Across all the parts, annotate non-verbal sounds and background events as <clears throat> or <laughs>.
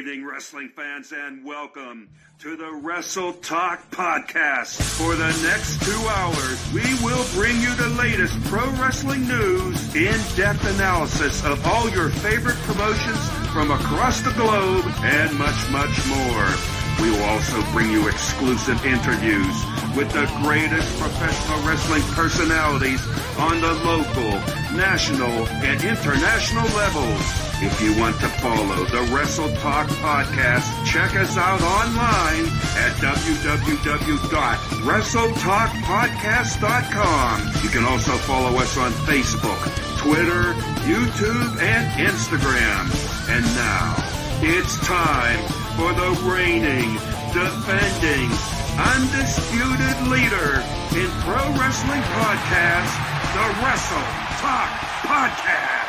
evening, wrestling fans, and welcome to the Wrestle Talk Podcast. For the next two hours, we will bring you the latest pro wrestling news, in-depth analysis of all your favorite promotions from across the globe, and much, much more. We will also bring you exclusive interviews with the greatest professional wrestling personalities on the local, national, and international levels. If you want to follow the Wrestle Talk podcast, check us out online at www.wrestletalkpodcast.com. You can also follow us on Facebook, Twitter, YouTube, and Instagram. And now, it's time for the reigning, defending, undisputed leader in pro wrestling podcast, the Wrestle Talk Podcast.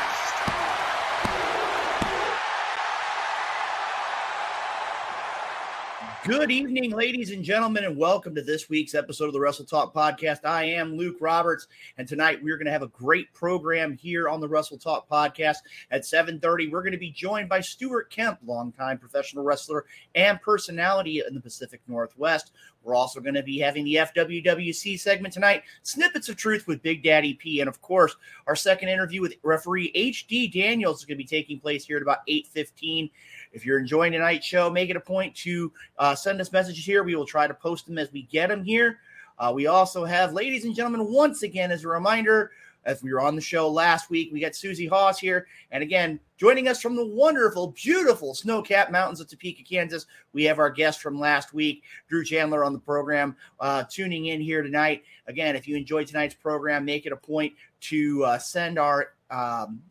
Good evening, ladies and gentlemen, and welcome to this week's episode of the Wrestle Talk Podcast. I am Luke Roberts, and tonight we're going to have a great program here on the Wrestle Talk Podcast at 7:30. We're going to be joined by Stuart Kemp, longtime professional wrestler and personality in the Pacific Northwest. We're also going to be having the FWWC segment tonight, snippets of truth with Big Daddy P, and of course, our second interview with referee HD Daniels is going to be taking place here at about 8:15. If you're enjoying tonight's show, make it a point to uh, send us messages here. We will try to post them as we get them here. Uh, we also have, ladies and gentlemen, once again, as a reminder, as we were on the show last week, we got Susie Haas here. And again, joining us from the wonderful, beautiful snow capped mountains of Topeka, Kansas, we have our guest from last week, Drew Chandler, on the program, uh, tuning in here tonight. Again, if you enjoyed tonight's program, make it a point to uh, send our um,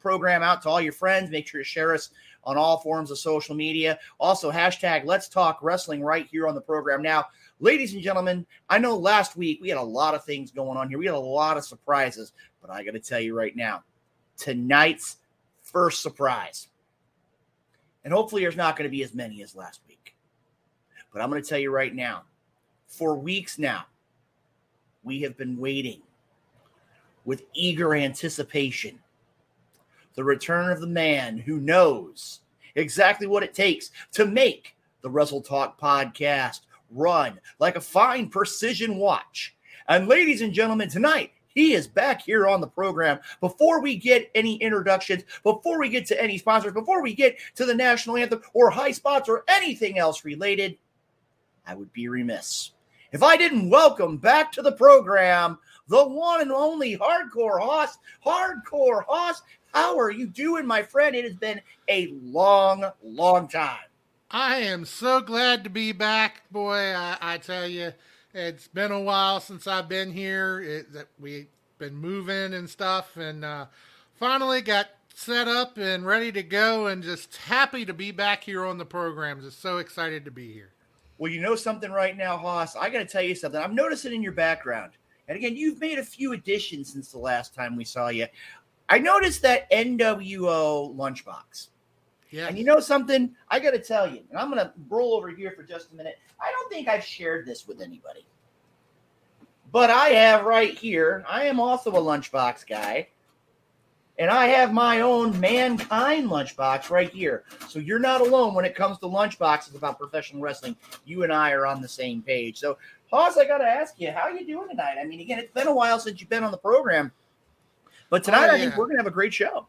program out to all your friends. Make sure to share us on all forms of social media. Also, hashtag Let's Talk Wrestling right here on the program. Now, ladies and gentlemen, I know last week we had a lot of things going on here. We had a lot of surprises, but I got to tell you right now, tonight's first surprise, and hopefully there's not going to be as many as last week, but I'm going to tell you right now, for weeks now, we have been waiting with eager anticipation the return of the man who knows exactly what it takes to make the Wrestle Talk podcast run like a fine precision watch. And ladies and gentlemen, tonight he is back here on the program. Before we get any introductions, before we get to any sponsors, before we get to the national anthem or high spots or anything else related, I would be remiss if I didn't welcome back to the program the one and only Hardcore Hoss. Hardcore Hoss, how are you doing, my friend? It has been a long, long time. I am so glad to be back, boy. I, I tell you, it's been a while since I've been here. It, we've been moving and stuff, and uh, finally got set up and ready to go, and just happy to be back here on the program. Just so excited to be here. Well, you know something right now, Hoss. I got to tell you something. I'm noticing in your background. And again, you've made a few additions since the last time we saw you. I noticed that NWO lunchbox. Yeah. And you know something? I got to tell you, and I'm going to roll over here for just a minute. I don't think I've shared this with anybody. But I have right here. I am also a lunchbox guy. And I have my own mankind lunchbox right here. So you're not alone when it comes to lunchboxes about professional wrestling. You and I are on the same page. So, Hoss, I got to ask you, how are you doing tonight? I mean, again, it's been a while since you've been on the program. But tonight, oh, yeah. I think we're gonna have a great show.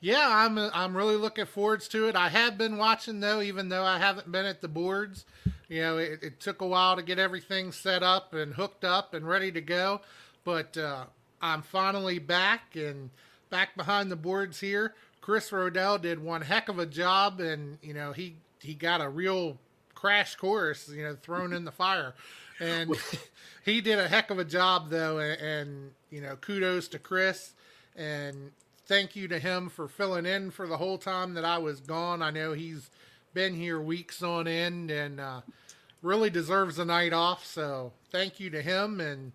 Yeah, I'm I'm really looking forward to it. I have been watching though, even though I haven't been at the boards. You know, it, it took a while to get everything set up and hooked up and ready to go, but uh, I'm finally back and back behind the boards here. Chris Rodell did one heck of a job, and you know he he got a real crash course, you know, thrown in the fire, and <laughs> he did a heck of a job though, and, and you know, kudos to Chris and thank you to him for filling in for the whole time that I was gone. I know he's been here weeks on end and uh, really deserves a night off. So thank you to him and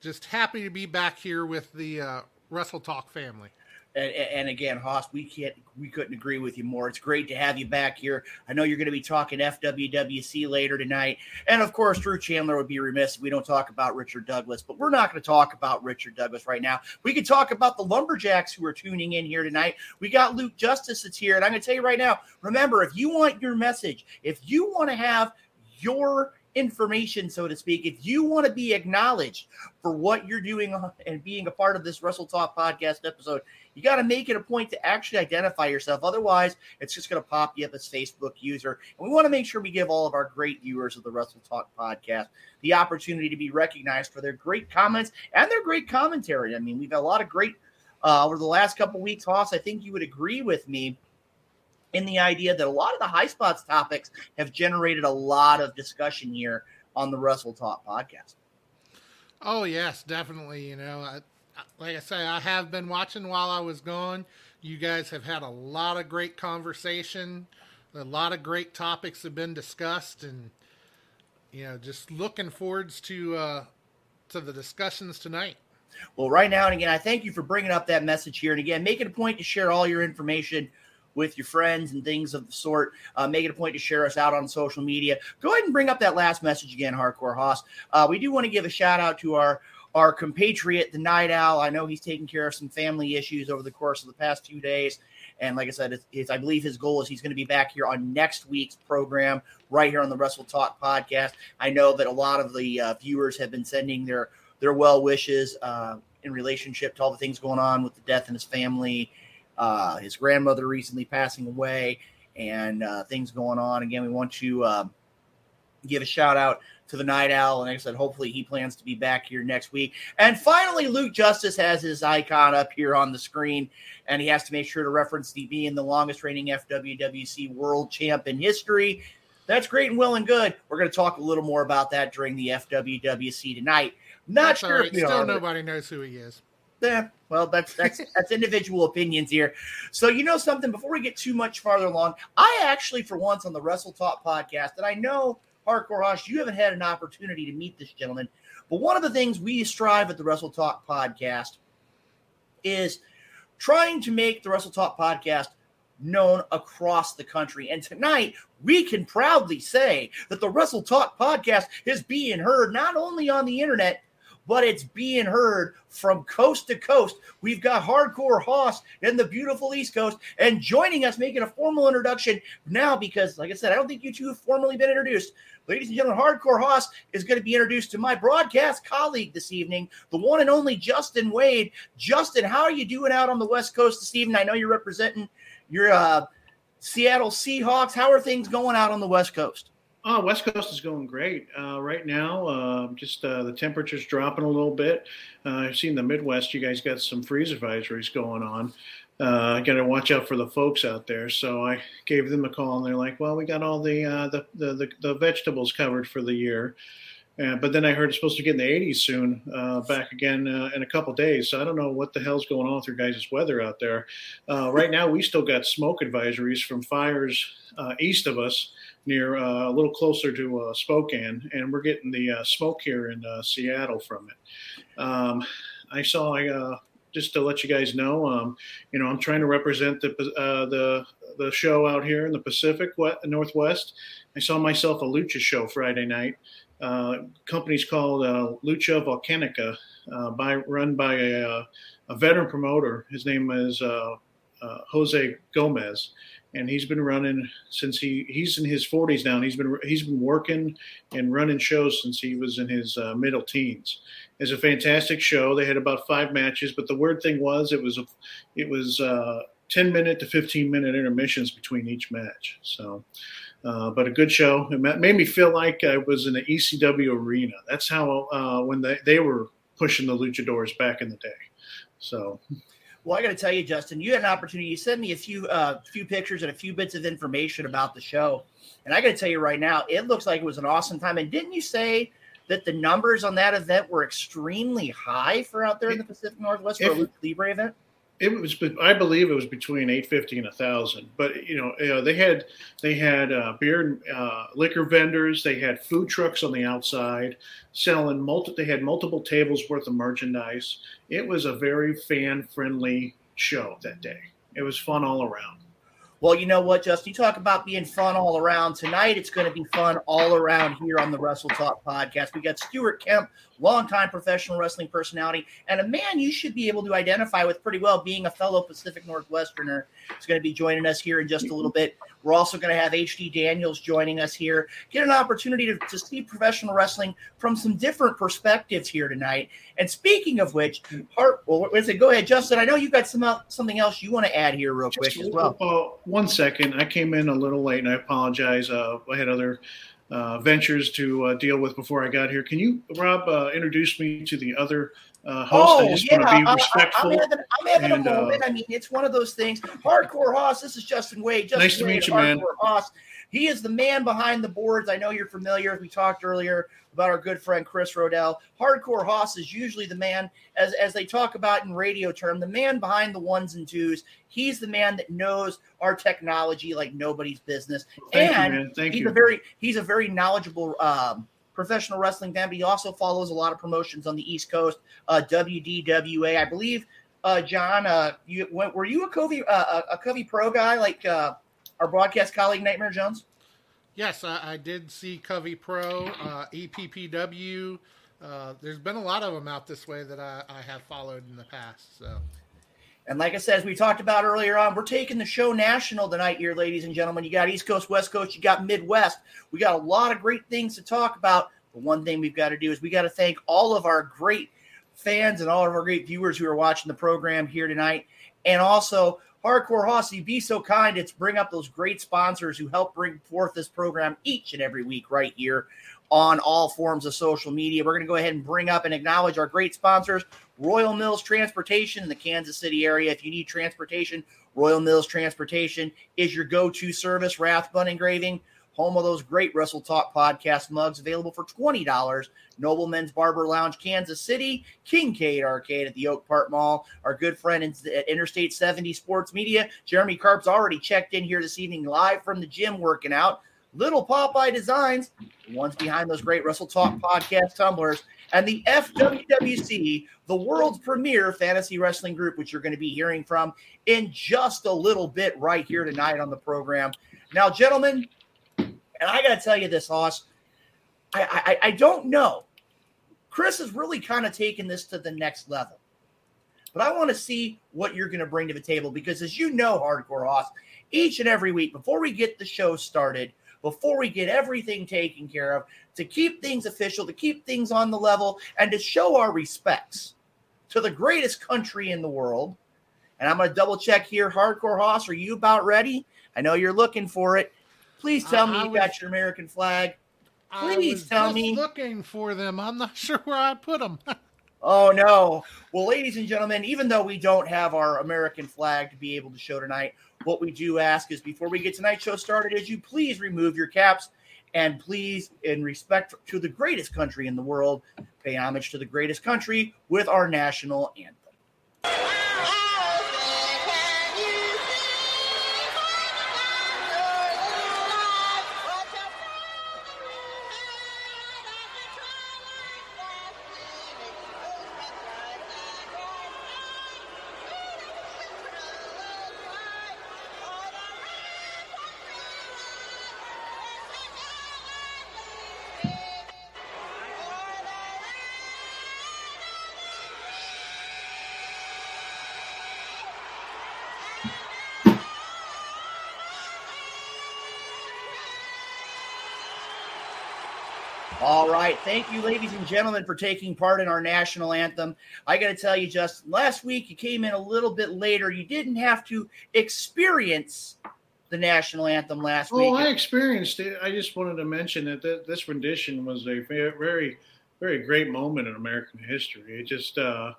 just happy to be back here with the uh, Wrestle Talk family. And, and, again, Hoss, we can't, we couldn't agree with you more. It's great to have you back here. I know you're going to be talking FWWC later tonight, and of course, Drew Chandler would be remiss if we don't talk about Richard Douglas. But we're not going to talk about Richard Douglas right now. We could talk about the lumberjacks who are tuning in here tonight. We got Luke Justice that's here, and I'm going to tell you right now. Remember, if you want your message, if you want to have your information, so to speak, if you want to be acknowledged for what you're doing and being a part of this Wrestle Talk podcast episode, you got to make it a point to actually identify yourself. Otherwise, it's just going to pop you up as Facebook user. And we want to make sure we give all of our great viewers of the Wrestle Talk podcast the opportunity to be recognized for their great comments and their great commentary. I mean, we've had a lot of great uh, over the last couple weeks, Hoss. I think you would agree with me in the idea that a lot of the high spots topics have generated a lot of discussion here on the Wrestle Talk podcast. Oh yes, definitely. You know, like I say, I have been watching while I was gone. You guys have had a lot of great conversation. A lot of great topics have been discussed, and you know, just looking forwards to uh, to the discussions tonight. Well, right now and again, I thank you for bringing up that message here, and again, make it a point to share all your information with your friends and things of the sort. Uh, make it a point to share us out on social media. Go ahead and bring up that last message again, Hardcore Hoss. Uh, we do want to give a shout out to our our compatriot, the Night Owl. I know he's taking care of some family issues over the course of the past few days. And like I said, it's, it's, I believe his goal is he's going to be back here on next week's program, right here on the Wrestle Talk podcast. I know that a lot of the uh, viewers have been sending their their well wishes uh, in relationship to all the things going on with the death in his family uh, his grandmother recently passing away, and uh, things going on. Again, we want to uh, give a shout out to the Night Owl. And like I said, hopefully he plans to be back here next week. And finally, Luke Justice has his icon up here on the screen, and he has to make sure to reference the being the longest reigning FWWC world champ in history. That's great and well and good. We're going to talk a little more about that during the FWWC tonight. Not That's sure. Right. Still, nobody knows who he is. Yeah, well, that's that's <laughs> that's individual opinions here. So you know something. Before we get too much farther along, I actually, for once, on the Wrestle Talk podcast, and I know Hardcore Hoss, you haven't had an opportunity to meet this gentleman, but one of the things we strive at the Wrestle Talk podcast is trying to make the Wrestle Talk podcast known across the country. And tonight, we can proudly say that the Wrestle Talk podcast is being heard not only on the internet but it's being heard from coast to coast. We've got Hardcore Hoss in the beautiful East Coast and joining us, making a formal introduction now because, like I said, I don't think you two have formally been introduced. Ladies and gentlemen, Hardcore Hoss is going to be introduced to my broadcast colleague this evening, the one and only Justin Wade. Justin, how are you doing out on the West Coast this evening? I know you're representing your uh, Seattle Seahawks. How are things going out on the West Coast? Oh, West Coast is going great uh, right now. Uh, just uh, the temperature's dropping a little bit. Uh, I've seen the Midwest. You guys got some freeze advisories going on. Uh, got to watch out for the folks out there. So I gave them a call, and they're like, "Well, we got all the uh, the, the, the vegetables covered for the year." Uh, but then I heard it's supposed to get in the 80s soon, uh, back again uh, in a couple days. So I don't know what the hell's going on with your guys' weather out there. Uh, right now, we still got smoke advisories from fires uh, east of us, near uh, a little closer to Spokane, and we're getting the smoke here in Seattle from it. Um, I saw just to let you guys know, um, you know, I'm trying to represent the the the show out here in the Pacific Northwest. I saw myself a lucha show Friday night. Uh, company's called uh, Lucha Volcanica, uh, by run by a, a, veteran promoter. His name is uh, uh, Jose Gomez, and he's been running since he he's in his 40s now. he's been he's been working and running shows since he was in his uh, middle teens. It's a fantastic show. They had about five matches, but the weird thing was it was a it was 10 minute to 15 minute intermissions between each match. So. Uh, but a good show. It made me feel like I was in the ECW arena. That's how uh, when they, they were pushing the luchadors back in the day. So, well, I got to tell you, Justin, you had an opportunity. You sent me a few uh, few pictures and a few bits of information about the show, and I got to tell you right now, it looks like it was an awesome time. And didn't you say that the numbers on that event were extremely high for out there in the Pacific Northwest for a Lucha Libre event? It was i believe it was between 850 and 1000 but you know, you know they had they had uh, beer and uh, liquor vendors they had food trucks on the outside selling multi they had multiple tables worth of merchandise it was a very fan friendly show that day. It was fun all around. Well, you know what, Justin? You talk about being fun all around. Tonight, it's going to be fun all around here on the Wrestle Talk podcast. We got Stuart Kemp, longtime professional wrestling personality, and a man you should be able to identify with pretty well, being a fellow Pacific Northwesterner. Is going to be joining us here in just a little bit. We're also going to have HD Daniels joining us here. Get an opportunity to, to see professional wrestling from some different perspectives here tonight. And speaking of which, Hart, well, wait a second, go ahead, Justin. I know you've got some something else you want to add here, real quick as well. Uh, one second, I came in a little late, and I apologize. Uh, I had other ventures to uh, deal with before I got here. Can you, Rob, uh, introduce me to the other uh, host? Oh, I just yeah. want to be I- I- respectful. I'm having, I'm having and, a uh, moment. I mean, it's one of those things. Hardcore Hoss, this is Justin Wade. Justin Nice to meet you, man. Hardcore Hoss. He is the man behind the boards. I know you're familiar. We talked earlier about our good friend Chris Rodell. Hardcore Hoss is usually the man, as, as they talk about in radio term, the man behind the ones and twos. He's the man that knows our technology like nobody's business. Thank and you, man. Thank he's you. a very he's a very knowledgeable um, professional wrestling fan, but he also follows a lot of promotions on the East Coast. Uh, WDWA, I believe. Uh, John, uh, you were you a Covey uh, a Covey Pro guy like uh, our broadcast colleague Nightmare Jones? Yes, I, I did see Covey Pro, uh, EPPW. There's been a lot of them out this way that I, I have followed in the past. So And like I said, as we talked about earlier on, we're taking the show national tonight here, ladies and gentlemen. You got East Coast, West Coast, you got Midwest. We got a lot of great things to talk about. The one thing we've got to do is we got to thank all of our great fans and all of our great viewers who are watching the program here tonight. And also, Hardcore Hoss, you be so kind It's bring up those great sponsors who help bring forth this program each and every week right here on all forms of social media. We're going to go ahead and bring up and acknowledge our great sponsors, Royal Mills Transportation in the Kansas City area. If you need transportation, Royal Mills Transportation is your go to service. Rathbun Engraving, home of those great Wrestle Talk podcast mugs, available for $20. Nobleman's Barber Lounge, Kansas City, Kincaid Arcade at the Oak Park Mall. Our good friend at Interstate 70 Sports Media, Jeremy Karp's already checked in here this evening live from the gym working out. Little Popeye Designs, the ones behind those great Wrestle Talk podcast tumblers, and the FWWC, the world's premier fantasy wrestling group, which you're going to be hearing from in just a little bit right here tonight on the program. Now, gentlemen, and I got to tell you this, Hoss, I, I, I don't know. Chris has really kind of taken this to the next level. But I want to see what you're going to bring to the table because, as you know, Hardcore Hoss, each and every week before we get the show started, before we get everything taken care of, to keep things official, to keep things on the level, and to show our respects to the greatest country in the world. And I'm going to double check here. Hardcore Hoss, are you about ready? I know you're looking for it. Please tell I- me I you was- got your American flag. Please tell just me. looking for them. I'm not <laughs> sure where I put them. <laughs> Oh no. Well, ladies and gentlemen, even though we don't have our American flag to be able to show tonight, what we do ask is before we get tonight's show started, is you please remove your caps and please, in respect to the greatest country in the world, pay homage to the greatest country with our national anthem. Right. Thank you, ladies and gentlemen, for taking part in our national anthem. I got to tell you, Justin, last week you came in a little bit later. You didn't have to experience the national anthem last Oh, week. Oh, I experienced it. I just wanted to mention that th- this rendition was a very, very great moment in American history. It just, uh,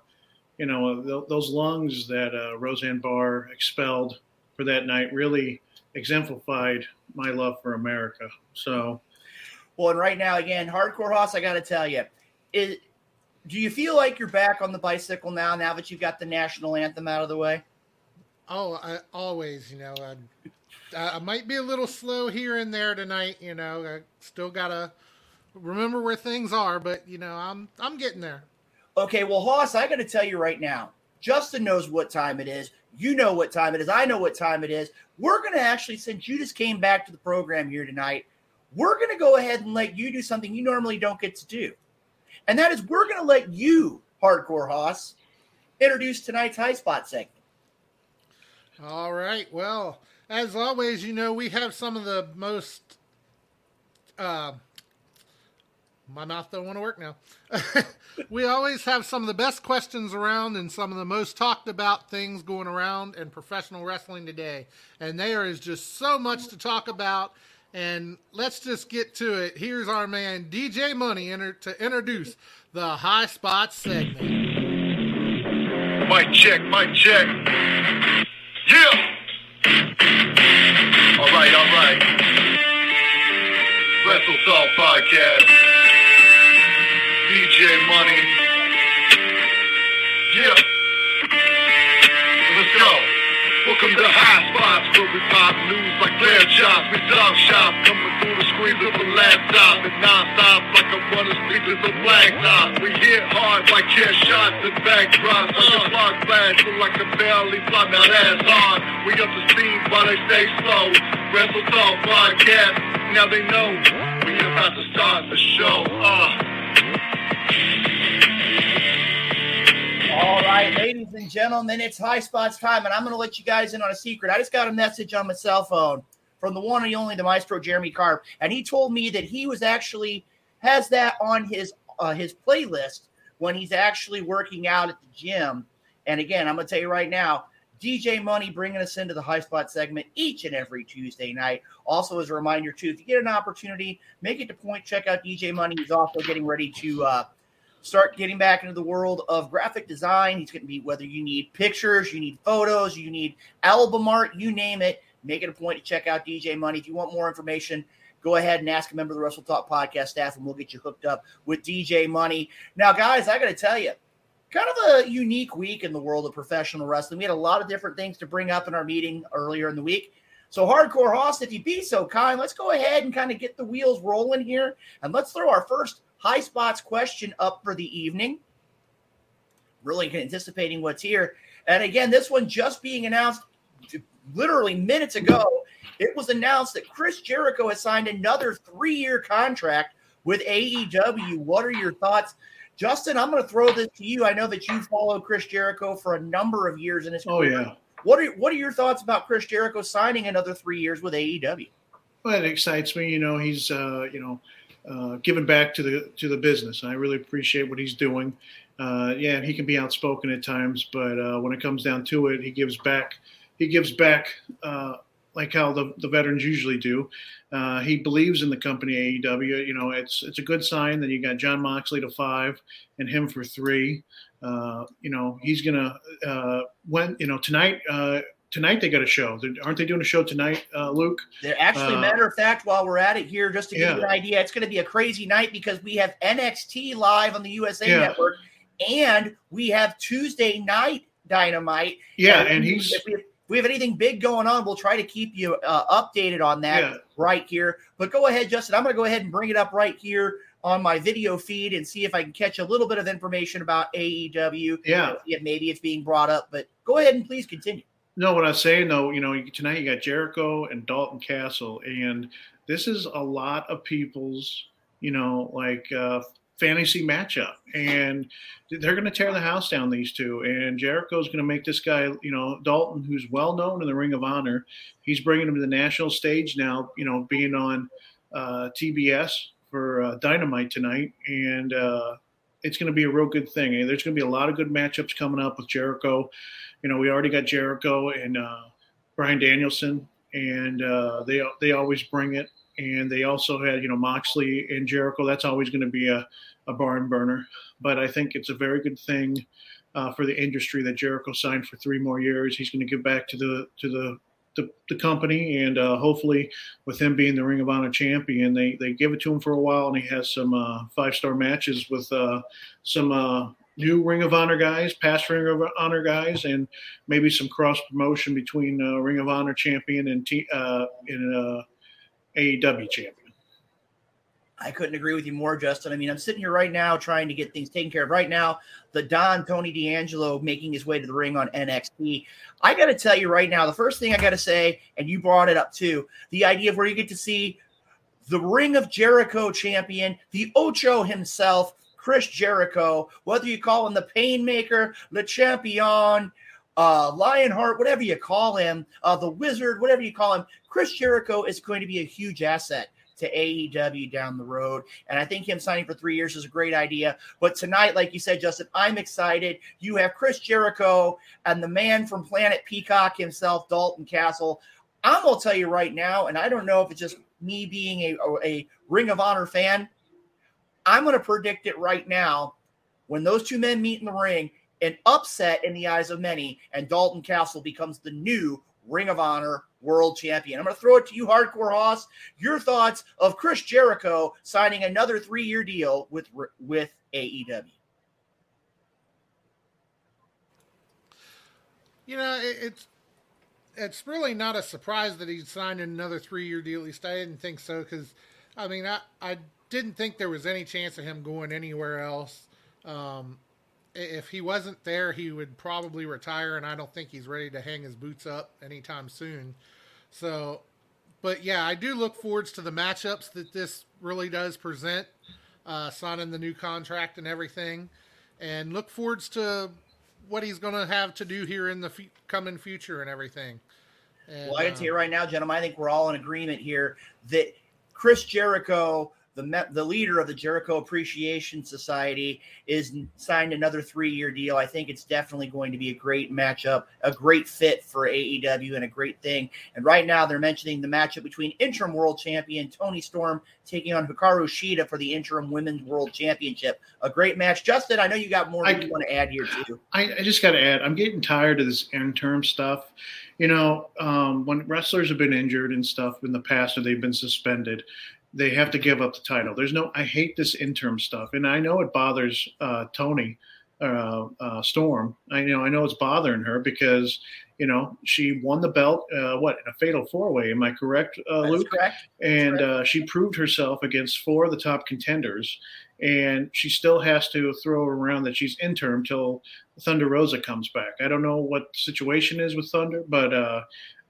you know, th- those lungs that uh, Roseanne Barr expelled for that night really exemplified my love for America. So, Well, and right now, again, Hardcore Hoss, I got to tell you, is, do you feel like you're back on the bicycle now, now that you've got the national anthem out of the way? Oh, I always, you know, I, I might be a little slow here and there tonight. You know, I still gotta remember where things are, but you know, I'm I'm getting there. Okay, well, Hoss, I got to tell you right now, Justin knows what time it is. You know what time it is. I know what time it is. We're going to actually, since you just came back to the program here tonight, we're going to go ahead and let you do something you normally don't get to do. And that is, we're going to let you, Hardcore Hoss, introduce tonight's high spot segment. All right. Well, as always, you know, we have some of the most. Uh, my mouth don't want to work now. <laughs> we always have some of the best questions around and some of the most talked about things going around in professional wrestling today. And there is just so much to talk about. And let's just get to it. Here's our man DJ Money enter- to introduce the High Spots segment. Mic check, mic check. Yeah. All right, all right. Wrestle Talk Podcast. DJ Money. Yeah. Welcome to High Spots where we pop news like player chops. We talk shop coming through the screens of a laptop and non-stop like a running speakers of blacktop. We hit hard like chair shots and backdrops. Like a spark flash, look like a barely fly. Now that's hard. We up to speed while they stay slow. Wrestle Talk Podcast. Now they know we about to start the show. Uh. All right, ladies and gentlemen, it's High Spots time, and I'm going to let you guys in on a secret. I just got a message on my cell phone from the one and only the maestro Jeremy Carp, and he told me that he was actually has that on his uh, his playlist when he's actually working out at the gym. And again, I'm going to tell you right now, DJ Money bringing us into the High Spot segment each and every Tuesday night. Also, as a reminder, too, if you get an opportunity, make it to point. Check out DJ Money. He's also getting ready to uh, start getting back into the world of graphic design. He's going to be whether you need pictures, you need photos, you need album art, you name it. Make it a point to check out DJ Money. If you want more information, go ahead and ask a member of the Wrestle Talk podcast staff, and we'll get you hooked up with DJ Money. Now, guys, I got to tell you, kind of a unique week in the world of professional wrestling. We had a lot of different things to bring up in our meeting earlier in the week. So, Hardcore Hoss, if you'd be so kind, let's go ahead and kind of get the wheels rolling here, and let's throw our first high spots question up for the evening. Really anticipating what's here. And again, this one just being announced literally minutes ago. It was announced that Chris Jericho has signed another three year contract with AEW. What are your thoughts? Justin, I'm going to throw this to you. I know that you followed Chris Jericho for a number of years in his Oh yeah. What are what are your thoughts about Chris Jericho signing another three years with AEW? Well, it excites me. You know, he's uh, you know uh, giving back to the to the business. I really appreciate what he's doing. Uh, yeah, he can be outspoken at times, but uh, when it comes down to it, he gives back. He gives back uh, like how the, the veterans usually do. Uh, he believes in the company AEW. You know, it's it's a good sign that you got Jon Moxley to five and him for three. Uh, you know, he's gonna uh, when you know tonight. Tonight they got a show. Aren't they doing a show tonight, uh, Luke? They're actually, Uh, matter of fact, while we're at it here, just to give you an idea, it's going to be a crazy night because we have NXT live on the USA Yeah. Network, and we have Tuesday night Dynamite. Yeah, and he's if we, if we have anything big going on, we'll try to keep you uh, updated on that Yeah. right here. But go ahead, Justin. I'm going to go ahead and bring it up right here on my video feed and see if I can catch a little bit of information about AEW. Yeah. Yeah, maybe it's being brought up, but go ahead and please continue. No, what I was saying though, you know, tonight you got Jericho and Dalton Castle, and this is a lot of people's, you know, like uh, fantasy matchup, and they're going to tear the house down. These two, and Jericho's going to make this guy, you know, Dalton, who's well known in the Ring of Honor, he's bringing him to the national stage now. You know, being on uh, TBS for uh, Dynamite tonight, and uh, it's going to be a real good thing. There's going to be a lot of good matchups coming up with Jericho you know, we already got Jericho and uh, Bryan Danielson, and uh, they they always bring it. And they also had you know Moxley and Jericho. That's always going to be a, a barn burner. But I think it's a very good thing uh, for the industry that Jericho signed for three more years. He's going to give back to the to the the, the company, and uh, hopefully, with him being the Ring of Honor champion, they they give it to him for a while, and he has some uh, five star matches with uh, some uh, new Ring of Honor guys, past Ring of Honor guys, and maybe some cross promotion between uh, Ring of Honor champion and T, uh, uh, AEW champion. I couldn't agree with you more, Justin. I mean, I'm sitting here right now trying to get things taken care of. Right now, the Don Tony D'Angelo making his way to the ring on NXT. I got to tell you right now, the first thing I got to say, and you brought it up too, the idea of where you get to see the Ring of Jericho champion, the Ocho himself, Chris Jericho, whether you call him the Painmaker, Le Champion, uh, Lionheart, whatever you call him, uh, the Wizard, whatever you call him, Chris Jericho is going to be a huge asset to AEW down the road. And I think him signing for three years is a great idea. But tonight, like you said, Justin, I'm excited. You have Chris Jericho and the man from Planet Peacock himself, Dalton Castle. I'm going to tell you right now, and I don't know if it's just me being a, a Ring of Honor fan. I'm going to predict it right now. When those two men meet in the ring, an upset in the eyes of many, and Dalton Castle becomes the new Ring of Honor World Champion. I'm going to throw it to you, Hardcore Hoss. Your thoughts of Chris Jericho signing another three-year deal with with AEW? You know, it, it's it's really not a surprise that he signed another three-year deal. At least I didn't think so because, I mean, I I didn't think there was any chance of him going anywhere else. Um, if he wasn't there, he would probably retire, and I don't think he's ready to hang his boots up anytime soon. So, but yeah, I do look forwards to the matchups that this really does present, uh, signing the new contract and everything, and look forwards to what he's going to have to do here in the f- coming future and everything. And, well, I can tell you right now, gentlemen, I think we're all in agreement here that Chris Jericho the the leader of the Jericho Appreciation Society is signed another three year deal. I think it's definitely going to be a great matchup, a great fit for AEW, and a great thing. And right now they're mentioning the matchup between interim world champion Toni Storm taking on Hikaru Shida for the interim women's world championship. A great match. Justin, I know you got more I, you want to add here too. I, I just got to add. I'm getting tired of this interim stuff. You know, um, when wrestlers have been injured and stuff in the past or they've been suspended, they have to give up the title. There's no, I hate this interim stuff, and I know it bothers uh, Toni uh, uh, Storm. I you know I know it's bothering her because you know she won the belt. Uh, what in a fatal four way? Am I correct, uh, Luke? Correct. And correct. Uh, she proved herself against four of the top contenders, and she still has to throw around that she's interim till Thunder Rosa comes back. I don't know what the situation is with Thunder, but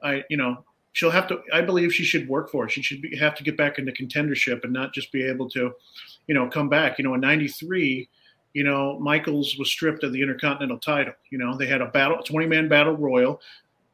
I you know she'll have to. I believe she should work for it. She should be, have to get back into contendership and not just be able to, you know, come back. You know, in '93, you know, Michaels was stripped of the Intercontinental title. You know, they had a battle, 20 man battle royal.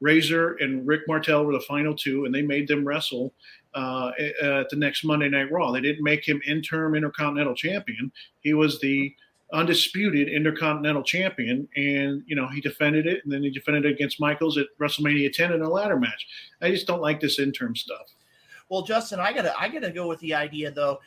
Razor and Rick Martel were the final two, and they made them wrestle uh, at the next Monday Night Raw. They didn't make him interim Intercontinental champion. He was the undisputed Intercontinental Champion, and you know he defended it, and then he defended it against Michaels at WrestleMania 10 in a ladder match. I just don't like this interim stuff. Well, Justin, I gotta I gotta go with the idea though,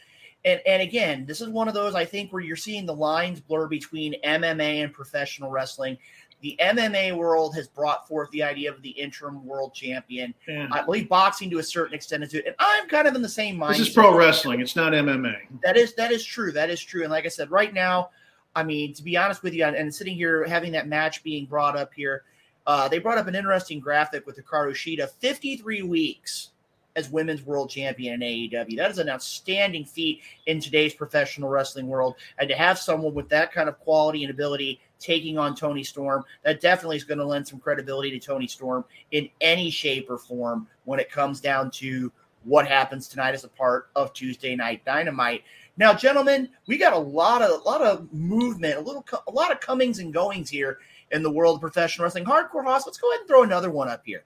and and again, this is one of those I think where you're seeing the lines blur between MMA and professional wrestling. The MMA world has brought forth the idea of the interim world champion. Yeah. I believe boxing to a certain extent is it, and I'm kind of in the same mind. This is pro wrestling; it's not MMA. That is that is true. That is true. And like I said, right now, I mean, to be honest with you, and sitting here having that match being brought up here, uh, they brought up an interesting graphic with Hikaru Shida 53 weeks as women's world champion in AEW. That is an outstanding feat in today's professional wrestling world. And to have someone with that kind of quality and ability taking on Toni Storm, that definitely is going to lend some credibility to Toni Storm in any shape or form when it comes down to what happens tonight as a part of Tuesday Night Dynamite. Now, gentlemen, we got a lot of a lot of movement, a little a lot of comings and goings here in the world of professional wrestling. Hardcore Hoss, let's go ahead and throw another one up here.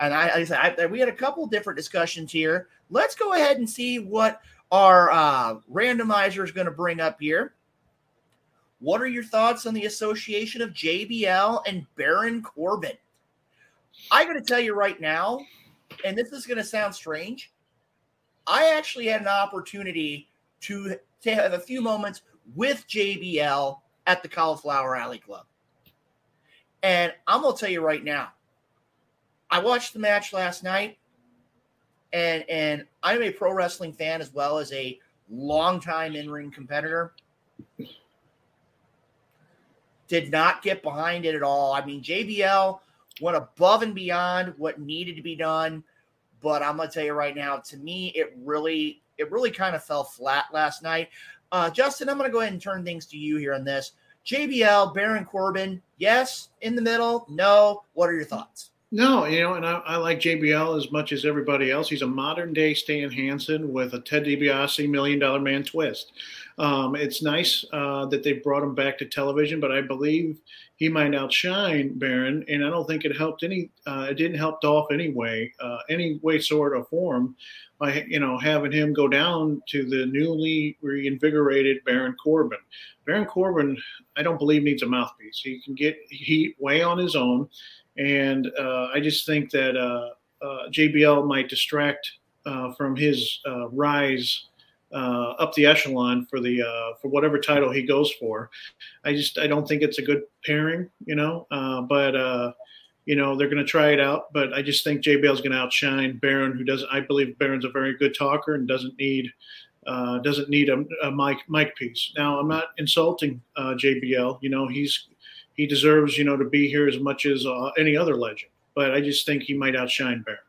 And I, I said I, we had a couple different discussions here. Let's go ahead and see what our uh, randomizer is going to bring up here. What are your thoughts on the association of JBL and Baron Corbin? I got to tell you right now, and this is going to sound strange. I actually had an opportunity to, to have a few moments with JBL at the Cauliflower Alley Club. And I'm going to tell you right now, I watched the match last night, and and I'm a pro wrestling fan as well as a longtime in ring competitor. Did not get behind it at all. I mean, JBL went above and beyond what needed to be done. But I'm going to tell you right now, to me, it really it really kind of fell flat last night. Uh, Justin, I'm going to go ahead and turn things to you here on this. JBL, Baron Corbin, yes, in the middle, no. What are your thoughts? No, you know, and I, I, like JBL as much as everybody else. He's a modern day Stan Hansen with a Ted DiBiase Million Dollar Man twist. Um, it's nice uh, that they brought him back to television, but I believe he might outshine Baron, and I don't think it helped any. Uh, it didn't help Dolph anyway, uh, any way, sort, of form, by you know having him go down to the newly reinvigorated Baron Corbin. Baron Corbin, I don't believe needs a mouthpiece. He can get heat way on his own. And uh, I just think that uh, uh, JBL might distract uh, from his uh, rise up the echelon for the for whatever title he goes for. I just I don't think it's a good pairing, you know. but you know they're going to try it out, but I just think JBL is going to outshine Baron, who doesn't. I believe Baron's a very good talker and doesn't need. Uh, doesn't need a, a mic mic piece. Now, I'm not insulting uh, JBL. You know, he's he deserves, you know, to be here as much as uh, any other legend. But I just think he might outshine Baron.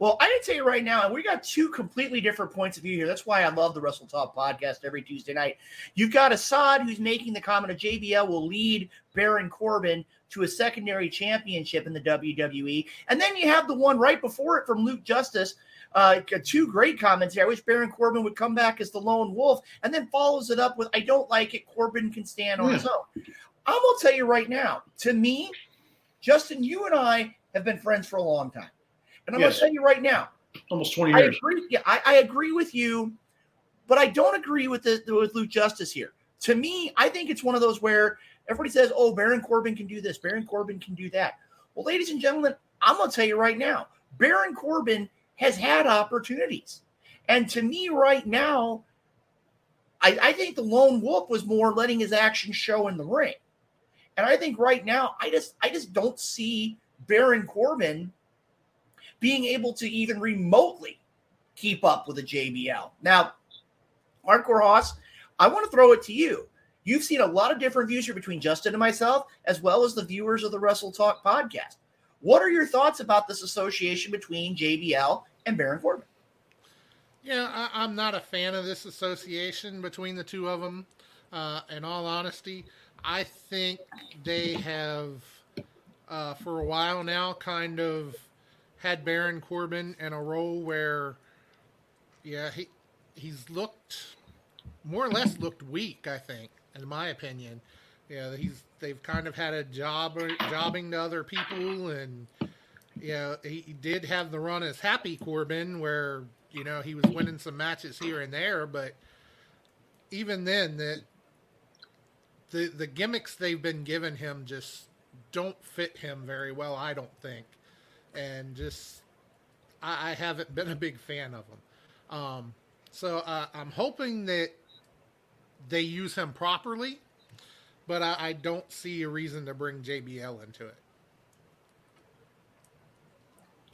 Well, I can tell you right now, and we got two completely different points of view here. That's why I love the Wrestle Talk podcast every Tuesday night. You've got Assad who's making the comment of JBL will lead Baron Corbin to a secondary championship in the WWE. And then you have the one right before it from Luke Justice. Uh, two great comments here. I wish Baron Corbin would come back as the lone wolf, and then follows it up with, "I don't like it. Corbin can stand on yeah. his own." I'm going to tell you right now, to me, Justin, you and I have been friends for a long time. And I'm yes. going to tell you right now, almost 20 years. I agree, yeah, I, I agree with you, but I don't agree with the, with Luke Justice here. To me, I think it's one of those where everybody says, "Oh, Baron Corbin can do this. Baron Corbin can do that." Well, ladies and gentlemen, I'm going to tell you right now, Baron Corbin has had opportunities, and to me, right now, I, I think the lone wolf was more letting his action show in the ring. And I think right now, I just I just don't see Baron Corbin being able to even remotely keep up with a JBL. Now, Hardcore Hoss, I want to throw it to you. You've seen a lot of different views here between Justin and myself, as well as the viewers of the Wrestle Talk podcast. What are your thoughts about this association between JBL and Baron Corbin? Yeah, I, am not a fan of this association between the two of them. Uh, in all honesty, I think they have, uh, for a while now, kind of had Baron Corbin in a role where, yeah, he he's looked more or less looked weak. I think, in my opinion, yeah, he's they've kind of had a job jobbing to other people, and yeah, he, he did have the run as Happy Corbin, where you know he was winning some matches here and there, but even then, that the the gimmicks they've been giving him just don't fit him very well. I don't think, and just I, I haven't been a big fan of him. Um, so uh, I'm hoping that they use him properly, but I, I don't see a reason to bring JBL into it.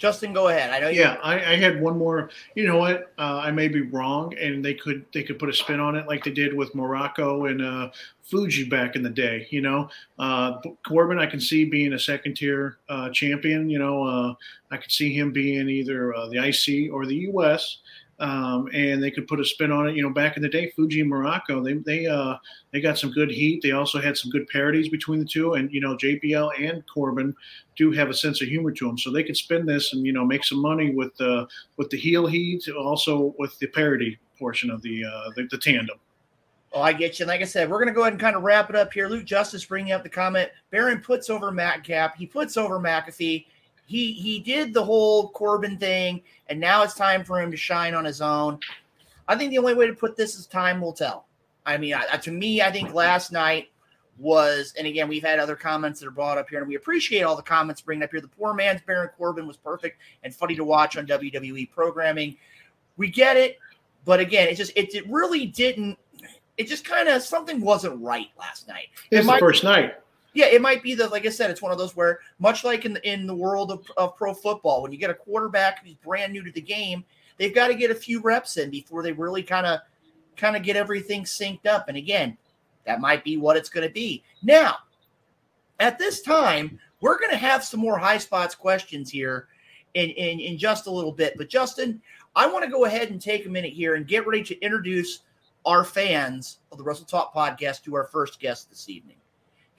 Justin, go ahead. I know. Yeah, I, I, had one more. You know what? Uh, I may be wrong, and they could they could put a spin on it like they did with Muraco and uh, Fuji back in the day. You know, uh, Corbin, I can see being a second tier uh, champion. You know, uh, I could see him being either uh, the IC or the US um, and they could put a spin on it. You know, back in the day, Fuji and Muraco, they they uh, they got some good heat. They also had some good parodies between the two, and you know, JBL and Corbin do have a sense of humor to them, so they could spin this and you know make some money with the with the heel heat, also with the parody portion of the uh, the, the tandem. Oh, I get you. And like I said, we're going to go ahead and kind of wrap it up here. Luke Justice bringing up the comment. Baron puts over Madcap. He puts over McAfee he he did the whole Corbin thing, and now it's time for him to shine on his own. I think the only way to put this is time will tell. I mean, I, to me, I think last night was, and again, we've had other comments that are brought up here, and we appreciate all the comments bringing up here. The poor man's Baron Corbin was perfect and funny to watch on WWE programming. We get it, but again, it just it, it really didn't. It just kind of something wasn't right last night. It's it the first night yeah, it might be the like I said, it's one of those where much like in the, in the world of, of pro football, when you get a quarterback who's brand new to the game, they've got to get a few reps in before they really kind of kind of get everything synced up. And again, that might be what it's going to be. Now, at this time, we're going to have some more high spots questions here. in, in, in just a little bit. But Justin, I want to go ahead and take a minute here and get ready to introduce our fans of the Wrestle Talk podcast to our first guest this evening.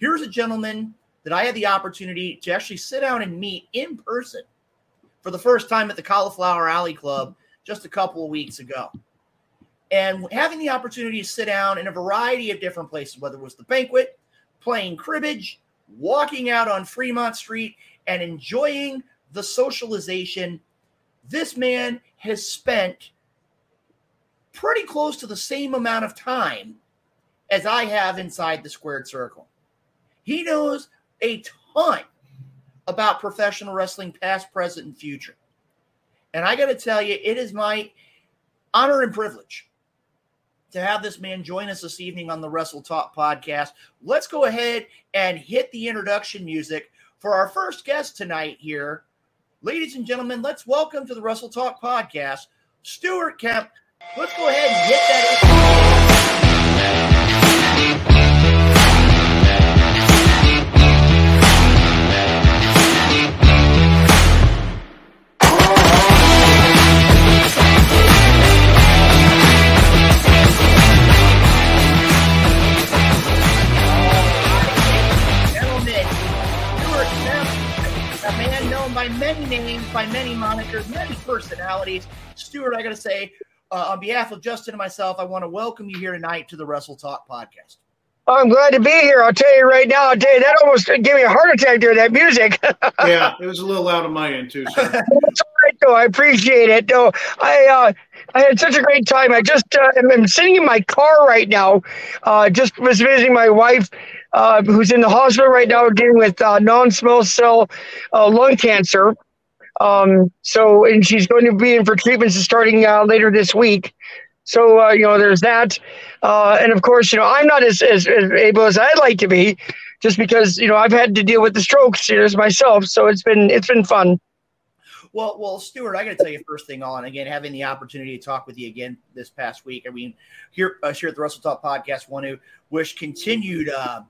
Here's a gentleman that I had the opportunity to actually sit down and meet in person for the first time at the Cauliflower Alley Club just a couple of weeks ago. And having the opportunity to sit down in a variety of different places, whether it was the banquet, playing cribbage, walking out on Fremont Street, and enjoying the socialization, this man has spent pretty close to the same amount of time as I have inside the squared circle. He knows a ton about professional wrestling, past, present, and future. And I got to tell you, it is my honor and privilege to have this man join us this evening on the Wrestle Talk podcast. Let's go ahead and hit the introduction music for our first guest tonight here. Ladies and gentlemen, let's welcome to the Wrestle Talk podcast, Stuart Kemp. Let's go ahead and hit that. Personalities. Stuart, I got to say, uh, on behalf of Justin and myself, I want to welcome you here tonight to the Wrestle Talk podcast. I'm glad to be here. I'll tell you right now. I'll tell you that almost gave me a heart attack there. That music. <laughs> yeah, it was a little loud on my end too. Sir. <laughs> That's all right, though. I appreciate it. Though I, uh, I had such a great time. I just uh, am sitting in my car right now. Uh, just was visiting my wife, uh, who's in the hospital right now, dealing with uh, non-small cell uh, lung cancer. Um, so, and she's going to be in for treatments starting uh, later this week. So, uh, you know, there's that. Uh, and of course, you know, I'm not as, as, as, able as I'd like to be just because, you know, I've had to deal with the strokes years myself. So it's been, it's been fun. Well, well, Stuart, I got to tell you first thing on again, having the opportunity to talk with you again this past week. I mean, here, uh, here at the Wrestle Talk podcast, want to wish continued, uh,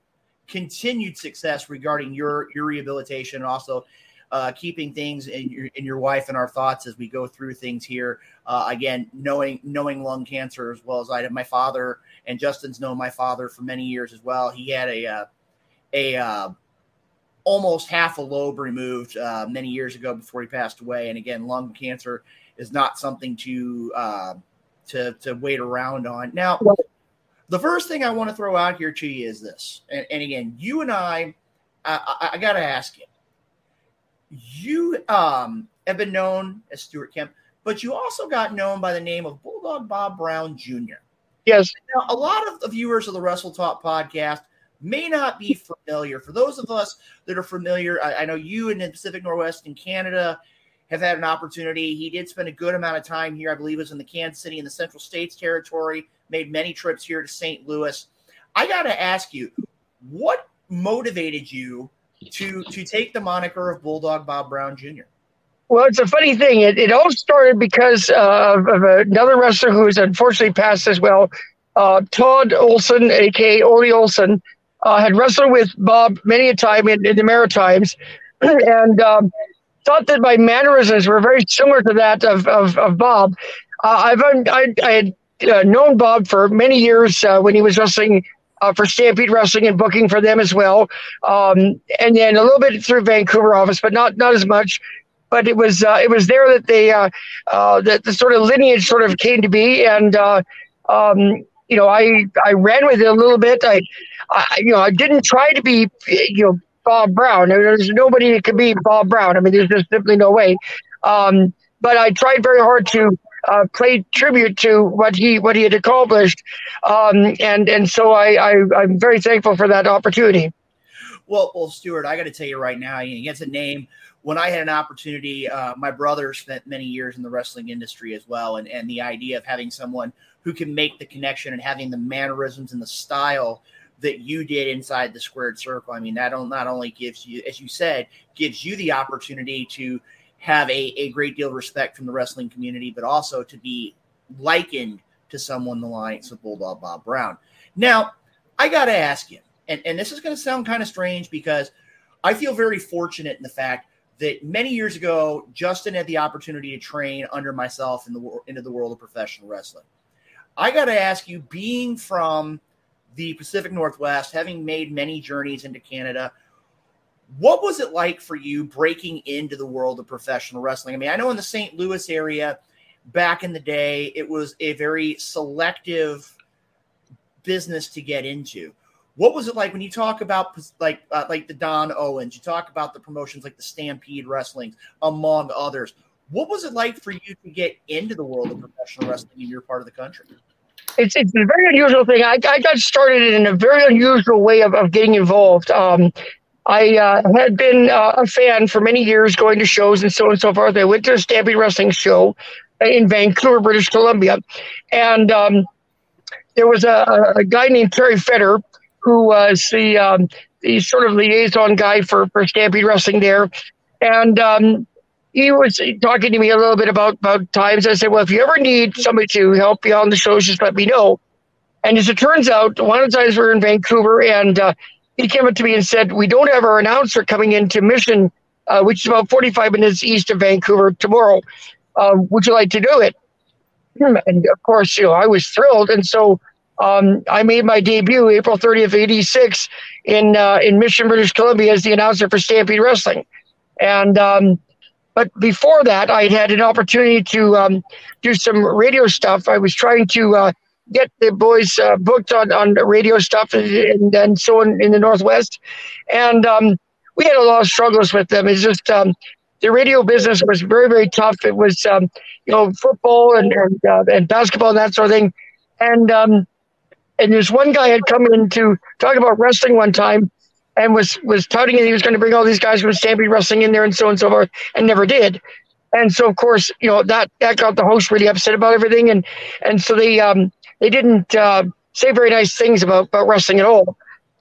continued success regarding your your rehabilitation and also uh, keeping things in your in your wife and our thoughts as we go through things here. Uh, again, knowing knowing lung cancer as well as I did. My father and Justin's known my father for many years as well. He had a uh, a uh, almost half a lobe removed uh, many years ago before he passed away. And again, lung cancer is not something to uh, to to wait around on. Now, the first thing I want to throw out here to you is this, and, and again, you and I, I, I got to ask you you um, have been known as Stuart Kemp, but you also got known by the name of Bulldog Bob Brown Jr. Yes. Now, a lot of the viewers of the Wrestle Talk podcast may not be familiar. For those of us that are familiar, I, I know you in the Pacific Northwest in Canada have had an opportunity. He did spend a good amount of time here. I believe it was in the Kansas City in the Central States territory, made many trips here to St. Louis. I got to ask you, what motivated you to to take the moniker of Bulldog Bob Brown Jr.? Well, it's a funny thing. It, it all started because uh, of another wrestler who has unfortunately passed as well. Uh, Todd Olson, aka Ole Olson, uh, had wrestled with Bob many a time in, in the Maritimes, <clears throat> and um, thought that my mannerisms were very similar to that of of, of Bob. Uh, I've I, I had uh, known Bob for many years when he was wrestling uh, for Stampede Wrestling and booking for them as well. Um, and then a little bit through Vancouver office, but not not as much. But it was uh, it was there that they uh, uh, that the sort of lineage sort of came to be, and uh, um, you know I I ran with it a little bit. I, I you know I didn't try to be you know Bob Brown. I mean, there's nobody that could be Bob Brown. I mean, there's just simply no way. Um, but I tried very hard to uh, played tribute to what he what he had accomplished, um, and and so I, I am very thankful for that opportunity. Well, well, Stuart, I got to tell you right now, he gets a name. When I had an opportunity, uh, my brother spent many years in the wrestling industry as well, and and the idea of having someone who can make the connection and having the mannerisms and the style that you did inside the squared circle. I mean, that not only gives you, as you said, gives you the opportunity to have a, a great deal of respect from the wrestling community, but also to be likened to someone the likes of Bulldog Bob Brown. Now, I got to ask you, and, and this is going to sound kind of strange because I feel very fortunate in the fact that many years ago, Justin had the opportunity to train under myself in the into the world of professional wrestling. I got to ask you, being from the Pacific Northwest, having made many journeys into Canada, what was it like for you breaking into the world of professional wrestling? I mean, I know in the St. Louis area back in the day, it was a very selective business to get into. What was it like when you talk about like uh, like the Don Owens? You talk about the promotions like the Stampede Wrestling, among others. What was it like for you to get into the world of professional wrestling in your part of the country? It's, it's a very unusual thing. I, I got started in a very unusual way of, of getting involved. Um, I uh, had been uh, a fan for many years, going to shows and so on and so forth. I went to a Stampede Wrestling show in Vancouver, British Columbia, and um, there was a, a, guy named Terry Fetter who was the um, the sort of liaison guy for for Stampede Wrestling there, and um, he was talking to me a little bit about about times. I said, "Well, if you ever need somebody to help you on the shows, just let me know." And as it turns out, one of the times we were in Vancouver, and uh, he came up to me and said, "We don't have our announcer coming into Mission, uh, which is about 45 minutes east of Vancouver tomorrow. Um, would you like to do it?" And of course, you know, I was thrilled, and so um, I made my debut April 30th, 86 in uh, in Mission, British Columbia as the announcer for Stampede Wrestling. And um, but before that, I had had an opportunity to um, do some radio stuff. I was trying to uh, get the boys uh, booked on, on radio stuff and, and, so on in the Northwest. And um, we had a lot of struggles with them. It's just um, the radio business was very, very tough. It was, um, you know, football and and, uh, and, basketball and that sort of thing. And um, and there's one guy had come in to talk about wrestling one time and was was touting that he was going to bring all these guys from Stampede Wrestling in there and so on and so forth, and never did. And so, of course, you know that that got the host really upset about everything, and and so they um they didn't uh, say very nice things about about wrestling at all.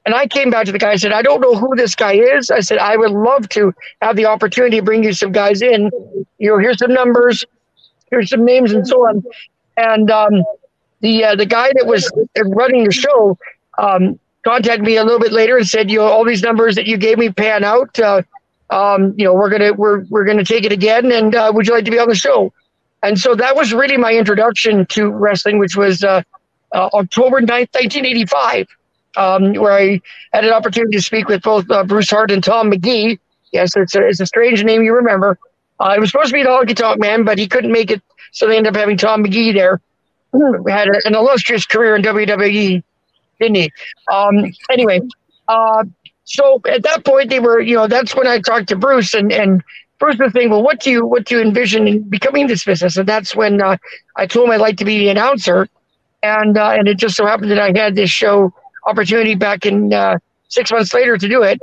And I came back to the guy and said, I don't know who this guy is. I said, I would love to have the opportunity to bring you some guys in. You know, here's some numbers, here's some names, and so on. And um, the uh, the guy that was running the show um, contacted me a little bit later and said, you know, all these numbers that you gave me pan out. Uh, um, you know, we're gonna we're we're gonna take it again, and uh, would you like to be on the show? And so that was really my introduction to wrestling, which was uh, uh, October 9th, 1985, um, where I had an opportunity to speak with both uh, Bruce Hart and Tom Magee. Yes, it's a, it's a strange name you remember. Uh, it was supposed to be the Honky Tonk Man, but he couldn't make it, so they ended up having Tom Magee there. Had a, an illustrious career in WWE, didn't he? Um, anyway, uh, so at that point they were, you know, that's when I talked to Bruce and and Bruce was saying, well, what do you what do you envision in becoming this business? And that's when uh, I told him I'd like to be the announcer, and uh, and it just so happened that I had this show opportunity back in uh, six months later to do it,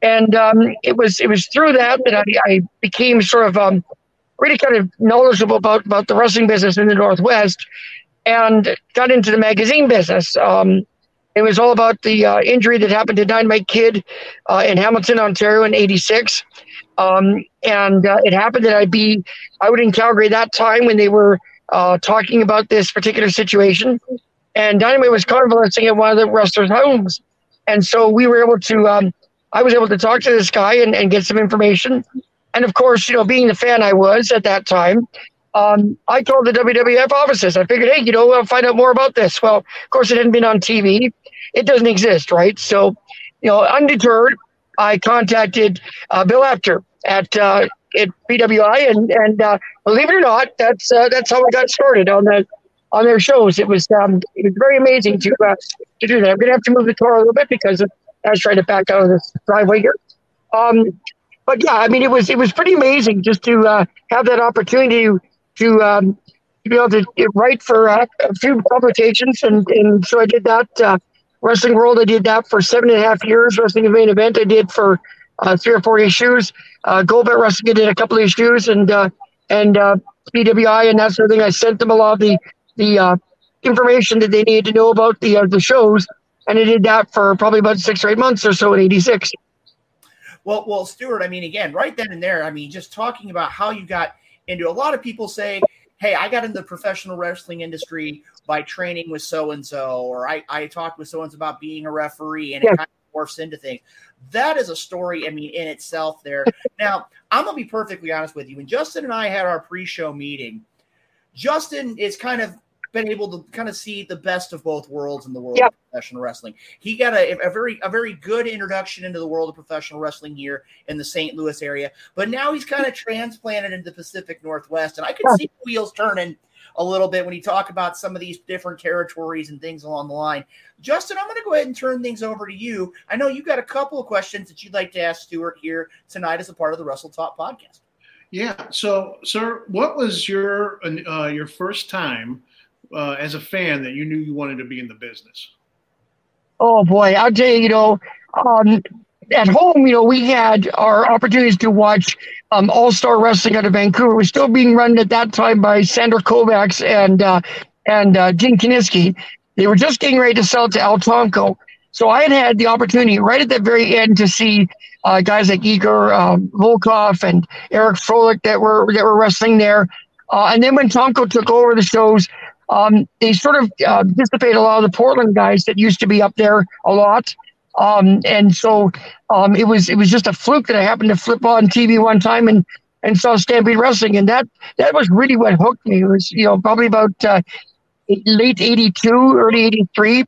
and um, it was it was through that that I, I became sort of um, really kind of knowledgeable about about the wrestling business in the Northwest, and got into the magazine business. Um, it was all about the uh, injury that happened to Dynamite Kid uh, in Hamilton, Ontario in '86. Um, and uh, it happened that I'd be out in Calgary that time when they were uh, talking about this particular situation. And Dynamite was convalescing at one of the wrestlers' homes. And so we were able to, um, I was able to talk to this guy and, and get some information. And of course, you know, being the fan I was at that time, um, I told the WWF offices, I figured, hey, you know, I'll find out more about this. Well, of course, it hadn't been on TV. It doesn't exist, right? So, you know, undeterred, I contacted uh, Bill Apter at uh, at PWI, and and uh, believe it or not, that's uh, that's how we got started on the on their shows. It was um, it was very amazing to uh, to do that. I'm gonna have to move the car a little bit because I was trying to back out of this driveway here. Um, but yeah, I mean, it was it was pretty amazing just to have that opportunity to um, to be able to write for a few publications, and, and so I did that. Wrestling World, I did that for seven and a half years. Wrestling Main Event, I did for uh, three or four issues. Uh, Goldberg Wrestling, I did a couple of issues, and uh, and uh, PWI and that sort of thing. I sent them a lot of the the uh, information that they needed to know about the uh, the shows, and I did that for probably about six or eight months or so in '86. Well, well, Stuart, I mean, again, right then and there, I mean, just talking about how you got into a lot of people say, hey, I got into the professional wrestling industry by training with so and so, or I, I talked with so and so about being a referee, and yeah. it kind of morphs into things. That is a story, I mean, in itself there. <laughs> now, I'm going to be perfectly honest with you. When Justin and I had our pre show meeting, Justin is kind of been able to kind of see the best of both worlds in the world yep. of professional wrestling. He got a, a, very a very good introduction into the world of professional wrestling here in the St. Louis area, but now he's kind of transplanted into the Pacific Northwest, and I can see wheels turning a little bit when you talk about some of these different territories and things along the line. Justin, I'm going to go ahead and turn things over to you. I know you've got a couple of questions that you'd like to ask Stuart here tonight as a part of the Wrestle Talk podcast. Yeah. So, sir, what was your uh, your first time uh, as a fan that you knew you wanted to be in the business? Oh boy, I'll tell you. You know, um, at home, you know, we had our opportunities to watch um, All Star Wrestling out of Vancouver. It was still being run at that time by Sandor Kovacs and uh, and uh, Gene Kiniski. They were just getting ready to sell to Al Tomko. So I had had the opportunity right at the very end to see uh, guys like Igor um, Volkov and Eric Frolik that were that were wrestling there. Uh, and then when Tomko took over the shows, um, they sort of uh, dissipated a lot of the Portland guys that used to be up there a lot. Um, and so um, it was it was just a fluke that I happened to flip on TV one time and and saw Stampede Wrestling, and that that was really what hooked me. It was you know probably about uh, late '82, early '83.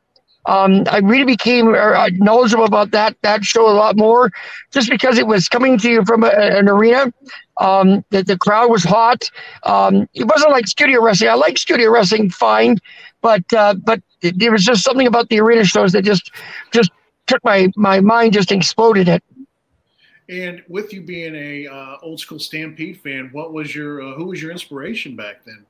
Um, I really became uh, knowledgeable about that that show a lot more, just because it was coming to you from a, an arena. Um, the, the crowd was hot. Um, it wasn't like studio wrestling. I like studio wrestling fine, but uh, but there was just something about the arena shows that just just took my my mind just exploded it. And with you being a uh, old school Stampede fan, what was your uh, who was your inspiration back then?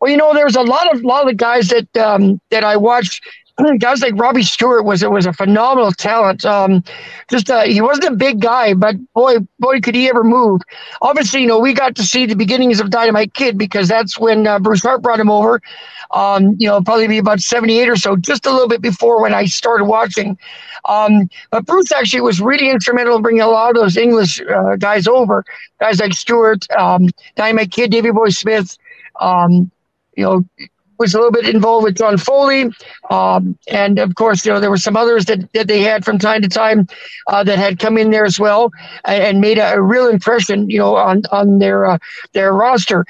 Well, you know, there's a lot of lot of guys that um, that I watched <clears throat> guys like Robbie Stewart was it was a phenomenal talent. Um, just uh, he wasn't a big guy, but boy, boy, could he ever move. Obviously, you know, we got to see the beginnings of Dynamite Kid because that's when uh, Bruce Hart brought him over. Um, you know, probably be about seventy eight or so, just a little bit before when I started watching. Um, but Bruce actually was really instrumental in bringing a lot of those English uh, guys over, guys like Stewart, um, Dynamite Kid, Davey Boy Smith. Um, you know, was a little bit involved with John Foley, um, and of course, you know there were some others that, that they had from time to time uh, that had come in there as well and, and made a, a, real impression, you know, on on their uh, their roster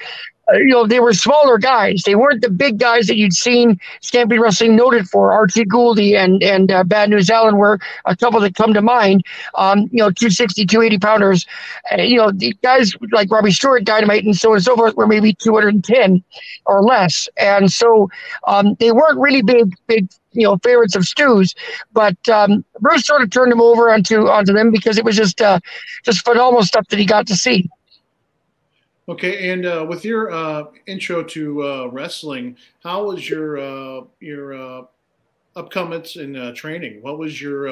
you know, they were smaller guys. They weren't the big guys that you'd seen Stampede Wrestling noted for. Archie Gouldie and and uh, Bad News Allen were a couple that come to mind. Um, you know, 260, 280 pounders. Uh, you know, the guys like Robbie Stewart, Dynamite, and so on and so forth were maybe 210 or less. And so um, they weren't really big, big you know favorites of Stu's, but um, Bruce sort of turned them over onto onto them because it was just uh, just phenomenal stuff that he got to see. Okay, and uh, with your uh, intro to uh, wrestling, how was your uh, your uh, upcomings in uh, training? What was your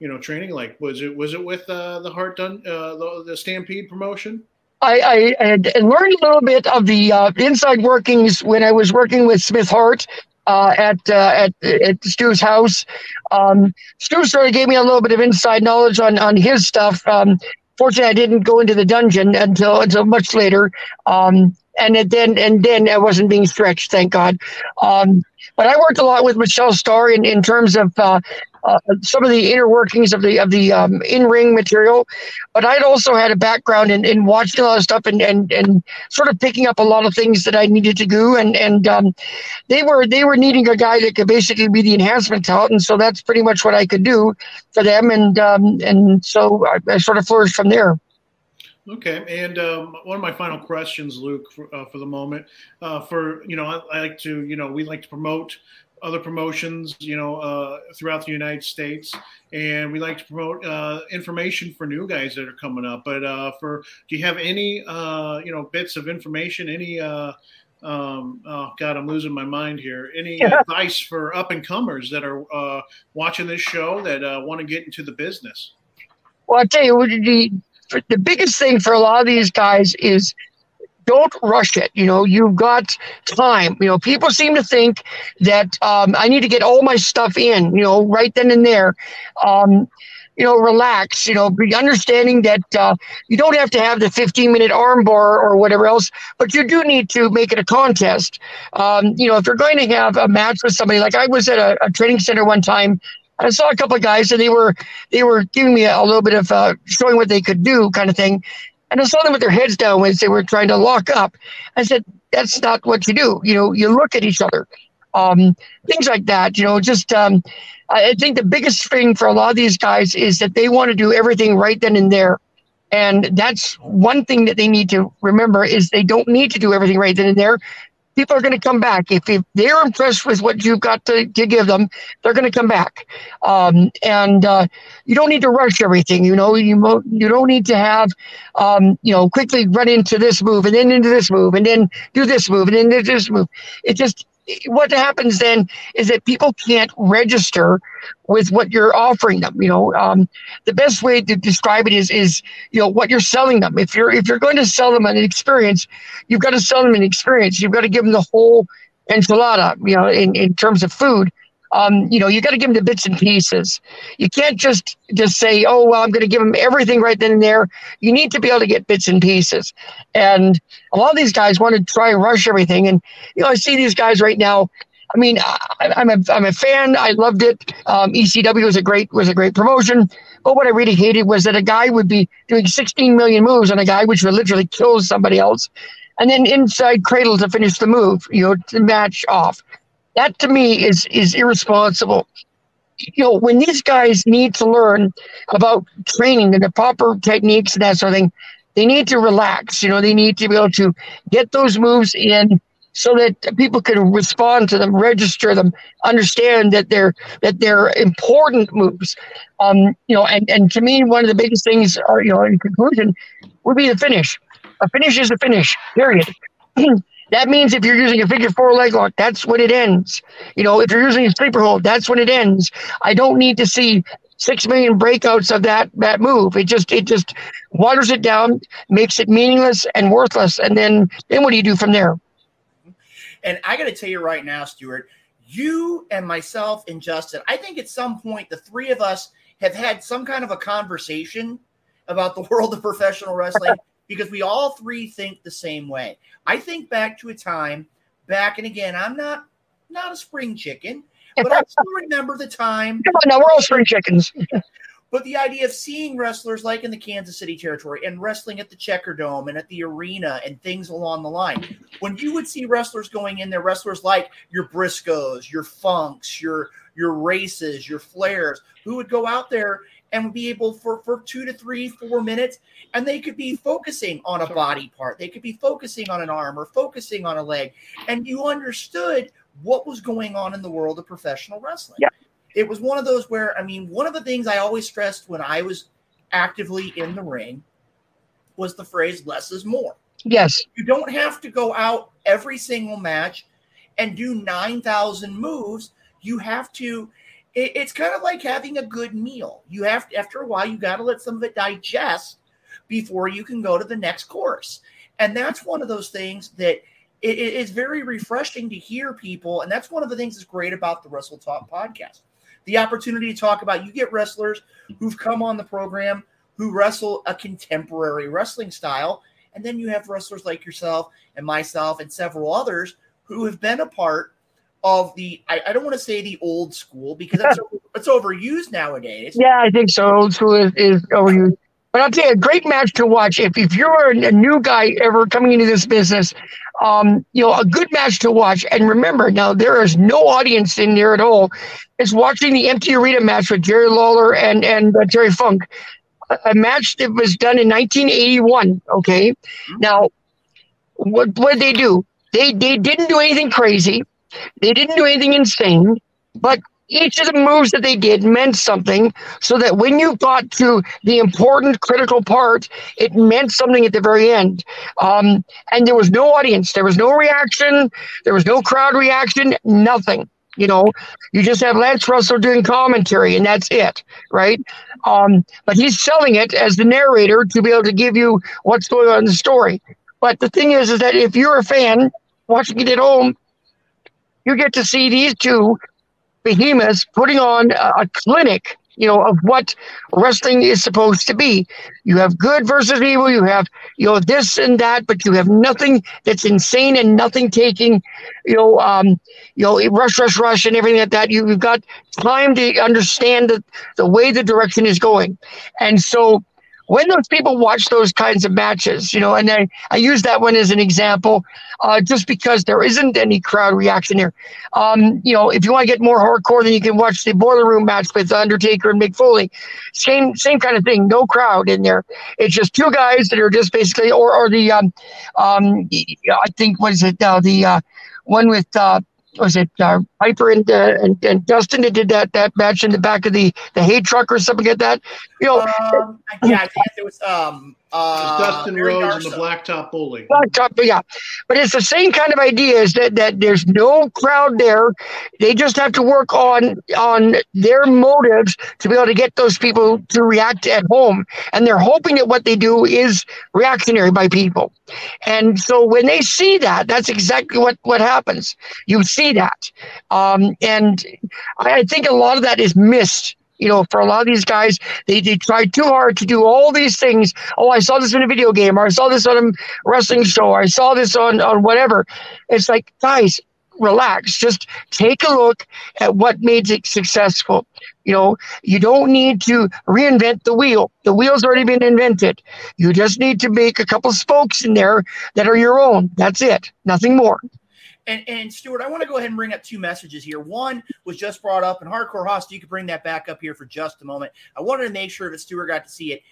you know training like? Was it was it with the Hart Dun the, the Stampede promotion? I, I, I, learned a little bit of the inside workings when I was working with Smith Hart at at at Stu's house. Um, Stu sort of gave me a little bit of inside knowledge on on his stuff. Um, Fortunately, I didn't go into the dungeon until until much later. Um, and then and then I wasn't being stretched, thank God. Um, but I worked a lot with Michelle Starr in, in terms of uh, uh, some of the inner workings of the of the um, in ring material. But I'd also had a background in, in watching a lot of stuff and, and and sort of picking up a lot of things that I needed to do. And and um, they were they were needing a guy that could basically be the enhancement talent, and so that's pretty much what I could do for them. And um, and so I, I sort of flourished from there. Okay, and um, one of my final questions, Luke, for, uh, for the moment, uh, for you know, I, I, like to, you know, we like to promote other promotions, you know, uh, throughout the United States, and we like to promote uh, information for new guys that are coming up. But uh, for, do you have any, uh, you know, bits of information? Any, um, oh God, I'm losing my mind here. Any <laughs> advice for up and comers that are watching this show that want to get into the business? Well, I tell you, the the biggest thing for a lot of these guys is don't rush it. You know, you've got time. You know, people seem to think that um, I need to get all my stuff in, you know, right then and there. Um, you know, relax, you know, be understanding that uh, you don't have to have the 15 minute armbar or whatever else, but you do need to make it a contest. Um, you know, if you're going to have a match with somebody, like I was at a, a training center one time I saw a couple of guys, and they were they were giving me a, little bit of uh, showing what they could do, kind of thing. And I saw them with their heads down as they were trying to lock up. I said, "That's not what you do. You know, you look at each other." Um, things like that. You know, just um, I think the biggest thing for a lot of these guys is that they want to do everything right then and there. And that's one thing that they need to remember is they don't need to do everything right then and there people are going to come back. If, they're impressed with what you've got to, to give them, they're going to come back. Um, and uh, you don't need to rush everything. You know, you mo- you don't need to have, um, you know, quickly run into this move and then into this move and then do this move and then do this move. It just what happens then is that people can't register with what you're offering them. You know, um, the best way to describe it is is you know what you're selling them. If you're if you're going to sell them an experience, you've got to sell them an experience. You've got to give them the whole enchilada. You know, in in terms of food um, you know, you got to give them the bits and pieces. You can't just just say, "Oh, well, I'm going to give them everything right then and there." You need to be able to get bits and pieces. And a lot of these guys want to try and rush everything. And you know, I see these guys right now. I mean, I, am a I'm a fan. I loved it. Um, ECW was a great was a great promotion. But what I really hated was that a guy would be doing 16 million moves on a guy which would literally kill somebody else, and then inside cradle to finish the move. You know, to match off. That to me is is irresponsible. You know, when these guys need to learn about training and the proper techniques and that sort of thing, they need to relax. You know, they need to be able to get those moves in so that people can respond to them, register them, understand that they're that they're important moves. Um, you know, and, and to me, one of the biggest things, are, you know, in conclusion, would be the finish. A finish is a finish. Period. <clears throat> That means if you're using a figure four leg lock, that's when it ends. You know, if you're using a sleeper hold, that's when it ends. I don't need to see six million breakouts of that that move. It just it just waters it down, makes it meaningless and worthless, and then then what do you do from there? And I got to tell you right now, Stuart, you and myself and Justin, I think at some point the three of us have had some kind of a conversation about the <laughs> world of professional wrestling <laughs> because we all three think the same way. I think back to a time back, and again, I'm not not a spring chicken, but I still remember the time. Come on, now we're all spring chickens. <laughs> but the idea of seeing wrestlers like in the Kansas City territory and wrestling at the Checkerdome and at the arena and things along the line, when you would see wrestlers going in there, wrestlers like your Briscoes, your Funks, your your races, your Flairs, who would go out there and be able for for two to three, four minutes, and they could be focusing on a body part, they could be focusing on an arm or focusing on a leg, and you understood what was going on in the world of professional wrestling. Yeah. It was one of those where I mean, one of the things I always stressed when I was actively in the ring was the phrase less is more. Yes. You don't have to go out every single match and do 9,000 moves. You have to it, it's kind of like having a good meal. You have to, after a while, you got to let some of it digest before you can go to the next course. And that's one of those things that it is very refreshing to hear people. And that's one of the things that's great about the Wrestle Talk podcast. The opportunity to talk about you get wrestlers who've come on the program who wrestle a contemporary wrestling style. And then you have wrestlers like yourself and myself and several others who have been a part of the I, I don't want to say the old school because it's, <laughs> it's overused nowadays. Yeah, I think so. Old school is, is overused. But I'll tell you, a great match to watch if, if you're a new guy ever coming into this business. Um, you know, a good match to watch. And remember, now there is no audience in there at all. It's watching the empty arena match with Jerry Lawler and and uh, Terry Funk, a, a, match that was done in 1981. Okay, mm-hmm. now what what did they do? They they didn't do anything crazy. They didn't do anything insane, but each of the moves that they did meant something so that when you got to the important critical part it meant something at the very end. Um, and there was no audience. There was no reaction. There was no crowd reaction. Nothing you know? You just have lance russell doing commentary and that's it right? Um, but he's selling it as the narrator to be able to give you what's going on in the story. But the thing is is that if you're a fan watching it at home you get to see these two behemoths putting on a, clinic you know, of what wrestling is supposed to be. You have good versus evil. You have, you know, this and that, but you have nothing that's insane and nothing taking, you know, um, you know, rush, rush, rush, and everything like that. You, you've got time to understand the, the way the direction is going, and so when those people watch those kinds of matches, you know, and I, I use that one as an example, uh, just because there isn't any crowd reaction here. Um, you know, if you want to get more hardcore, then you can watch the Boiler Room match with Undertaker and Mick Foley. Same, same kind of thing. No crowd in there. It's just two guys that are just basically, or, or the, um, um, I think, what is it now? The uh, one with, uh, was it uh, Piper and, uh, and and Dustin that did that that match in the back of the the hay truck or something like that? You know, um, yeah, I think it was um uh, Dustin Rhodes and the Blacktop Bully. Blacktop, yeah, but it's the same kind of idea. Is that that there's no crowd there? They just have to work on on their motives to be able to get those people to react at home, and they're hoping that what they do is reactionary by people. And so when they see that, that's exactly what what happens. You see that, um, and I think a lot of that is missed you know, for a lot of these guys, they, they try too hard to do all these things. Oh, I saw this in a video game, or I saw this on a wrestling show, or I saw this on, on whatever. It's like, guys, relax. Just take a look at what made it successful. You know, you don't need to reinvent the wheel. The wheel's already been invented. You just need to make a couple spokes in there that are your own. That's it. Nothing more. And, and Stuart, I want to go ahead and bring up two messages here. One was just brought up, and Hardcore Host, you could bring that back up here for just a moment. I wanted to make sure that Stuart got to see it.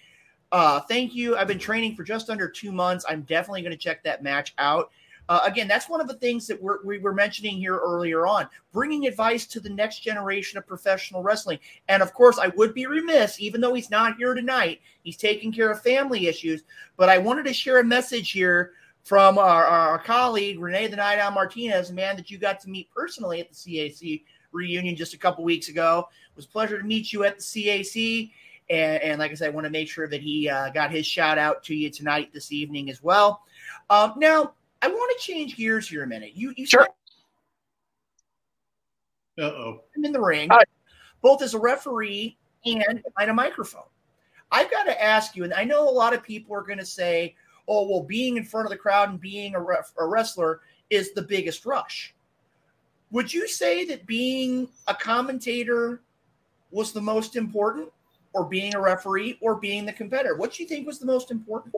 Uh, thank you. I've been training for just under two months. I'm definitely going to check that match out. Uh, again, that's one of the things that we're, we were mentioning here earlier on, bringing advice to the next generation of professional wrestling. And of course, I would be remiss, even though he's not here tonight, he's taking care of family issues. But I wanted to share a message here from our, our colleague Renee the Night Owl Martinez, a man that you got to meet personally at the CAC reunion just a couple weeks ago. It was a pleasure to meet you at the CAC. And, and like I said, I want to make sure that he uh, got his shout out to you tonight, this evening as well. Um, now, I want to change gears here a minute. You, you sure. Uh oh. I'm in the ring, uh, both as a referee and behind a microphone. I've got to ask you, and I know a lot of people are going to say, oh, well, being in front of the crowd and being a, ref- a wrestler is the biggest rush. Would you say that being a commentator was the most important, or being a referee, or being the competitor? What do you think was the most important?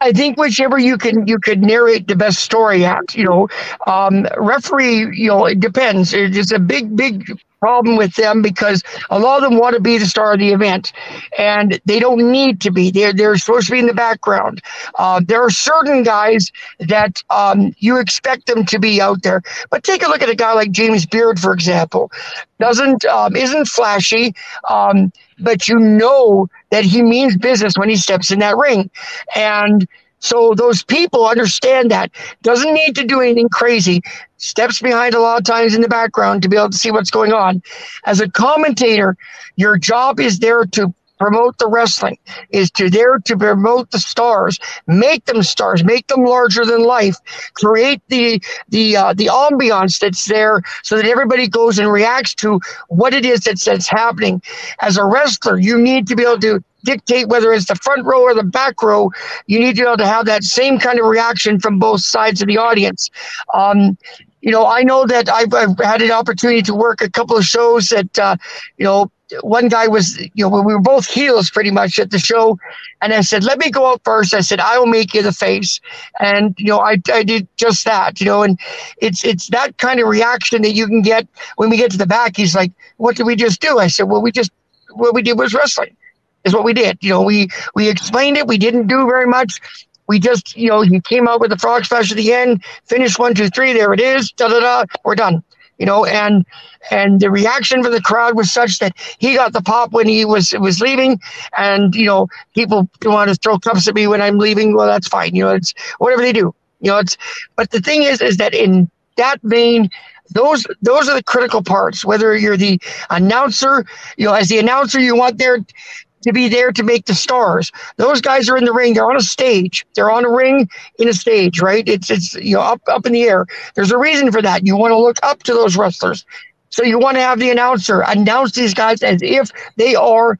I think whichever you can you could narrate the best story at. You know, um, referee. You know, it depends. It's a big, big problem with them because a lot of them want to be the star of the event, and they don't need to be. They're they're supposed to be in the background. Uh, there are certain guys that um, you expect them to be out there, but take a look at a guy like James Beard, for example. Doesn't um, isn't flashy, um, but you know that he means business when he steps in that ring, and so those people understand that. Doesn't need to do anything crazy. Steps behind a lot of times in the background to be able to see what's going on. As a commentator, your job is there to promote the wrestling is to there to promote the stars make them stars make them larger than life create the the uh, the ambiance that's there so that everybody goes and reacts to what it is that's that's happening as a wrestler you need to be able to dictate whether it's the front row or the back row. You need to be able to have that same kind of reaction from both sides of the audience. Um, you know, I know that I've, I've, had an opportunity to work a couple of shows that, uh, you know, one guy was, you know, we were both heels pretty much at the show. And I said, let me go out first. I said, I will make you the face. And, you know, I, I did just that, you know, and it's, it's that kind of reaction that you can get when we get to the back. He's like, what did we just do? I said, well, we just, what we did was wrestling is what we did. You know, we we explained it. We didn't do very much. We just, you know, he came out with the frog splash at the end, finished one, two, three. There it is. Da da da. We're done. You know, and and the reaction from the crowd was such that he got the pop when he was was leaving, and you know, people want to throw cups at me when I'm leaving. Well, that's fine. You know, it's whatever they do. You know, it's. But the thing is, is that in that vein, those those are the critical parts whether you're the announcer you know as the announcer you want there to be there to make the stars. Those guys are in the ring. They're on a stage. They're on a ring in a stage, right? It's it's you know up up in the air. There's a reason for that. You want to look up to those wrestlers. So you want to have the announcer announce these guys as if they are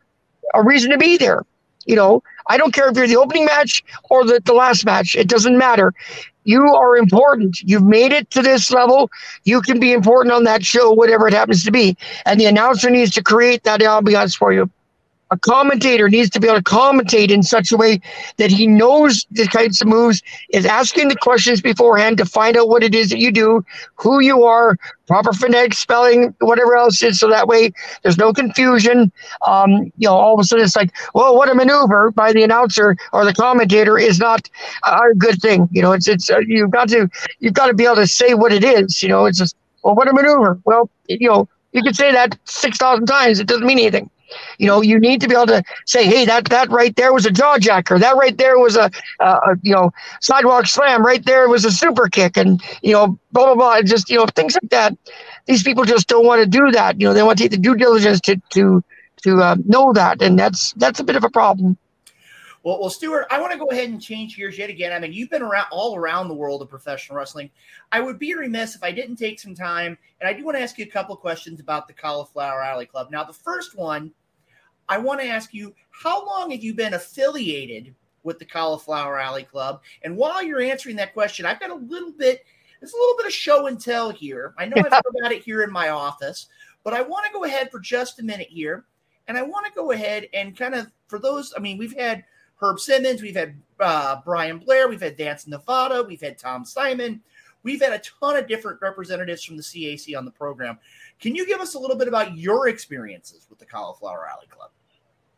a reason to be there. You know, I don't care if you're the opening match or the, the last match, it doesn't matter. You are important. You've made it to this level. You can be important on that show, whatever it happens to be. And the announcer needs to create that ambiance for you a commentator needs to be able to commentate in such a way that he knows the kinds of moves, is asking the questions beforehand to find out what it is that you do, who you are, proper phonetic spelling, whatever else is, so that way there's no confusion. Um, you know, all of a sudden it's like, well, what a maneuver by the announcer or the commentator is not a good thing. You know, it's it's uh, you've got to you've got to be able to say what it is. You know, it's just well, what a maneuver. Well, you know, you can say that six thousand times. It doesn't mean anything. You know, you need to be able to say, "Hey, that that right there was a jaw jacker. That right there was a, a you know sidewalk slam. Right there was a super kick, and you know, blah blah blah. Just you know, things like that. These people just don't want to do that. You know, they want to take the due diligence to to to uh, know that, and that's that's a bit of a problem. Well, well, Stuart, I want to go ahead and change gears yet again. I mean, you've been around all around the world of professional wrestling. I would be remiss if I didn't take some time, and I do want to ask you a couple questions about the Cauliflower Alley Club. Now, the first one I want to ask you how long have you been affiliated with the Cauliflower Alley Club? And while you're answering that question, I've got a little bit, there's a little bit of show and tell here. I know I've about it here in my office, but I want to go ahead for just a minute here. And I want to go ahead and kind of, for those, I mean, we've had Herb Simmons, we've had uh, Brian Blair, we've had Vance Nevada, we've had Tom Simon, we've had a ton of different representatives from the CAC on the program. Can you give us a little bit about your experiences with the Cauliflower Alley Club?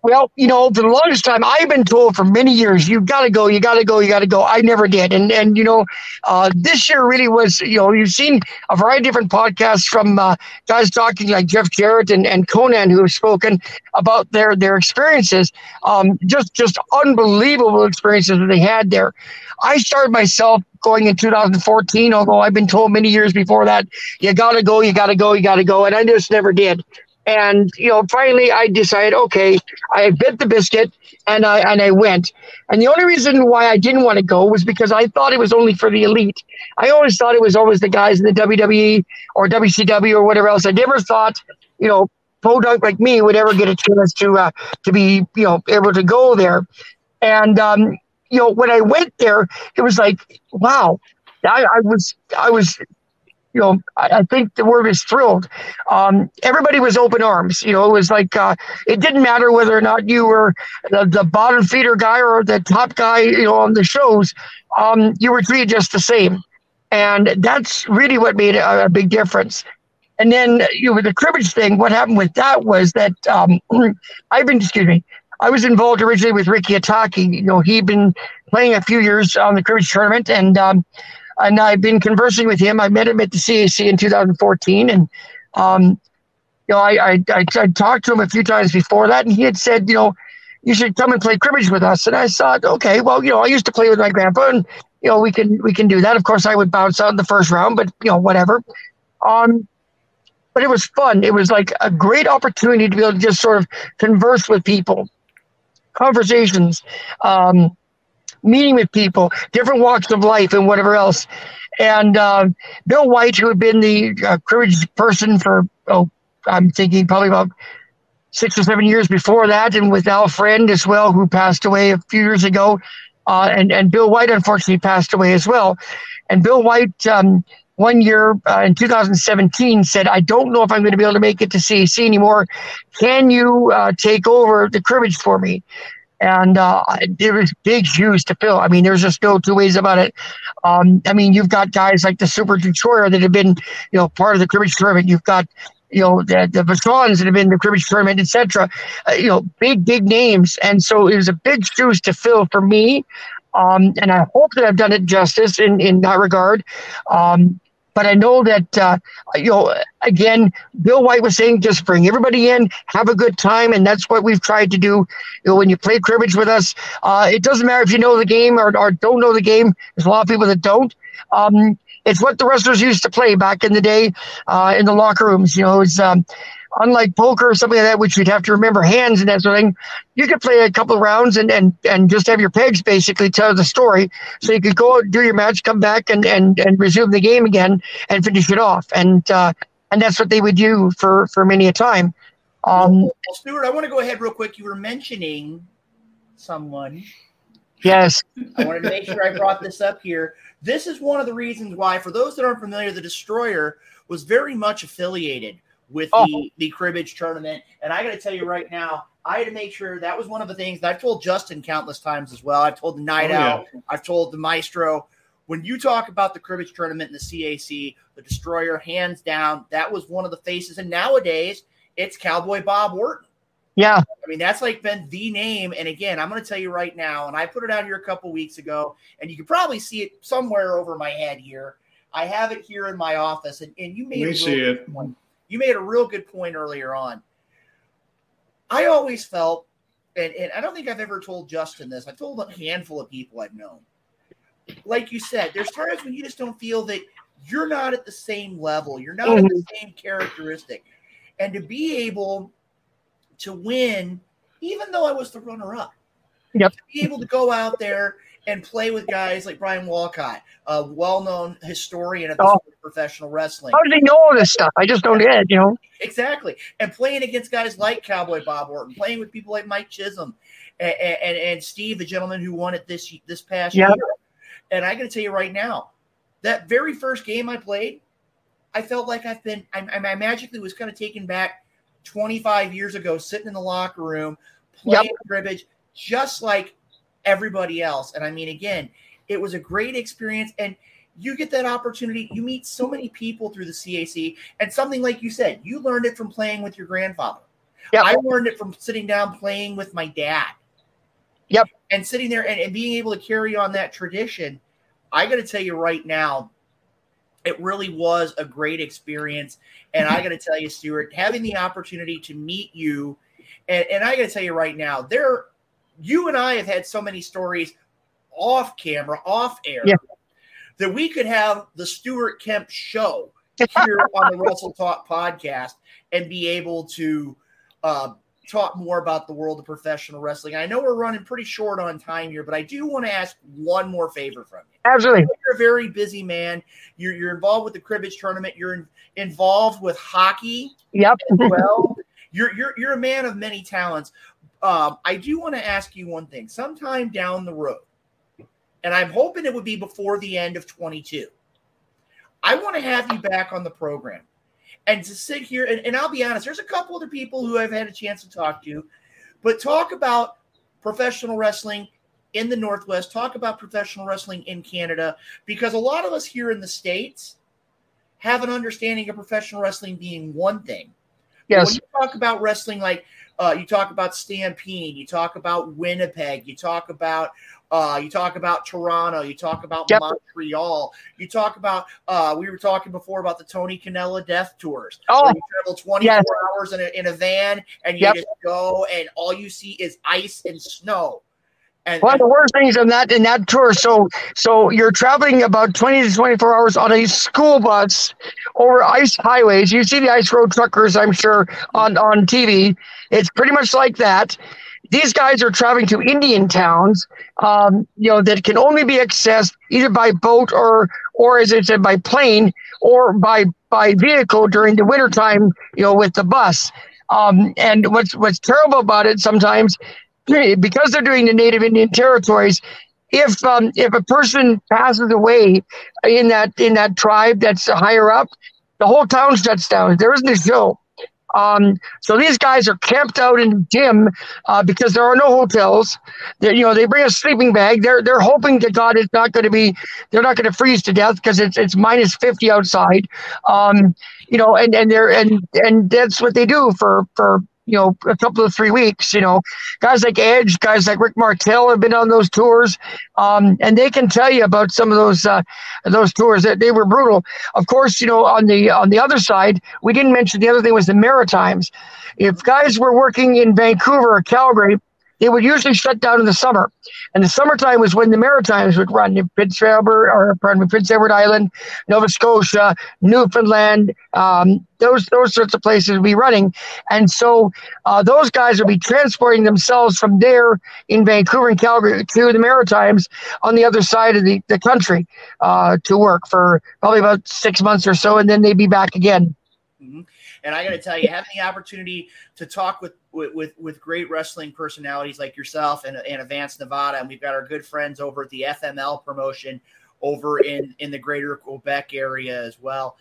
Well, you know, for the longest time, I've been told for many years, you got to go, you got to go, you got to go. I never did. And, and you know, uh, this year really was, you know, you've seen a variety of different podcasts from uh, guys talking like Jeff Jarrett and, and Konnan who have spoken about their, their experiences. Um, just, just unbelievable experiences that they had there. I started myself going in 2014, although I've been told many years before that, you got to go, you got to go, you got to go. And I just never did. And you know, finally, I decided, okay, I bit the biscuit, and I and I went. And the only reason why I didn't want to go was because I thought it was only for the elite. I always thought it was always the guys in the WWE or WCW or whatever else. I never thought, you know, podunk like me would ever get a chance to uh, to be, you know, able to go there. And um, you know, when I went there, it was like, wow, I, I was I was you know, I, I, think the word is thrilled. Um, everybody was open arms. You know, it was like uh, it didn't matter whether or not you were the, the, bottom feeder guy or the top guy, you know, on the shows. Um, you were treated just the same, and that's really what made a, a big difference. And then you know, with the cribbage thing, what happened with that was that um, <clears throat> I've been, excuse me, I was involved originally with Ricky Ataki. You know, he'd been playing a few years on the cribbage tournament, and um, and I've been conversing with him. I met him at the CAC in 2014, and um, you know, I, I, I, talked to him a few times before that, and he had said, you know, you should come and play cribbage with us. And I thought, okay, well, you know, I used to play with my grandpa, and you know, we can we can do that. Of course, I would bounce out in the first round, but you know, whatever. Um, but it was fun. It was like a great opportunity to be able to just sort of converse with people, conversations. Um, meeting with people, different walks of life, and whatever else. And uh, Bill White, who had been the uh, person for, oh, I'm thinking probably about six or seven years before that, and with Al Friend as well, who passed away a few years ago. Uh, and, and Bill White unfortunately passed away as well. And Bill White, um, one year uh, in 2017, said, I don't know if I'm going to be able to make it to CAC anymore. Can you uh, take over the cribbage for me? And uh, there was big shoes to fill. I mean, there's just no two ways about it. Um, I mean, you've got guys like the Super Destroyer that have been, you know, part of the cribbage tournament. You've got, you know, the, the Vachons that have been in the cribbage tournament, etc. Uh, you know, big, big names, and so it was a big shoes to fill for me. Um, and I hope that I've done it justice in in that regard. Um, but I know that, uh, you know, again, Bill White was saying just bring everybody in, have a good time. And that's what we've tried to do. You know, when you play cribbage with us, uh, it doesn't matter if you know the game or, or don't know the game. There's a lot of people that don't. Um, it's what the wrestlers used to play back in the day uh, in the locker rooms. You know, it's um, unlike poker or something like that, which you'd have to remember hands and that sort of thing, you could play a couple of rounds and, and, and just have your pegs basically tell the story. So you could go do your match, come back and, and, and resume the game again and finish it off. And uh, and that's what they would do for for many a time. Um, well, Stuart, I want to go ahead real quick. You were mentioning someone. Yes. I wanted to make sure I brought this up here. This is one of the reasons why, for those that aren't familiar, the Destroyer was very much affiliated with oh. the, the cribbage tournament. And I got to tell you right now, I had to make sure that was one of the things that I've told Justin countless times as well. I've told the Night oh, Out, yeah. I've told the Maestro. When you talk about the cribbage tournament in the CAC, the Destroyer, hands down, that was one of the faces. And nowadays, it's Cowboy Bob Orton. Yeah. I mean, that's like been the name. And again, I'm going to tell you right now, and I put it out here a couple weeks ago, and you can probably see it somewhere over my head here. I have it here in my office, and, and you made we see it. Point. You made a real good point earlier on. I always felt, and, and I don't think I've ever told Justin this. I've told a handful of people I've known. Like you said, there's times when you just don't feel that you're not at the same level. You're not mm-hmm. at the same characteristic. And to be able to win, even though I was the runner up. Yep. To be able to go out there and play with guys like Brian Walcott, a well-known historian of oh. professional wrestling. How do he know all this stuff? I just don't get you know. Exactly, and playing against guys like Cowboy Bob Orton, playing with people like Mike Chisholm, and, and, and Steve, the gentleman who won it this this past yep. year. And I got to tell you right now, that very first game I played, I felt like I've been. I, I magically was kind of taken back 25 years ago, sitting in the locker room, playing yep. cribbage, just like everybody else. And I mean, again, it was a great experience. And you get that opportunity. You meet so many people through the CAC. And something like you said, you learned it from playing with your grandfather. Yep. I learned it from sitting down playing with my dad. Yep. And sitting there and, and being able to carry on that tradition. I got to tell you right now, it really was a great experience. And I got to tell you, Stuart, having the opportunity to meet you, and, and I got to tell you right now, there, you and I have had so many stories off camera, off air, yeah. that we could have the Stuart Kemp show <laughs> here on the Wrestle Talk podcast and be able to uh, talk more about the world of professional wrestling. I know we're running pretty short on time here, but I do want to ask one more favor from you. Absolutely. You're a very busy man. You're, you're involved with the cribbage tournament. You're in, involved with hockey. Yep. well, <laughs> you're, you're, you're a man of many talents. Um, I do want to ask you one thing. Sometime down the road, and I'm hoping it would be before the end of 22, I want to have you back on the program and to sit here and, and I'll be honest, there's a couple other people who I've had a chance to talk to, but talk about professional wrestling in the Northwest, talk about professional wrestling in Canada, because a lot of us here in the States have an understanding of professional wrestling being one thing. Yes. When you talk about wrestling like uh, you talk about Stampede, you talk about Winnipeg, you talk about uh, you talk about Toronto, you talk about yep. Montreal, you talk about uh, we were talking before about the Tony Condello Death Tours. Oh, you travel 24 yes. hours in a, in a van and you yep. just go and all you see is ice and snow. And, One of the worst things in that in that tour. So so you're traveling about 20 to 24 hours on a school bus over ice highways. You see the ice road truckers, I'm sure, on on TV. It's pretty much like that. These guys are traveling to Indian towns, um, you know, that can only be accessed either by boat or, or as I said, by plane or by by vehicle during the wintertime, you know, with the bus. Um, and what's what's terrible about it sometimes, because they're doing the Native Indian territories, if um, if a person passes away in that in that tribe that's higher up, the whole town shuts down. There isn't a show. Um, so these guys are camped out in the gym uh, because there are no hotels. They're, you know, they bring a sleeping bag. They're they're hoping to God it's not going to be they're not going to freeze to death because it's it's minus fifty outside. Um, you know, and and they're and and that's what they do for for you know, a couple of three weeks. You know, guys like Edge, guys like Rick Martel have been on those tours, um, and they can tell you about some of those uh, those tours that they were brutal. Of course, you know, on the on the other side, we didn't mention the other thing was the Maritimes. If guys were working in Vancouver or Calgary, they would usually shut down in the summer. And the summertime was when the Maritimes would run in Prince Edward, or pardon me, Prince Edward Island, Nova Scotia, Newfoundland, um, those those sorts of places would be running. And so uh, those guys would be transporting themselves from there in Vancouver and Calgary to the Maritimes on the other side of the, the country uh, to work for probably about six months or so, and then they'd be back again. Mm-hmm. And I got to tell you, having the opportunity to talk with, with with, with great wrestling personalities like yourself and, and Vance Nevada, and we've got our good friends over at the FML promotion over in in the greater Quebec area as well.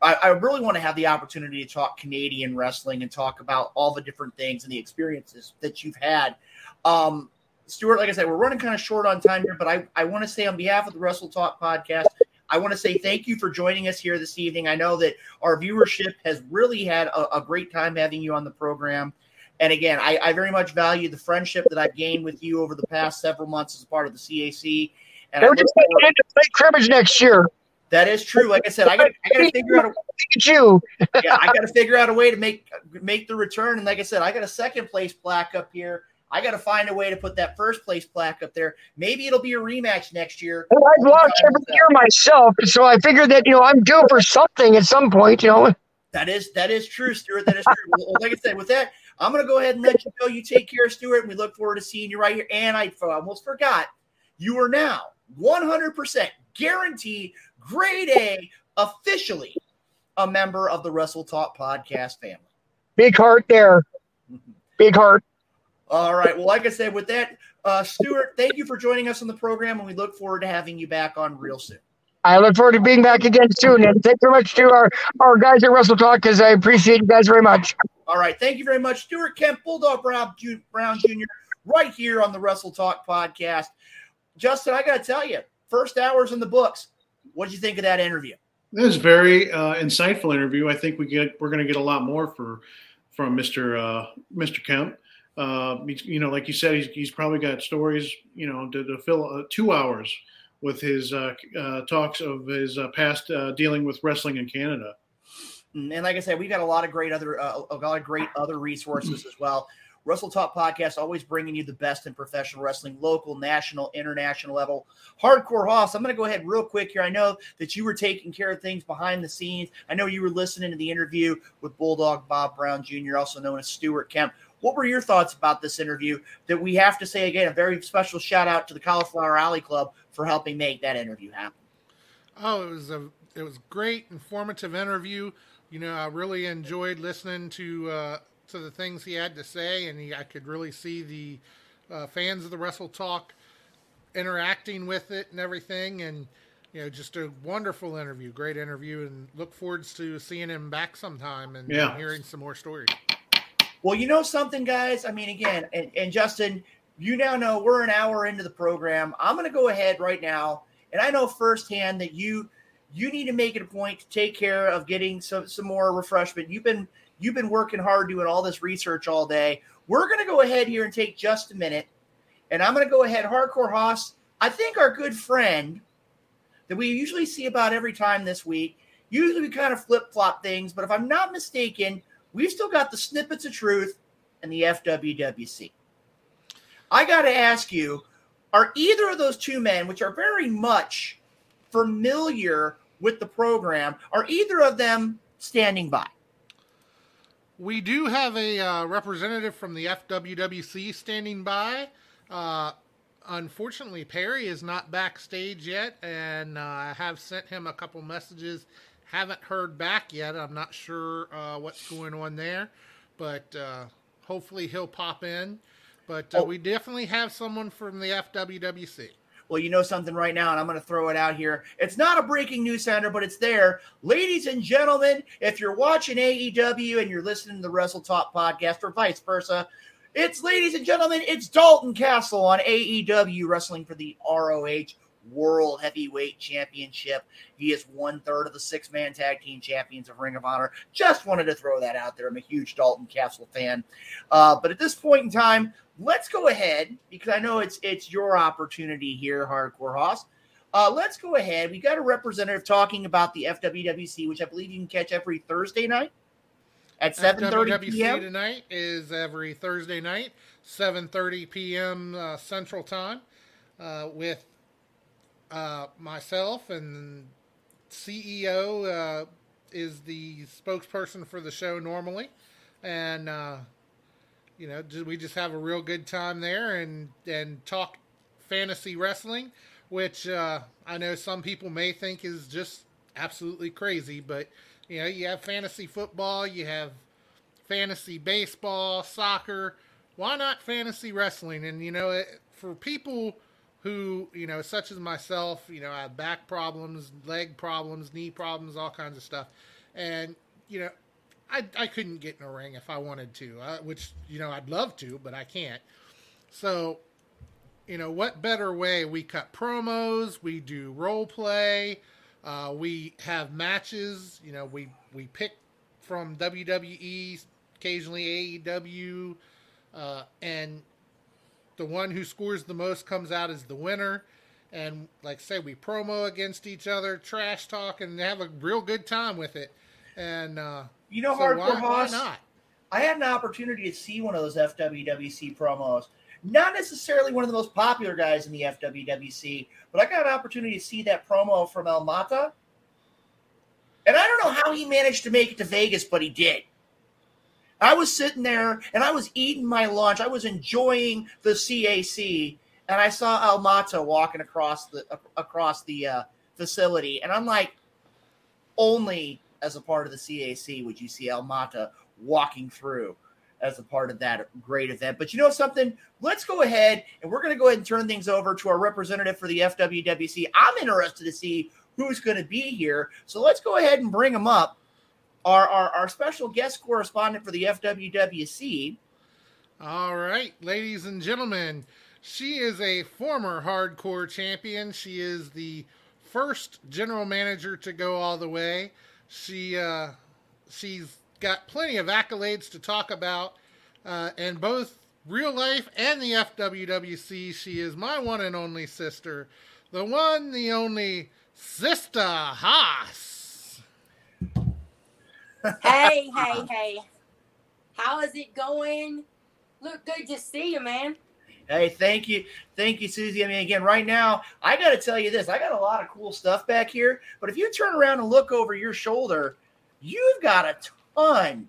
I, I really want to have the opportunity to talk Canadian wrestling and talk about all the different things and the experiences that you've had. Um, Stuart, like I said, we're running kind of short on time here, but I, I want to say on behalf of the Wrestle Talk podcast, I want to say thank you for joining us here this evening. I know that our viewership has really had a, a great time having you on the program. And again, I, I, very much value the friendship that I've gained with you over the past several months as part of the CAC. And We're just going to play cribbage next year. That is true. Like I said, I got to figure out a you. <laughs> yeah, I got to figure out a way to make make the return. And like I said, I got a second place plaque up here. I got to find a way to put that first place plaque up there. Maybe it'll be a rematch next year. Well, I've watched every year myself, so I figured that you know I'm due for something at some point. You know. That is that is true, Stuart. That is true. well, like I said, with that, I'm going to go ahead and let you go. You take care, Stuart, and we look forward to seeing you right here. And I almost forgot, you are now 100% guaranteed grade A officially a member of the Wrestle Talk podcast family. Big heart there. <laughs> Big heart. All right. Well, like I said, with that, uh, Stuart, thank you for joining us on the program, and we look forward to having you back on real soon. I look forward to being back again soon. And thank you very much to our, our guys at Wrestle Talk because I appreciate you guys very much. All right. Thank you very much, Stuart Kemp, Bulldog Brown, Brown Jr., right here on the Wrestle Talk podcast. Justin, I got to tell you, first hours in the books. What did you think of that interview? That was very uh, insightful interview. I think we get we're going to get a lot more for from Mr. Uh, Mr. Kemp. Uh, you know, like you said, he's, he's probably got stories, you know, to, to fill uh, two hours with his uh, uh, talks of his past dealing with wrestling in Canada. Mm, and like I said, we've got a lot of great other a lot of great other resources as well. Wrestle Talk Podcast, always bringing you the best in professional wrestling, local, national, international level. Hardcore Hoss, I'm going to go ahead real quick here. I know that you were taking care of things behind the scenes. I know you were listening to the interview with Bulldog Bob Brown Jr., also known as Stuart Kemp. What were your thoughts about this interview? That we have to say again, a very special shout out to the Cauliflower Alley Club for helping make that interview happen. Oh, it was a it was great, informative interview. You know, I really enjoyed listening to uh, to the things he had to say, and he, I could really see the uh, fans of the Wrestle Talk interacting with it and everything. And you know, just a wonderful interview, great interview, and look forward to seeing him back sometime and, yeah. and hearing some more stories. Well, you know something, guys. I mean, again, and, and Justin, you now know we're an hour into the program. I'm going to go ahead right now, and I know firsthand that you you need to make it a point to take care of getting some some more refreshment. You've been You've been working hard doing all this research all day. We're going to go ahead here and take just a minute. And I'm going to go ahead, Hardcore Hoss. I think our good friend that we usually see about every time this week, usually we kind of flip flop things, but if I'm not mistaken, we've still got the snippets of truth and the FWWC. I got to ask you, are either of those two men, which are very much familiar with the program, are either of them standing by? We do have a uh, representative from the FWWC standing by. Uh, unfortunately, Perry is not backstage yet, and uh, I have sent him a couple messages. Haven't heard back yet. I'm not sure uh, what's going on there, but uh, hopefully he'll pop in. But uh, oh. we definitely have someone from the FWWC well, you know something right now, and I'm going to throw it out here. It's not a breaking news center, but it's there. Ladies and gentlemen, if you're watching AEW and you're listening to the Wrestle Talk podcast or vice versa, it's ladies and gentlemen, it's Dalton Castle on AEW wrestling for the ROH World Heavyweight Championship. He is one third of the six man tag team champions of Ring of Honor. Just wanted to throw that out there. I'm a huge Dalton Castle fan. Uh, but at this point in time, let's go ahead because I know it's it's your opportunity here, Hardcore Hoss. Uh, let's go ahead. We got a representative talking about the FWWC, which I believe you can catch every Thursday night at 7:30 p.m. tonight is every Thursday night, 7:30 p.m. Uh, Central Time, uh, with uh, myself and CEO uh, is the spokesperson for the show normally, and uh, you know, we just have a real good time there and and talk fantasy wrestling, which uh, I know some people may think is just absolutely crazy, but You know, you have fantasy football, you have fantasy baseball, soccer. Why not fantasy wrestling? And you know, it, for people who you know, such as myself, you know, I have back problems, leg problems, knee problems, all kinds of stuff, and you know, I I couldn't get in a ring if I wanted to, uh, which you know I'd love to, but I can't. So, you know, what better way? We cut promos, we do role play, uh, we have matches. You know, we we pick from WWE, occasionally AEW, uh, and the one who scores the most comes out as the winner. And like I say, we promo against each other, trash talk, and have a real good time with it. And uh, You know, so Hardcore why, why not? I had an opportunity to see one of those FWWC promos. Not necessarily one of the most popular guys in the FWWC, but I got an opportunity to see that promo from El Mata. And I don't know how he managed to make it to Vegas, but he did. I was sitting there and I was eating my lunch. I was enjoying the CAC, and I saw El Mata walking across the across the uh, facility, and I'm like, only as a part of the CAC would you see El Mata walking through as a part of that great event. But you know something? Let's go ahead and we're going to go ahead and turn things over to our representative for the FWWC. I'm interested to see who's going to be here. So let's go ahead and bring him up. Our, our, our special guest correspondent for the FWWC. All right, ladies and gentlemen, she is a former hardcore champion. She is the first general manager to go all the way. She uh, she's got plenty of accolades to talk about, uh, in both real life and the FWWC. She is my one and only sister, the one, the only Sister Hoss. Hey, hey, hey. How is it going? Look, good to see you, man. Hey, thank you. Thank you, Susie. I mean, again, right now, I got to tell you this I got a lot of cool stuff back here, but if you turn around and look over your shoulder, you've got a ton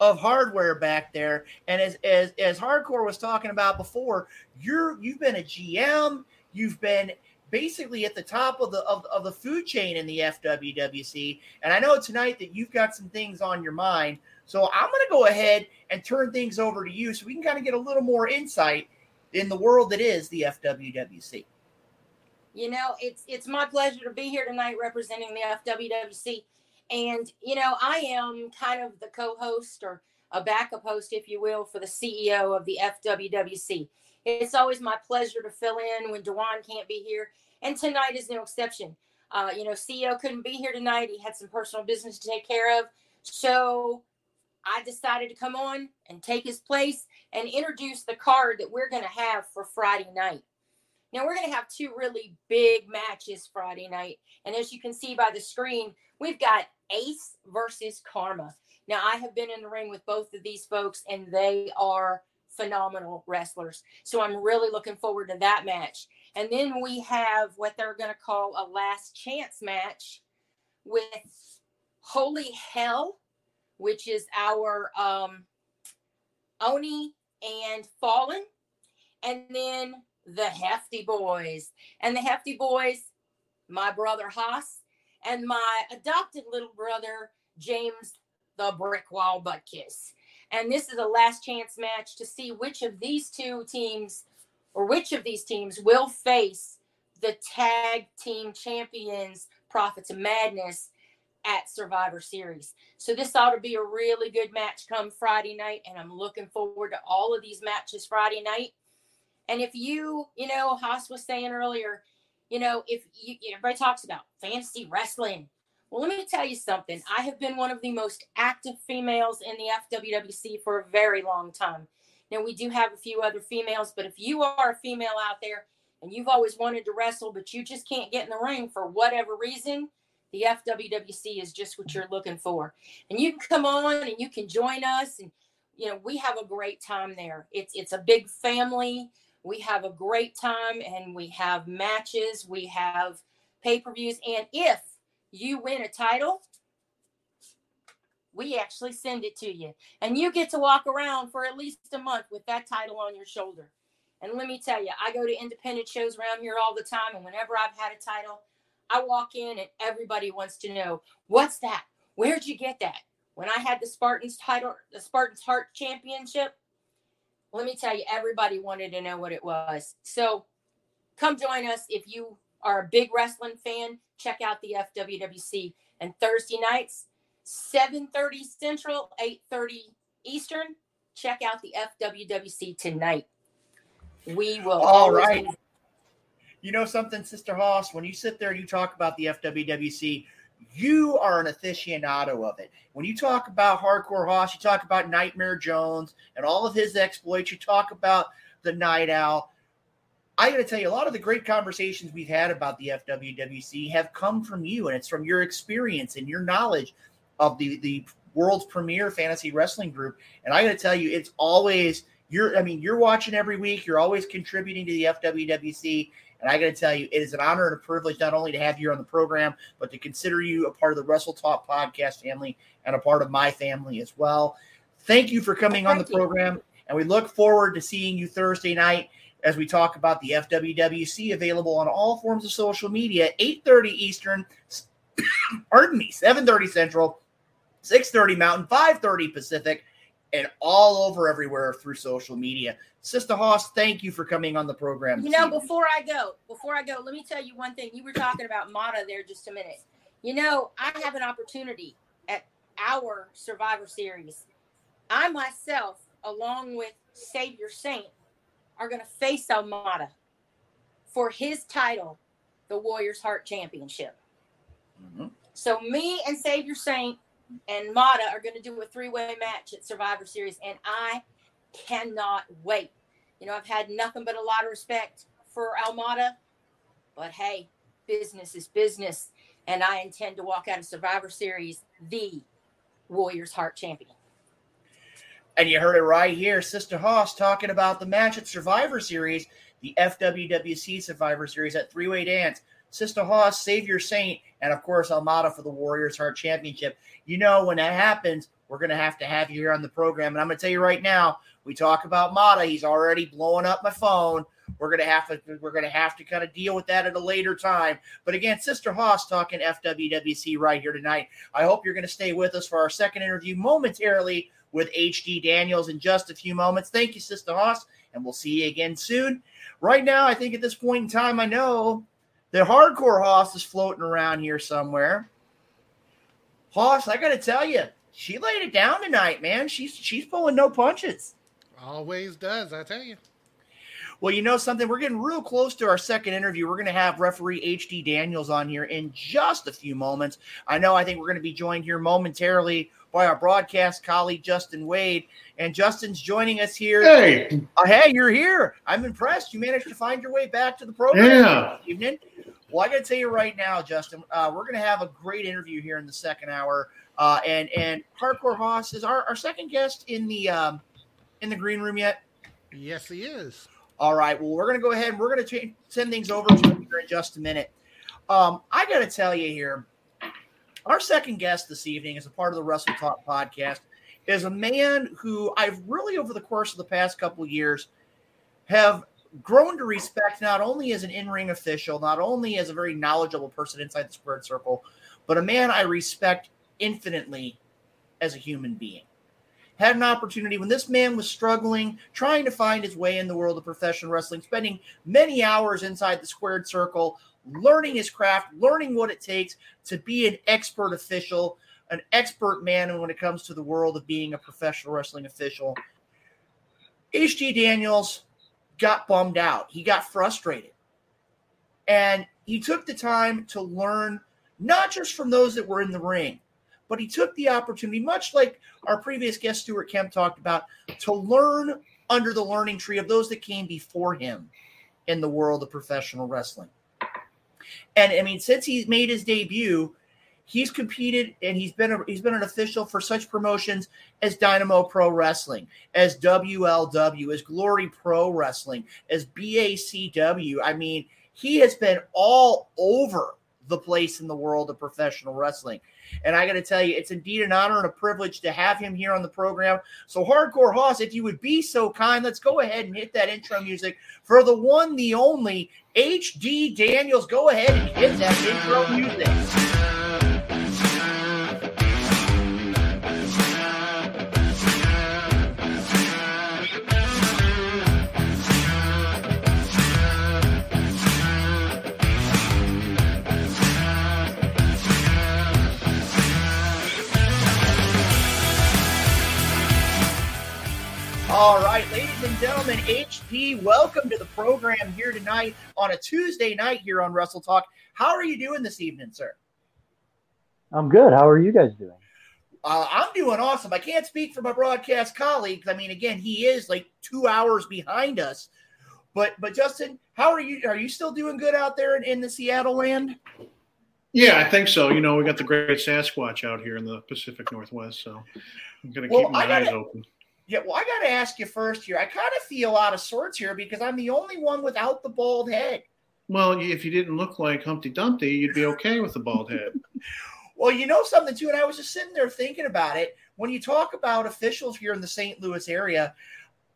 of hardware back there. And as as as hardcore was talking about before, you're you've been a GM, you've been basically at the top of the of, of the food chain in the FWWC. And I know tonight that you've got some things on your mind. So I'm going to go ahead and turn things over to you so we can kind of get a little more insight in the world that is the FWWC. You know, it's it's my pleasure to be here tonight representing the FWWC. And, you know, I am kind of the co host or a backup host, if you will, for the CEO of the FWWC. It's always my pleasure to fill in when Dewan can't be here. And tonight is no exception. Uh, you know, CEO couldn't be here tonight. He had some personal business to take care of. So I decided to come on and take his place and introduce the card that we're going to have for Friday night. Now, we're going to have two really big matches Friday night. And as you can see by the screen, we've got Ace versus Karma. Now, I have been in the ring with both of these folks, and they are phenomenal wrestlers. So I'm really looking forward to that match. And then we have what they're going to call a last chance match with Holy Hell, which is our um, Oni and Fallen. And then the Hefty Boys. And the Hefty Boys, my brother Hoss, and my adopted little brother, James the Brick Wall Butt Kiss. And this is a last chance match to see which of these two teams or which of these teams will face the tag team champions, Prophets of Madness, at Survivor Series. So this ought to be a really good match come Friday night. And I'm looking forward to all of these matches Friday night. And if you, you know, Hoss was saying earlier, you know, if you, everybody talks about fantasy wrestling. Well, let me tell you something. I have been one of the most active females in the FWWC for a very long time. Now, we do have a few other females, but if you are a female out there and you've always wanted to wrestle, but you just can't get in the ring for whatever reason, the FWWC is just what you're looking for. And you can come on and you can join us and you know, we have a great time there. It's it's a big family. We have a great time and we have matches, we have pay-per-views and if you win a title, we actually send it to you. And you get to walk around for at least a month with that title on your shoulder. And let me tell you, I go to independent shows around here all the time. And whenever I've had a title, I walk in and everybody wants to know what's that? Where'd you get that? When I had the Spartans title, the Spartans Heart Championship, let me tell you, everybody wanted to know what it was. So come join us if you are a big wrestling fan. Check out the FWWC and Thursday nights, 7:30 Central, 8:30 Eastern. Check out the FWWC tonight. We will. All right. be- You know something, Sister Hoss? When you sit there and you talk about the FWWC, you are an aficionado of it. When you talk about Hardcore Hoss, you talk about Nightmare Jones and all of his exploits. You talk about the Night Owl. I got to tell you, a lot of the great conversations we've had about the FWWC have come from you, and it's from your experience and your knowledge of the the world's premier fantasy wrestling group. And I got to tell you, it's always you're. I mean, you're watching every week. You're always contributing to the FWWC. And I got to tell you, it is an honor and a privilege not only to have you on the program, but to consider you a part of the Wrestle Talk podcast family and a part of my family as well. Thank you for coming on the you. program, and we look forward to seeing you Thursday night as we talk about the FWWC available on all forms of social media, 8:30 Eastern, <coughs> pardon me, 7:30 Central, 6:30 Mountain, 5:30 Pacific, and all over everywhere through social media. Sister Hoss, thank you for coming on the program. You know, evening. before I go, before I go, let me tell you one thing. You were talking about Mata there just a minute. You know, I have an opportunity at our Survivor Series. I myself, along with Savior Saint, are going to face Almada for his title, the Warriors Heart Championship. Mhm. So me and Savior Saint and Mata are going to do a three-way match at Survivor Series, and I cannot wait. You know, I've had nothing but a lot of respect for Almada, but hey, business is business, and I intend to walk out of Survivor Series the Warriors Heart Champion. And you heard it right here. Sister Hoss talking about the match at Survivor Series, the FWWC Survivor Series at Three Way Dance. Sister Hoss, Savior Saint, and of course Almada for the Warriors Heart Championship. You know, when that happens, we're going to have to have you here on the program. And I'm going to tell you right now, we talk about Mata. He's already blowing up my phone. We're going to have to we're going to have to kind of deal with that at a later time. But again, Sister Hoss talking FWWC right here tonight. I hope you're going to stay with us for our second interview momentarily with HD Daniels in just a few moments. Thank you, Sister Hoss, and we'll see you again soon. Right now, I think at this point in time, I know the hardcore Hoss is floating around here somewhere. Hoss, I got to tell you, she laid it down tonight, man. She's she's pulling no punches. Always does, I tell you. Well, you know something? We're getting real close to our second interview. We're going to have referee HD Daniels on here in just a few moments. I know I think we're going to be joined here momentarily by our broadcast colleague, Justin Wade. And Justin's joining us here. Hey, Uh, hey, you're here. I'm impressed. You managed to find your way back to the program Yeah. this evening. Well, I got to tell you right now, Justin, uh, we're going to have a great interview here in the second hour. Uh, and and Hardcore Hoss is our, our second guest in the um, in the green room yet. Yes, he is. All right. Well, we're going to go ahead and we're going to cha- send things over to him here in just a minute. Um, I got to tell you here, our second guest this evening is a part of the Wrestle Talk podcast. Is a man who I've really, over the course of the past couple years, have grown to respect not only as an in-ring official, not only as a very knowledgeable person inside the squared circle, but a man I respect infinitely as a human being had an opportunity when this man was struggling, trying to find his way in the world of professional wrestling, spending many hours inside the squared circle, learning his craft, learning what it takes to be an expert official, an expert man when it comes to the world of being a professional wrestling official. HD Daniels got bummed out. He got frustrated. And he took the time to learn not just from those that were in the ring, but he took the opportunity, much like our previous guest Stuart Kemp talked about, to learn under the learning tree of those that came before him in the world of professional wrestling. And I mean, since he's made his debut, he's competed and he's been a, he's been an official for such promotions as Dynamo Pro Wrestling, as WLW, as Glory Pro Wrestling, as BACW. I mean, he has been all over the place in the world of professional wrestling. And I got to tell you, it's indeed an honor and a privilege to have him here on the program. So, Hardcore Hoss, if you would be so kind, let's go ahead and hit that intro music for the one, the only HD Daniels. Go ahead and hit that intro music. All right, ladies and gentlemen, HD, welcome to the program here tonight on a Tuesday night here on Wrestle Talk. How are you doing this evening, sir? I'm good. How are you guys doing? Uh, I'm doing awesome. I can't speak for my broadcast colleagues. I mean, again, he is like two hours behind us. But but Justin, how are you? Are you still doing good out there in, in the Seattle land? Yeah, I think so. You know, we got the great Sasquatch out here in the Pacific Northwest, so I'm going to Well, keep my gotta- eyes open. Yeah, well, I got to ask you first here. I kind of feel out of sorts here because I'm the only one without the bald head. Well, if you didn't look like Humpty Dumpty, you'd be okay with the bald head. <laughs> Well, you know something too, and I was just sitting there thinking about it. When you talk about officials here in the St. Louis area,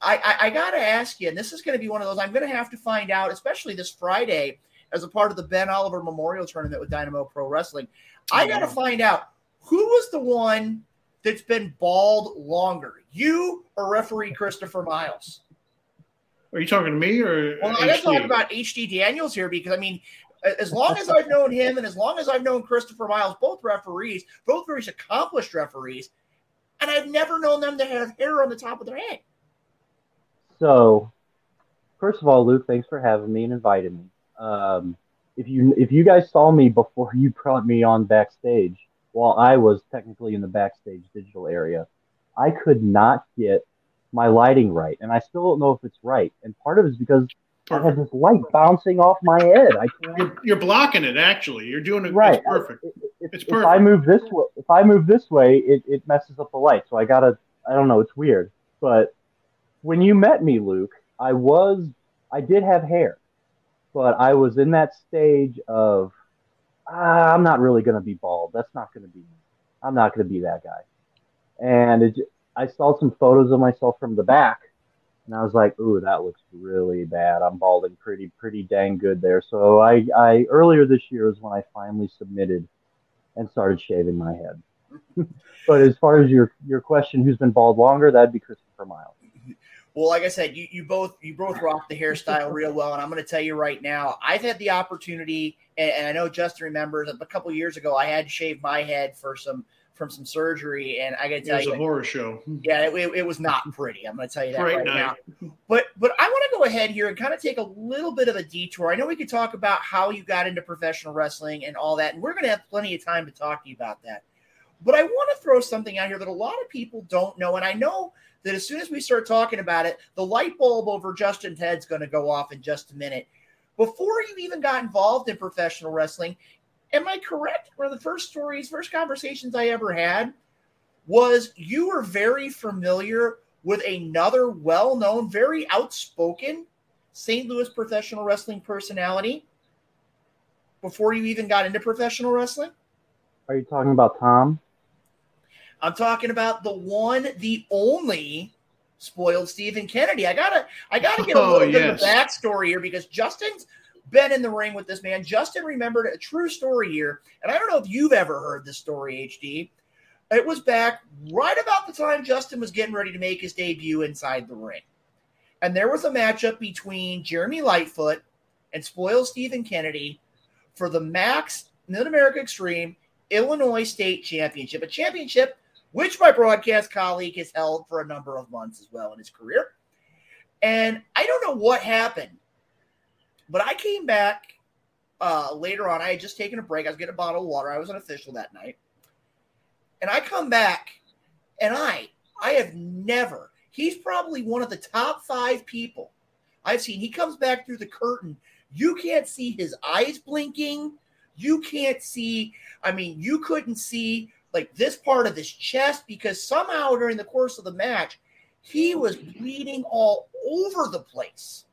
I, I, I got to ask you, and this is going to be one of those I'm going to have to find out, especially this Friday as a part of the Ben Oliver Memorial Tournament with Dynamo Pro Wrestling. I got to find out who was the one that's been bald longer, you or referee Christopher Miles. Are you talking to me or Well, I got to HD? talk about HD Daniels here because I mean, as long as I've known him and as long as I've known Christopher Miles, both referees, both very accomplished referees, and I've never known them to have hair on the top of their head. So, first of all, Luke, thanks for having me and inviting me. Um, if you if you guys saw me before you brought me on backstage, while I was technically in the backstage digital area, I could not get my lighting right, and I still don't know if it's right. And part of it is because I had this light bouncing off my head. I can't. You're, you're blocking it. Actually, you're doing it Right. It's perfect. If, It's if I perfect. move this way, if I move this way, it, it messes up the light. So I gotta, I don't know, it's weird. But when you met me, Luke, I was, I did have hair, but I was in that stage of, Uh, I'm not really gonna be bald. That's not gonna be. I'm not gonna be that guy. And it, I saw some photos of myself from the back, and I was like, ooh, that looks really bad. I'm balding pretty, pretty dang good there. So I, I earlier this year is when I finally submitted and started shaving my head. <laughs> but as far as your your question, who's been bald longer? That'd be Christopher Miles. Well, like I said, you, you both you both rock the hairstyle real well, and I'm going to tell you right now, I've had the opportunity, and, and I know Justin remembers a couple years ago, I had to shave my head for some from some surgery, and I got to tell you, It was you, a horror show. Yeah, it, it was not pretty. I'm going to tell you that Great right night. now. But but I want to go ahead here and kind of take a little bit of a detour. I know we could talk about how you got into professional wrestling and all that, and we're going to have plenty of time to talk to you about that. But I want to throw something out here that a lot of people don't know, and I know that as soon as we start talking about it, the light bulb over Justin head's going to go off in just a minute. Before you even got involved in professional wrestling, am I correct? One of the first stories, first conversations I ever had was you were very familiar with another well known, very outspoken St. Louis professional wrestling personality before you even got into professional wrestling? Are you talking about Tom? I'm talking about the one, the only spoiled Stephen Kennedy. I gotta, I gotta get a <laughs> Oh, little bit of the backstory here because Justin's been in the ring with this man. Justin remembered a true story here, and I don't know if you've ever heard this story, HD. It was back right about the time Justin was getting ready to make his debut inside the ring. And there was a matchup between Jeremy Lightfoot and spoiled Stephen Kennedy for the Max Mid America Extreme Illinois State Championship, a championship which my broadcast colleague has held for a number of months as well in his career. And I don't know what happened, but I came back uh, later on. I had just taken a break. I was getting a bottle of water. I was an official that night. And I come back, and I, I have never, he's probably one of the top five people I've seen. He comes back through the curtain. You can't see his eyes blinking. You can't see, I mean, you couldn't see like this part of his chest because somehow during the course of the match, he was bleeding all over the place.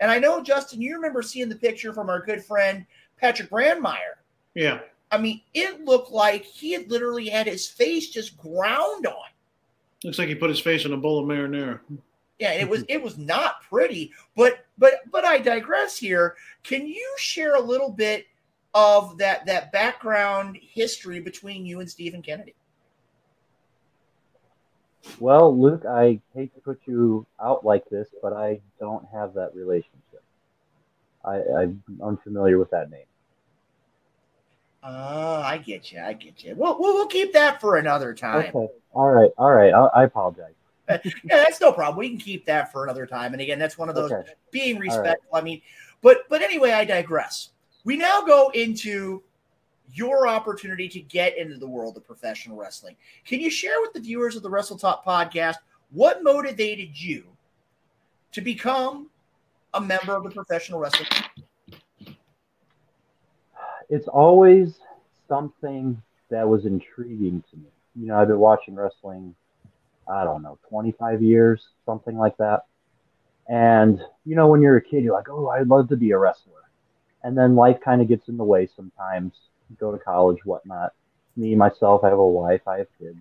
And I know, Justin, you remember seeing the picture from our good friend Patrick Brandmeyer. Yeah. I mean, it looked like he had literally had his face just ground on. Looks like he put his face in a bowl of marinara. Yeah, it was it was not pretty, but but but I digress here. Can you share a little bit of that that background history between you and Stephen Kennedy? Well, Luke, I hate to put you out like this, but I don't have that relationship. I, I'm unfamiliar with that name. Oh, I get you. I get you. Well, we'll, we'll keep that for another time. Okay. All right. All right. I, I apologize. Uh, yeah, that's no problem. We can keep that for another time. And again, that's one of those Okay. being right. respectful. I mean, but but anyway, I digress. We now go into your opportunity to get into the world of professional wrestling. Can you share with the viewers of the Wrestle Talk podcast what motivated you to become a member of the professional wrestling? it's always something that was intriguing to me. You know, I've been watching wrestling, I don't know, 25 years, something like that. And, you know, when you're a kid, you're like, oh, I'd love to be a wrestler. And then life kind of gets in the way sometimes. Go to college, whatnot. Me, myself, I have a wife, I have kids.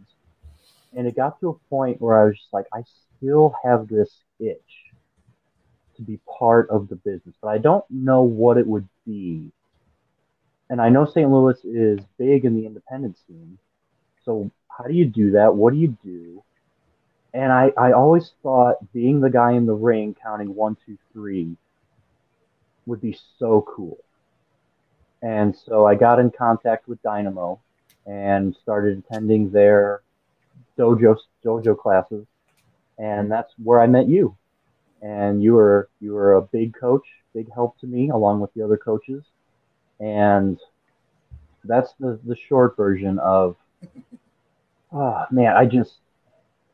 And it got to a point where I was just like, I still have this itch to be part of the business, but I don't know what it would be and I know St. Louis is big in the independent scene. So how do you do that? What do you do? And I, I always thought being the guy in the ring counting one, two, three would be so cool. And so I got in contact with Dynamo and started attending their dojo dojo classes. And that's where I met you. And you were you were a big coach, big help to me along with the other coaches and that's the the short version of <laughs> oh man i just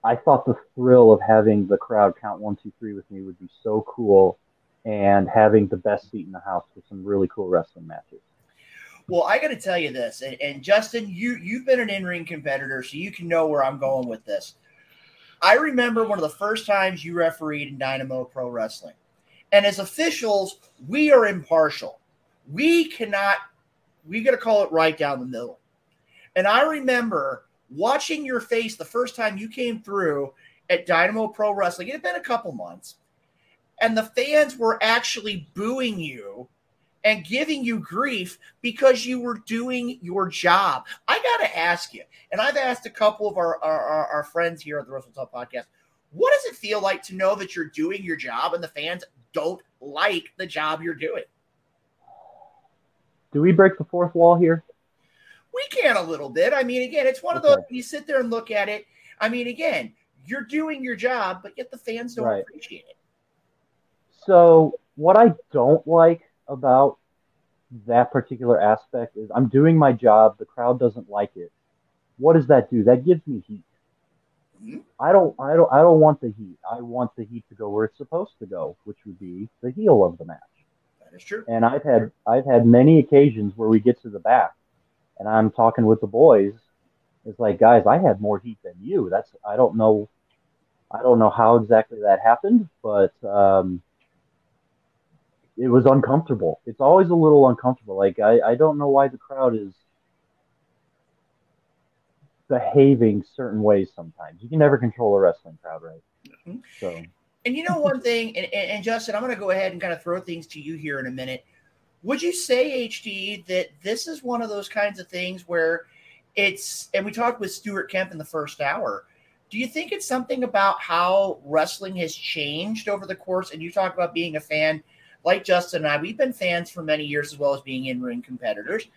i thought the thrill of having the crowd count one two three with me would be so cool and having the best seat in the house with some really cool wrestling matches Well, I got to tell you this, and, and Justin, you you've been an in-ring competitor, so you can know where I'm going with this. I remember one of the first times you refereed in Dynamo Pro Wrestling, and as officials, we are impartial. We cannot. We got to call it right down the middle. And I remember watching your face the first time you came through at Dynamo Pro Wrestling. It had been a couple months, and the fans were actually booing you and giving you grief because you were doing your job. I got to ask you, and I've asked a couple of our, our, our, friends here at the Wrestle Talk podcast, what does it feel like to know that you're doing your job and the fans don't like the job you're doing? do we break the fourth wall here We can a little bit. I mean, again, it's one of Okay. those you sit there and look at it. I mean, again, you're doing your job, but yet the fans don't Right. appreciate it. So what I don't like about that particular aspect is I'm doing my job, the crowd doesn't like it. What does that do? That gives me heat. Mhm. I don't I don't I don't want the heat. I want the heat to go where it's supposed to go, which would be the heel of the match. That is true. And I've had I've had many occasions where we get to the back and I'm talking with the boys. It's like, guys, I had more heat than you. That's I don't know I don't know how exactly that happened, but um, it was uncomfortable. It's always a little uncomfortable. Like I, I don't know why the crowd is behaving certain ways sometimes. You can never control a wrestling crowd, right? Mhm. So And you know one thing, and, and, and Justin, I'm going to go ahead and kind of throw things to you here in a minute. Would you say, HD, that this is one of those kinds of things where it's, and we talked with Stuart Kemp in the first hour. Do you think it's something about how wrestling has changed over the course? And you talk about being a fan like Justin and I, we've been fans for many years as well as being in ring competitors.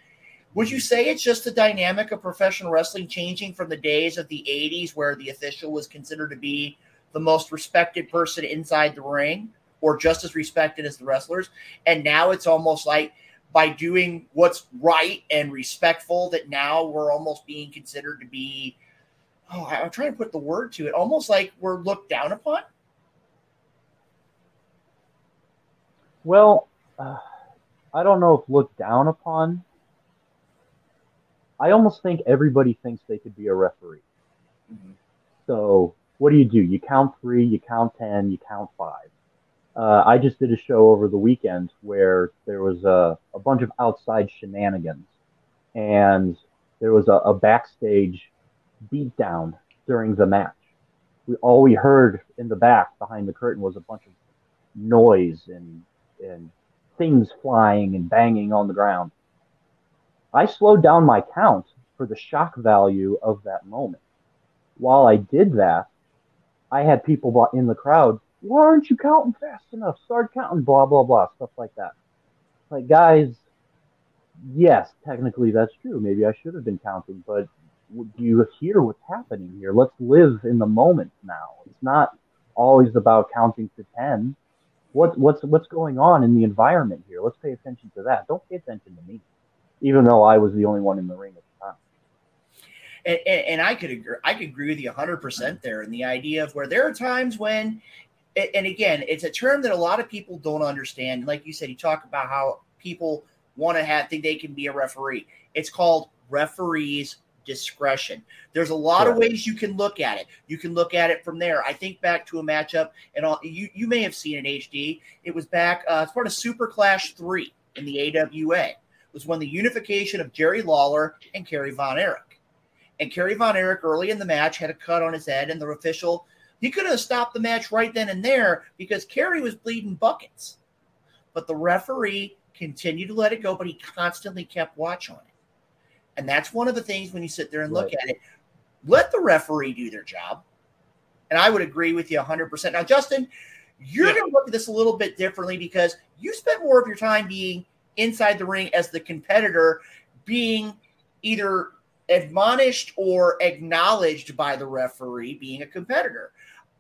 Would you say it's just the dynamic of professional wrestling changing from the days of the 80s where the official was considered to be the most respected person inside the ring or just as respected as the wrestlers. And now it's almost like by doing what's right and respectful that now we're almost being considered to be oh, I'm trying to put the word to it, almost like we're looked down upon. Well, uh, I don't know if looked down upon. I almost think everybody thinks they could be a referee. Mhm. So what do you do? You count three, you count ten, you count five. Uh, I just did a show over the weekend where there was a, a bunch of outside shenanigans, and there was a, a backstage beatdown during the match. We all we heard in the back behind the curtain was a bunch of noise and and things flying and banging on the ground. I slowed down my count for the shock value of that moment. While I did that, I had people in the crowd, why aren't you counting fast enough? Start counting, blah, blah, blah, stuff like that. Like, guys, yes, technically that's true. Maybe I should have been counting, but do you hear what's happening here? Let's live in the moment now. It's not always about counting to ten. What what's what's going on in the environment here? Let's pay attention to that. Don't pay attention to me, even though I was the only one in the ring at the time. And, and, and I could agree. I could agree with you 100 percent there. In the idea of where there are times when, and again, it's a term that a lot of people don't understand. Like you said, you talk about how people want to have think they can be a referee. It's called referees discretion. There's a lot of ways you can look at it. You can look at it from there. I think back to a matchup, and all, you you may have seen it HD. It was back. Uh, it's part of Super Clash three in the AWA. It was when the unification of Jerry Lawler and Kerry Von Erich. And Kerry Von Erich early in the match had a cut on his head, and the official he could have stopped the match right then and there because Kerry was bleeding buckets. But the referee continued to let it go, but he constantly kept watch on it. And that's one of the things when you sit there and look Right. at it, let the referee do their job. And I would agree with you 100%. Now, Justin, you're Yeah. going to look at this a little bit differently because you spent more of your time being inside the ring as the competitor, being either admonished or acknowledged by the referee, being a competitor.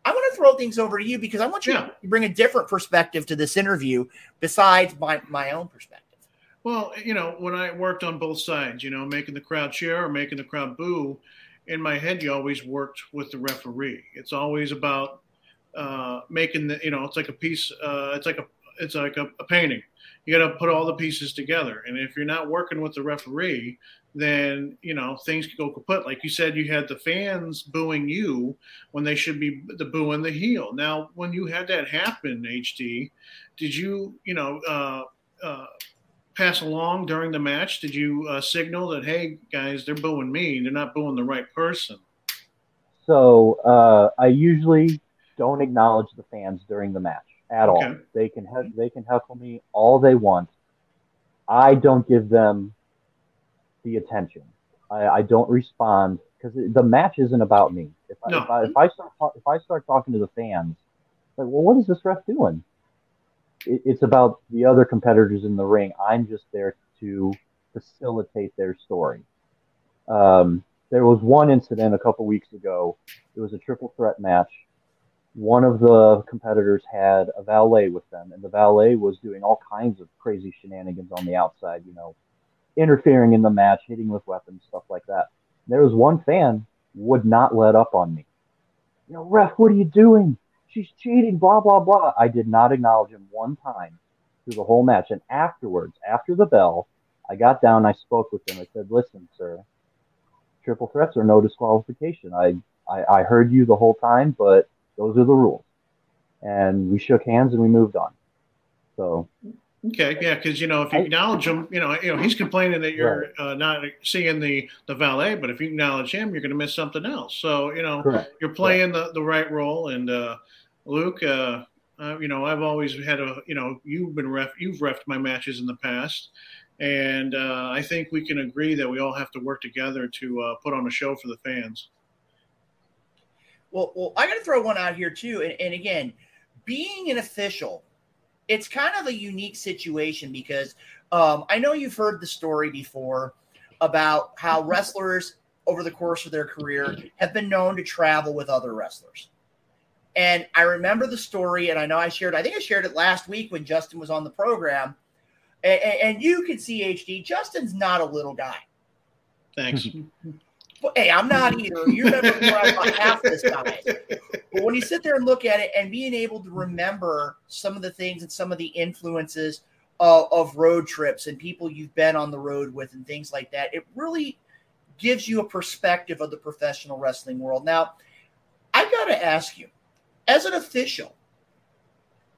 I want to throw things over to you because I want you Yeah. to bring a different perspective to this interview besides my, my own perspective. Well, you know, when I worked on both sides, you know, making the crowd cheer or making the crowd boo, in my head, you always worked with the referee. It's always about uh, making the, you know, it's like a piece, uh, it's like a, it's like a, a painting. You got to put all the pieces together, and if you're not working with the referee, then you know things could go kaput. Like you said, you had the fans booing you when they should be the booing the heel. Now, when you had that happen, HD, did you, you know, uh, uh, pass along during the match? Did you uh, signal that, hey guys, they're booing me, they're not booing the right person? So uh, I usually don't acknowledge the fans during the match at all. They can he- they can heckle me all they want. I don't give them the attention. I, I don't respond because the match isn't about me. If I, No. if, I, if I start if I start talking to the fans, like, well, what is this ref doing? It, it's about the other competitors in the ring. I'm just there to facilitate their story. Um, there was one incident a couple weeks ago. It was a triple threat match. One of the competitors had a valet with them, and the valet was doing all kinds of crazy shenanigans on the outside, you know, interfering in the match, hitting with weapons, stuff like that. There was one fan would not let up on me. You know, ref, what are you doing? She's cheating, blah, blah, blah. I did not acknowledge him one time through the whole match. And afterwards, after the bell, I got down, I spoke with him. I said, listen, sir, triple threats are no disqualification. I, I, I heard you the whole time, but those are the rules. And we shook hands and we moved on. So, Okay, yeah, because you know if you acknowledge him, you know, you know he's complaining that you're uh, not seeing the the valet, but if you acknowledge him, you're going to miss something else. So you know correct. you're playing the, the right role. And uh, Luke, uh, uh, you know, I've always had a, you know, you've been ref, you've refed my matches in the past, and uh, I think we can agree that we all have to work together to uh, put on a show for the fans. Well, well, I got to throw one out here too. And, and again, being an official, it's kind of a unique situation because um, I know you've heard the story before about how wrestlers over the course of their career have been known to travel with other wrestlers. And I remember the story, and I know I shared, I think I shared it last week when Justin was on the program. And, and you can see HD, Justin's not a little guy. Thanks. Well, <laughs> hey, I'm not either. You remember more about half this guy. But when you sit there and look at it and being able to remember some of the things and some of the influences of, of road trips and people you've been on the road with and things like that, it really gives you a perspective of the professional wrestling world. Now, I got to ask you, as an official,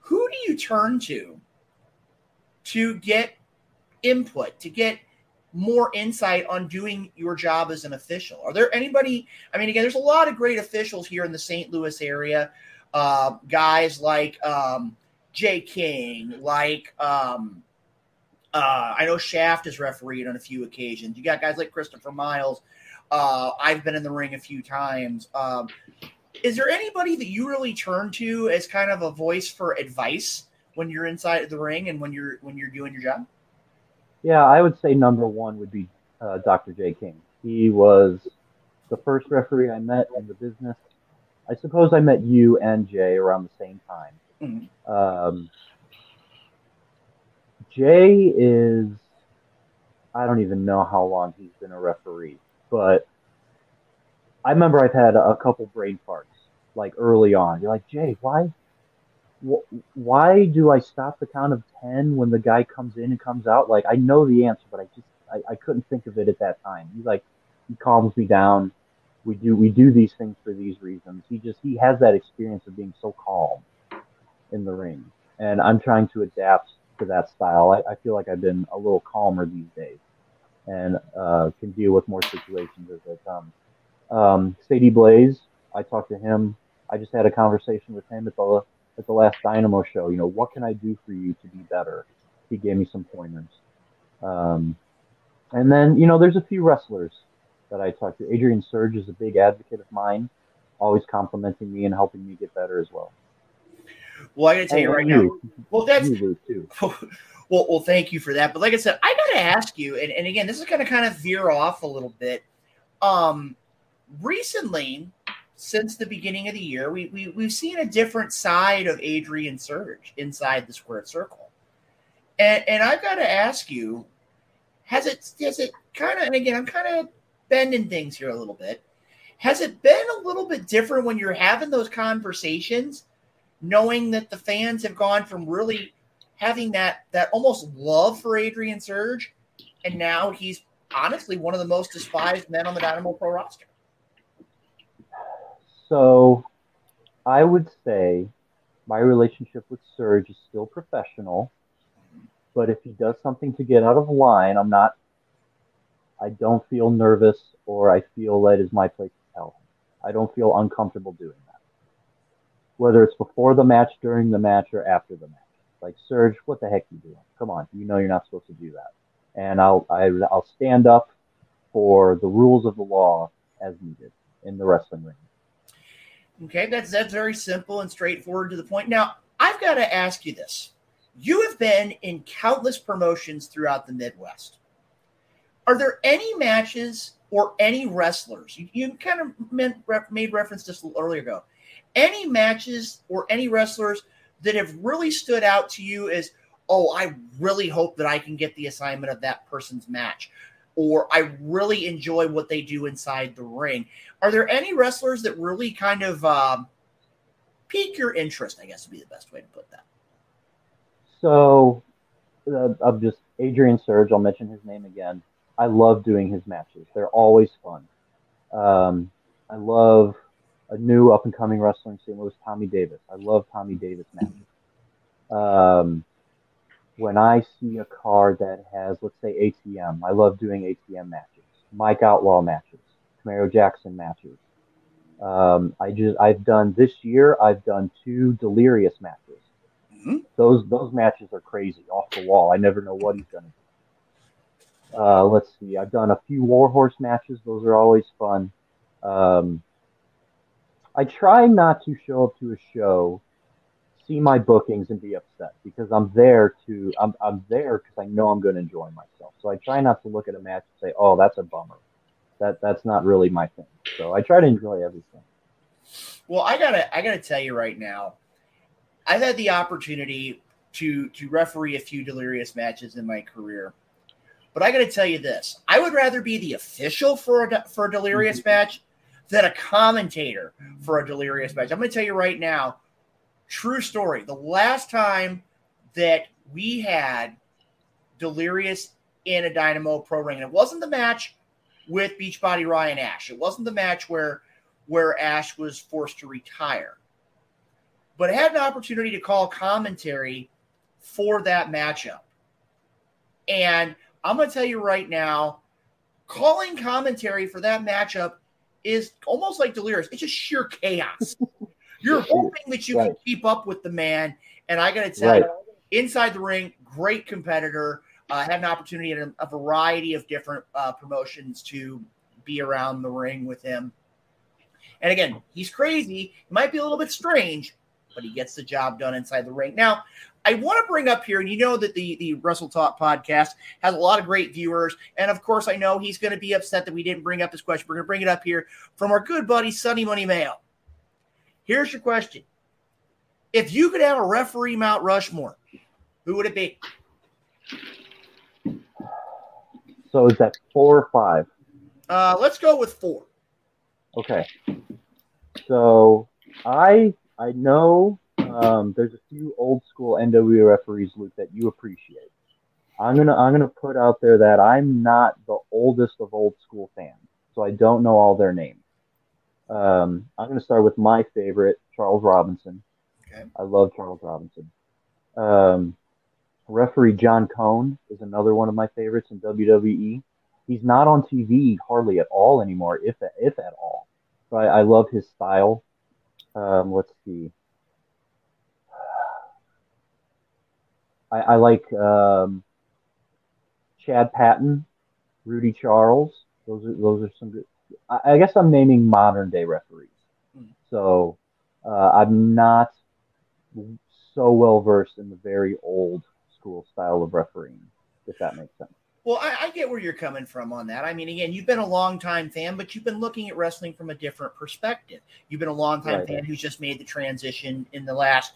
who do you turn to to get input, to get more insight on doing your job as an official? Are there anybody? I mean, again, there's a lot of great officials here in the St. Louis area. Uh, guys like um, Jay King, like um, uh, I know Shaft has refereed on a few occasions. You got guys like Christopher Miles. Uh, I've been in the ring a few times. Um, is there anybody that you really turn to as kind of a voice for advice when you're inside the ring and when you're when you're doing your job? Yeah, I would say number one would be uh, Dr. J. King. He was the first referee I met in the business. I suppose I met you and Jay around the same time. Mhm. Um, Jay is, I don't even know how long he's been a referee, but I remember I've had a couple brain farts like early on. You're like, Jay, why, wh- why do I stop the count of 10 when the guy comes in and comes out? Like, I know the answer, but I just, I, I couldn't think of it at that time. He's like, he calms me down. We do, we do these things for these reasons. He just, he has that experience of being so calm in the ring. And I'm trying to adapt to that style. I, I feel like I've been a little calmer these days and uh, can deal with more situations as they come. Um, Sadie Blaze, I talked to him. I just had a conversation with him at the at the last Dynamo show. You know, what can I do for you to be better? He gave me some pointers. Um, and then, you know, there's a few wrestlers that I talked to. Adrian Surge is a big advocate of mine, always complimenting me and helping me get better as well. Well, I got to tell you right now. Well, that's you, too. <laughs> well, well, thank you for that. But like I said, I got to ask you, and, and again, this is to kind of veer off a little bit. Um, recently, since the beginning of the year, we, we we've seen a different side of Adrian Surge inside the squared circle, and and I've got to ask you, has it has it kind of? And again, I'm kind of bending things here a little bit. Has it been a little bit different when you're having those conversations, knowing that the fans have gone from really having that that almost love for Adrian Surge, and now he's honestly one of the most despised men on the Dynamo Pro roster. So I would say my relationship with Serge is still professional, but if he does something to get out of line, I'm not, I don't feel nervous or I feel that is my place to tell him. I don't feel uncomfortable doing that. Whether it's before the match, during the match, or after the match. Like, Serge, what the heck are you doing? Come on, you know you're not supposed to do that. And I'll, I, I'll stand up for the rules of the law as needed in the wrestling ring. Okay, that's that's very simple and straightforward to the point. Now, I've got to ask you this. You have been in countless promotions throughout the Midwest. Are there any matches or any wrestlers? You, you kind of meant, made reference to this a little earlier ago. Any matches or any wrestlers that have really stood out to you as, oh, I really hope that I can get the assignment of that person's match, or I really enjoy what they do inside the ring. Are there any wrestlers that really kind of um, pique your interest? I guess would be the best way to put that. So, uh, I'm just Adrian Surge. I'll mention his name again. I love doing his matches. They're always fun. Um, I love a new up and coming wrestler in St. Louis, Tommy Davis. I love Tommy Davis matches. Um, when I see a card that has, let's say, ATM, I love doing ATM matches, Mike Outlaw matches, Camaro Jackson matches. Um, I just I've done this year. I've done two Delirious matches. Mhm. Those those matches are crazy, off the wall. I never know what he's gonna do. Uh, let's see. I've done a few Warhorse matches. Those are always fun. Um, I try not to show up to a show, see my bookings, and be upset because I'm there to I'm I'm there because I know I'm going to enjoy myself. So I try not to look at a match and say, "Oh, that's a bummer." That that's not really my thing. So I try to enjoy everything. Well, I gotta I gotta tell you right now, I've had the opportunity to to referee a few delirious matches in my career. But I got to tell you this: I would rather be the official for a for a delirious mm-hmm. match than a commentator for a delirious match. I'm going to tell you right now, true story. The last time that we had delirious in a Dynamo Pro ring, and it wasn't the match with Beachbody Ryan Ash. It wasn't the match where where Ash was forced to retire. But I had an opportunity to call commentary for that matchup. And I'm going to tell you right now, calling commentary for that matchup is almost like delirious. It's just sheer chaos. <laughs> You're hoping that you can keep up with the man. And I got to tell Right. you, inside the ring, great competitor. Uh, had an opportunity in a, a variety of different uh, promotions to be around the ring with him. And again, he's crazy. He might be a little bit strange, but he gets the job done inside the ring. Now, I want to bring up here, and you know that the the Wrestle Talk podcast has a lot of great viewers, and of course, I know he's going to be upset that we didn't bring up this question. We're going to bring it up here from our good buddy Sonny Money Mayo. Here's your question: If you could have a referee Mount Rushmore, who would it be? So is that four or five? Uh, let's go with four. Okay. So I I know um, there's a few old school NWA referees, Luke, that you appreciate. I'm gonna I'm gonna put out there that I'm not the oldest of old school fans, so I don't know all their names. Um, I'm gonna start with my favorite, Charles Robinson. Okay. I love Charles Robinson. Um, referee John Cone is another one of my favorites in WWE. He's not on TV hardly at all anymore, if if at all. But I, I love his style. Um, let's see. I, I like um, Chad Patton, Rudy Charles. Those are those are some good. I, guess I'm naming modern day referees. Hmm. So uh, I'm not so well versed in the very old school style of refereeing, if that makes sense. Well, I, I, get where you're coming from on that. I mean, again, you've been a long time fan, but you've been looking at wrestling from a different perspective. You've been a long time Right. fan who's just made the transition in the last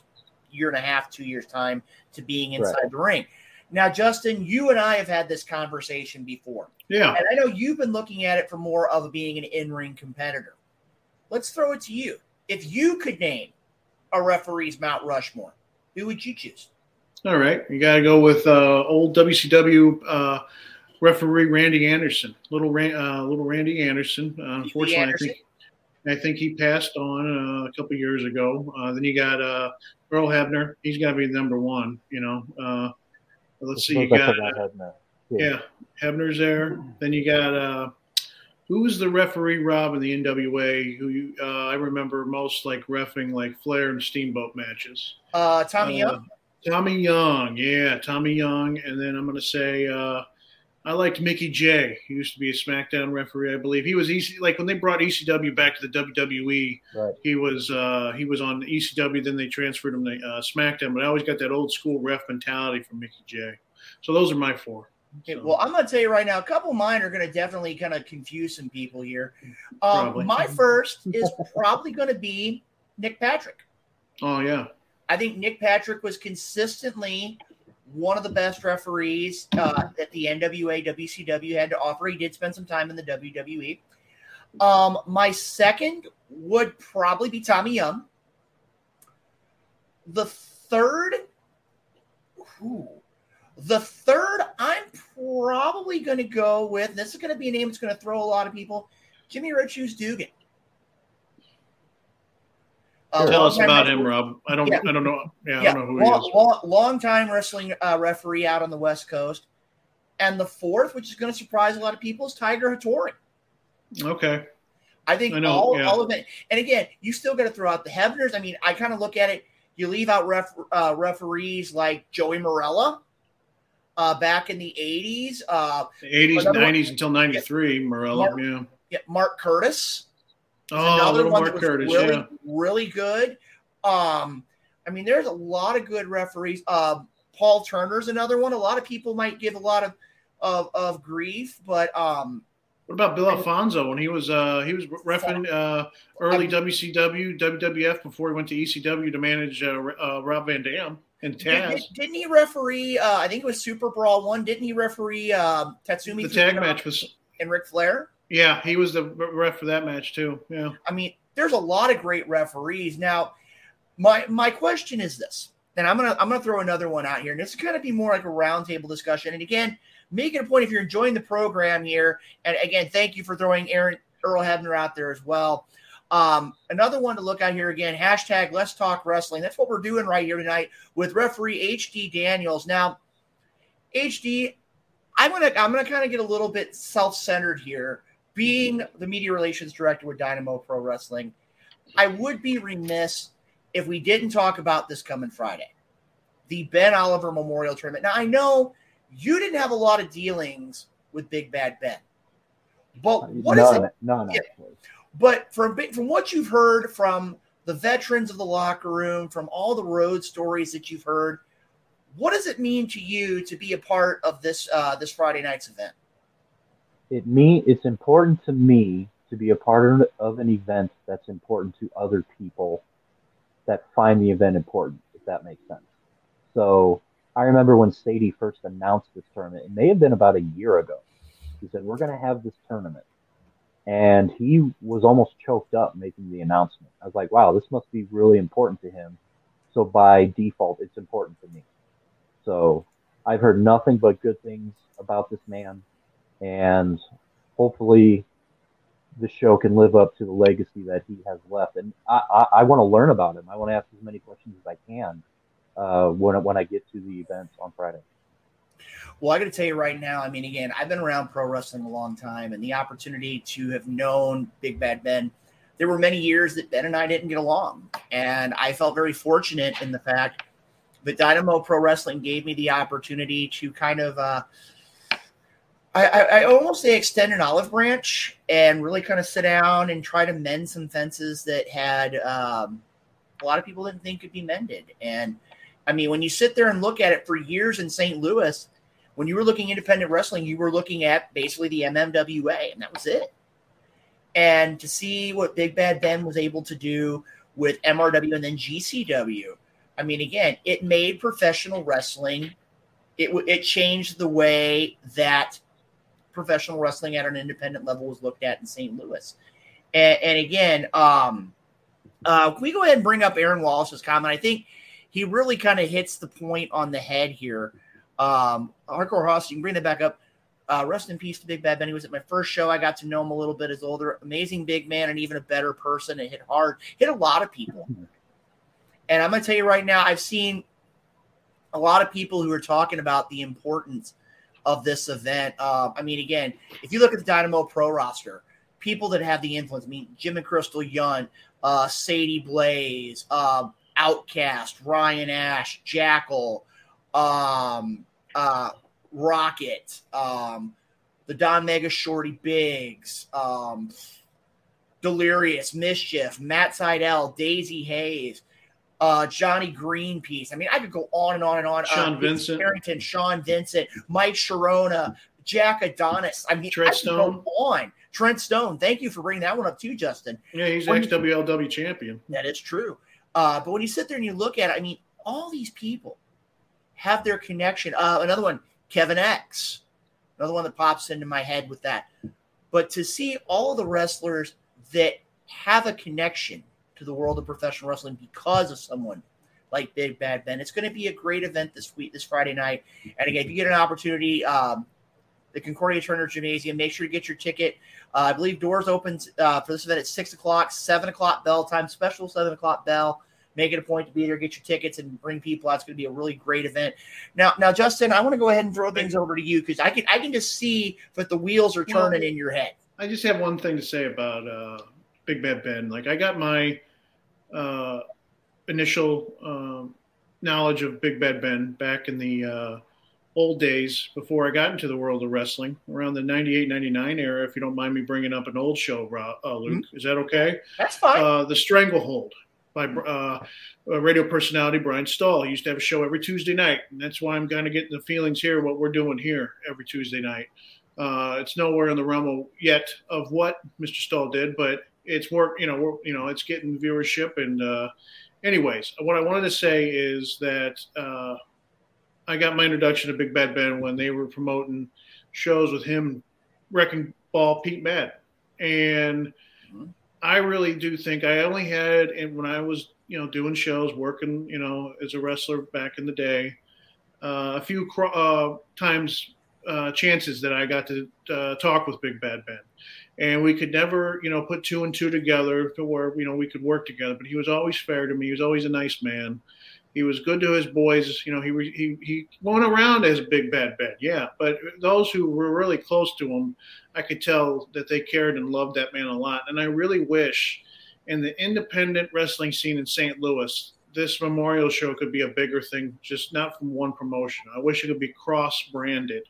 year and a half, two years time to being inside the ring. Now, Justin, you and I have had this conversation before, Yeah. and I know you've been looking at it for more of being an in-ring competitor. Let's throw it to you. If you could name a referee's Mount Rushmore, who would you choose? All right. You got to go with uh, old WCW uh, referee Randy Anderson. Little uh, little Randy Anderson. Uh, unfortunately, Anderson? I think I think he passed on uh, a couple years ago. Uh, then you got uh, Earl Hebner. He's got to be number one. You know. Let's see. You Suppose I got forgot Hebner. yeah, Hebner's there. Then you got uh, who was the referee Rob in the NWA? Who you, uh, I remember most like refing like Flair and Steamboat matches. Uh, Tommy Uh, Young. Tommy Young, yeah, Tommy Young, and then I'm going to say uh, I liked Mickey J. He used to be a SmackDown referee, I believe. He was EC, like when they brought ECW back to the WWE. Right. He was uh, he was on ECW. Then they transferred him to uh, SmackDown. But I always got that old school ref mentality from Mickey J. So those are my four. Okay, So, well, I'm going to tell you right now, a couple of mine are going to definitely kind of confuse some people here. Um, my first is probably going to be Nick Patrick. oh yeah, I think Nick Patrick was consistently one of the best referees uh, that the NWA WCW had to offer. He did spend some time in the WWE. Um, my second would probably be Tommy Young. The third, the third, I'm probably going to go with. This is going to be a name that's going to throw a lot of people. Jimmy Shoes Dugan. Uh, tell us about him, Rob. I don't Yeah. I don't know. Yeah, yeah, I don't know who long, he is. long, long time wrestling uh, referee out on the West Coast. And the fourth, which is going to surprise a lot of people, is Tiger Hattori. Okay, I think I know, all, yeah. all of it. And again, you still got to throw out the Hebners. I mean, I kind of look at it. You leave out ref, uh, referees like Joey Marella uh, back in the 80s. Uh, the 80s, Another one- 90s until 93. Marella. Mark- yeah. yeah, Mark Curtis. Oh, another little one Mark Curtis, really, yeah. really good. Um, I mean, there's a lot of good referees. Uh, Paul Turner's another one. A lot of people might give a lot of of, of grief, but um, What about Bill Alfonso when he was uh, he was refing uh, early WCW WWF before he went to ECW to manage uh, uh, Rob Van Dam and Taz? did, not he referee? Uh, I think it was Super Brawl one. Didn't he referee uh, Tatsumi The tag match was and Ric Flair? Yeah, he was the ref for that match too. Yeah, I mean, there's a lot of great referees. Now, my my question is this, and I'm gonna I'm gonna throw another one out here, and this is gonna be more like a roundtable discussion. And again, make it a point if you're enjoying the program here. And again, thank you for throwing Aaron Earl Hebner out there as well. Um, another one to look out here again, hashtag let's talk wrestling. That's what we're doing right here tonight with referee HD Daniels. Now, HD, I'm gonna I'm gonna kind of get a little bit self-centered here. Being the media relations director with Dynamo Pro Wrestling, I would be remiss if we didn't talk about this coming Friday, the Ben Oliver Memorial Tournament. Now I know you didn't have a lot of dealings with Big Bad Ben, but what is none, it? none Yeah. But from from what you've heard from the veterans of the locker room, from all the road stories that you've heard, what does it mean to you to be a part of this uh, this Friday night's event? It me it's important to me to be a part of, an event that's important to other people that find the event important, if that makes sense. So I remember when Sadie first announced this tournament, it may have been about a year ago. He said, We're going to have this tournament. And he was almost choked up making the announcement. I was like, wow, this must be really important to him. So by default, it's important to me. So I've heard nothing but good things about this man. And hopefully the show can live up to the legacy that he has left. And I, I, I want to learn about him. I want to ask as many questions as I can uh, when, when I get to the event on Friday. Well, I got to tell you right now. I mean, again, I've been around pro wrestling a long time, and the opportunity to have known Big Bad Ben, there were many years that Ben and I didn't get along, and I felt very fortunate in the fact that Dynamo Pro Wrestling gave me the opportunity to kind of. Uh, I, I, almost say extend an olive branch and really kind of sit down and try to mend some fences that had um, a lot of people didn't think could be mended. And I mean, when you sit there and look at it for years in St. Louis, when you were looking independent wrestling, you were looking at basically the MMWA, and that was it. And to see what Big Bad Ben was able to do with MRW and then GCW, I mean, again, it made professional wrestling. It it changed the way that professional wrestling at an independent level was looked at in St. Louis. And, and again, um, uh, can we go ahead and bring up Aaron Wallace's comment? I think he really kind of hits the point on the head here um, Hardcore Hoss, you can bring that back up. Uh, rest in peace to Big Bad Ben. He was at my first show. I got to know him a little bit as older, amazing big man, and even a better person. It hit hard, hit a lot of people. And I'm going to tell you right now, I've seen a lot of people who are talking about the importance of this event. Uh, I mean, again, if you look at the Dynamo Pro roster, people that have the influence, I mean, Jim and Crystal Young, uh, Sadie Blaze, uh, Outcast, Ryan Ash, Jackal, um, uh, Rocket, um, the Don Mega Shorty Biggs, um, Delirious, Mischief, Matt Seidel, Daisy Hayes, uh, Johnny Greenpeace. I mean, I could go on and on and on. Sean uh, Vincent, Harrington, Sean Vincent, Mike Sharona, Jack Adonis. I mean, Trent I Stone. Go on. Trent Stone. Thank you for bringing that one up too, Justin. Yeah, he's When ex WLW champion. That is true. Uh, but when you sit there and you look at it, I mean, all these people have their connection. Uh, another one, Kevin X, another one that pops into my head with that. But to see all the wrestlers that have a connection to the world of professional wrestling because of someone like Big Bad Ben, it's going to be a great event this week, this Friday night. And again, if you get an opportunity, um, the Concordia Turner Gymnasium, make sure to get your ticket. Uh, I believe doors opens uh, for this event at six o'clock, seven o'clock bell time, special seven o'clock bell make it a point to be there, get your tickets, and bring people out. It's going to be a really great event. Now, now, Justin, I want to go ahead and throw things over to you because I can I can just see that the wheels are turning well, in your head. I just have one thing to say about uh, Big Bad Ben. Like I got my uh, initial um, knowledge of Big Bad Ben back in the uh, old days before I got into the world of wrestling, around the 98, 99 era, if you don't mind me bringing up an old show, uh, Luke. Mm-hmm. Is that okay? That's fine. Uh, the Stranglehold by uh, radio personality Brian Stahl. He used to have a show every Tuesday night, and that's why I'm kind of getting the feelings here what we're doing here every Tuesday night. Uh, it's nowhere in the realm of, yet of what Mr. Stahl did, but it's work. You know, we're, you know, it's getting viewership. And uh, anyways, what I wanted to say is that uh, I got my introduction to Big Bad Ben when they were promoting shows with him, Wrecking Ball, Pete Mad, and I really do think I only had, and when I was, you know, doing shows, working, you know, as a wrestler back in the day, uh, a few uh, times uh, chances that I got to uh, talk with Big Bad Ben, and we could never, you know, put two and two together to where you know we could work together. But he was always fair to me. He was always a nice man. He was good to his boys. You know, he he he went around as Big Bad Ben, yeah. But those who were really close to him I could tell that they cared and loved that man a lot. And I really wish in the independent wrestling scene in St. Louis, this memorial show could be a bigger thing, just not from one promotion. I wish it could be cross branded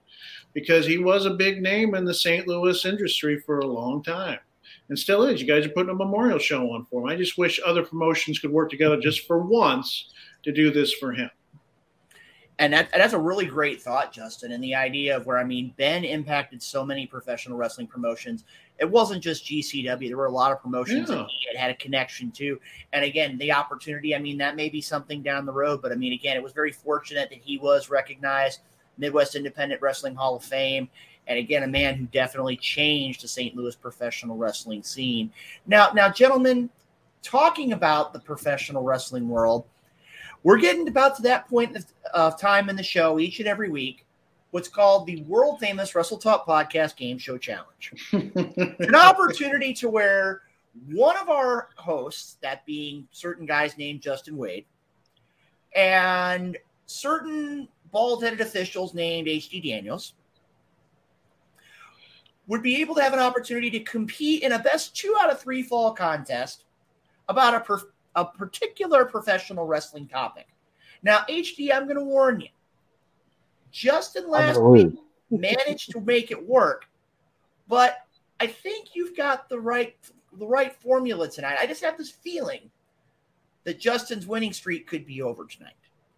because he was a big name in the St. Louis industry for a long time and still is. You guys are putting a memorial show on for him. I just wish other promotions could work together just for once to do this for him. And that, that's a really great thought, Justin. And the idea of where, I mean, Ben impacted so many professional wrestling promotions, it wasn't just GCW. There were a lot of promotions Yeah. that he had, had a connection to. And again, the opportunity, I mean, that may be something down the road, but I mean, again, it was very fortunate that he was recognized Midwest Independent Wrestling Hall of Fame. And again, a man who definitely changed the St. Louis professional wrestling scene. Now, now, gentlemen, talking about the professional wrestling world, we're getting about to that point of, of time in the show each and every week. What's called the world famous Wrestle Talk Podcast Game Show Challenge an opportunity to where one of our hosts, that being certain guys named Justin Wade, and certain bald headed officials named HD Daniels, would be able to have an opportunity to compete in a best two out of three fall contest about a, per- a particular professional wrestling topic. Now, HD, I'm going to warn you. Justin last week managed to make it work, but I think you've got the right the right formula tonight. I just have this feeling that Justin's winning streak could be over tonight.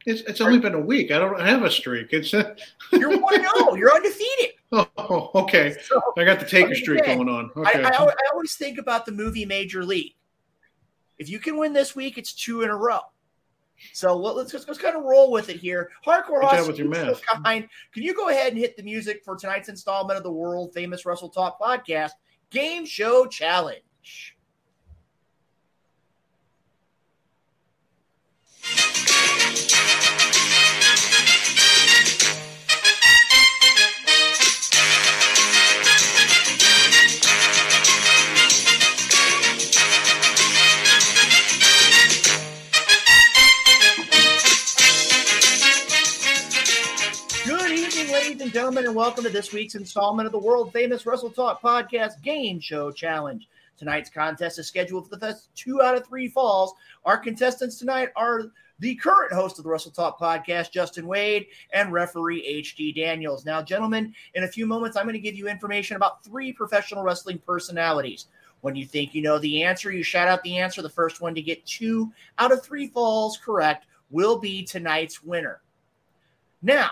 It's, it's only been a week. I don't have a streak. It's uh, <laughs> You're one zero. You're undefeated. <laughs> oh, okay. So I got the taker Okay. streak going on. Okay. I, al- I always think about the movie Major League. If you can win this week, it's two in a row. So let- let's just let's kind of roll with it here. Hardcore Hoss, with your so kind. Can you go ahead and hit the music for tonight's installment of the world famous Wrestle Talk podcast game show challenge? Gentlemen, and welcome to this week's installment of the world famous Wrestle Talk Podcast Game Show Challenge. Tonight's contest is scheduled for the first two out of three falls. Our contestants tonight are the current host of the Wrestle Talk Podcast, Justin Wade, and referee HD Daniels. Now, gentlemen, in a few moments, I'm going to give you information about three professional wrestling personalities. When you think you know the answer, you shout out the answer. The first one to get two out of three falls correct will be tonight's winner. Now,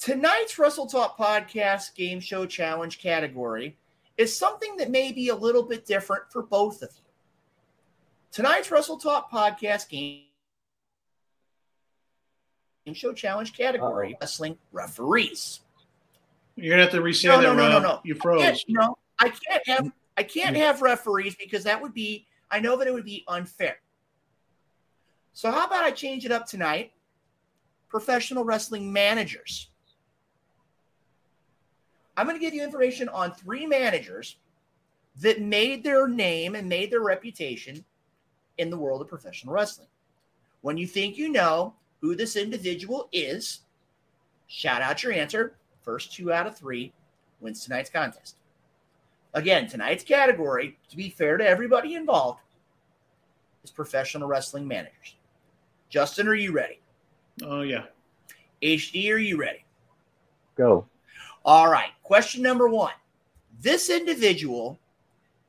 tonight's Wrestle Talk Podcast Game Show Challenge category is something that may be a little bit different for both of you. Tonight's Wrestle Talk Podcast Game Game Show Challenge category wrestling referees. You're gonna have to re-say No, that. no, no, no, Rob. no. You I can't, froze. no, I can't have I can't have referees because that would be I know that it would be unfair. So how about I change it up tonight? Professional wrestling managers. I'm going to give you information on three managers that made their name and made their reputation in the world of professional wrestling. When you think you know who this individual is, shout out your answer. First two out of three wins tonight's contest. Again, tonight's category, to be fair to everybody involved, is professional wrestling managers. Justin, are you ready? Oh yeah. HD, are you ready? Go. All right. Question number one. This individual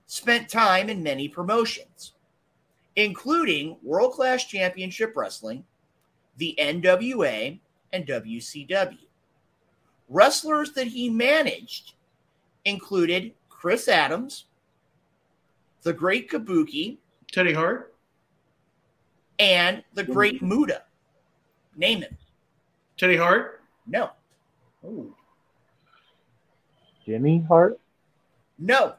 spent time in many promotions, including World Class Championship Wrestling, the NWA, and WCW. Wrestlers that he managed included Chris Adams, the Great Kabuki, Teddy Hart. and the Great Muta. Name him. Teddy Hart. No. Oh. Jimmy Hart. No.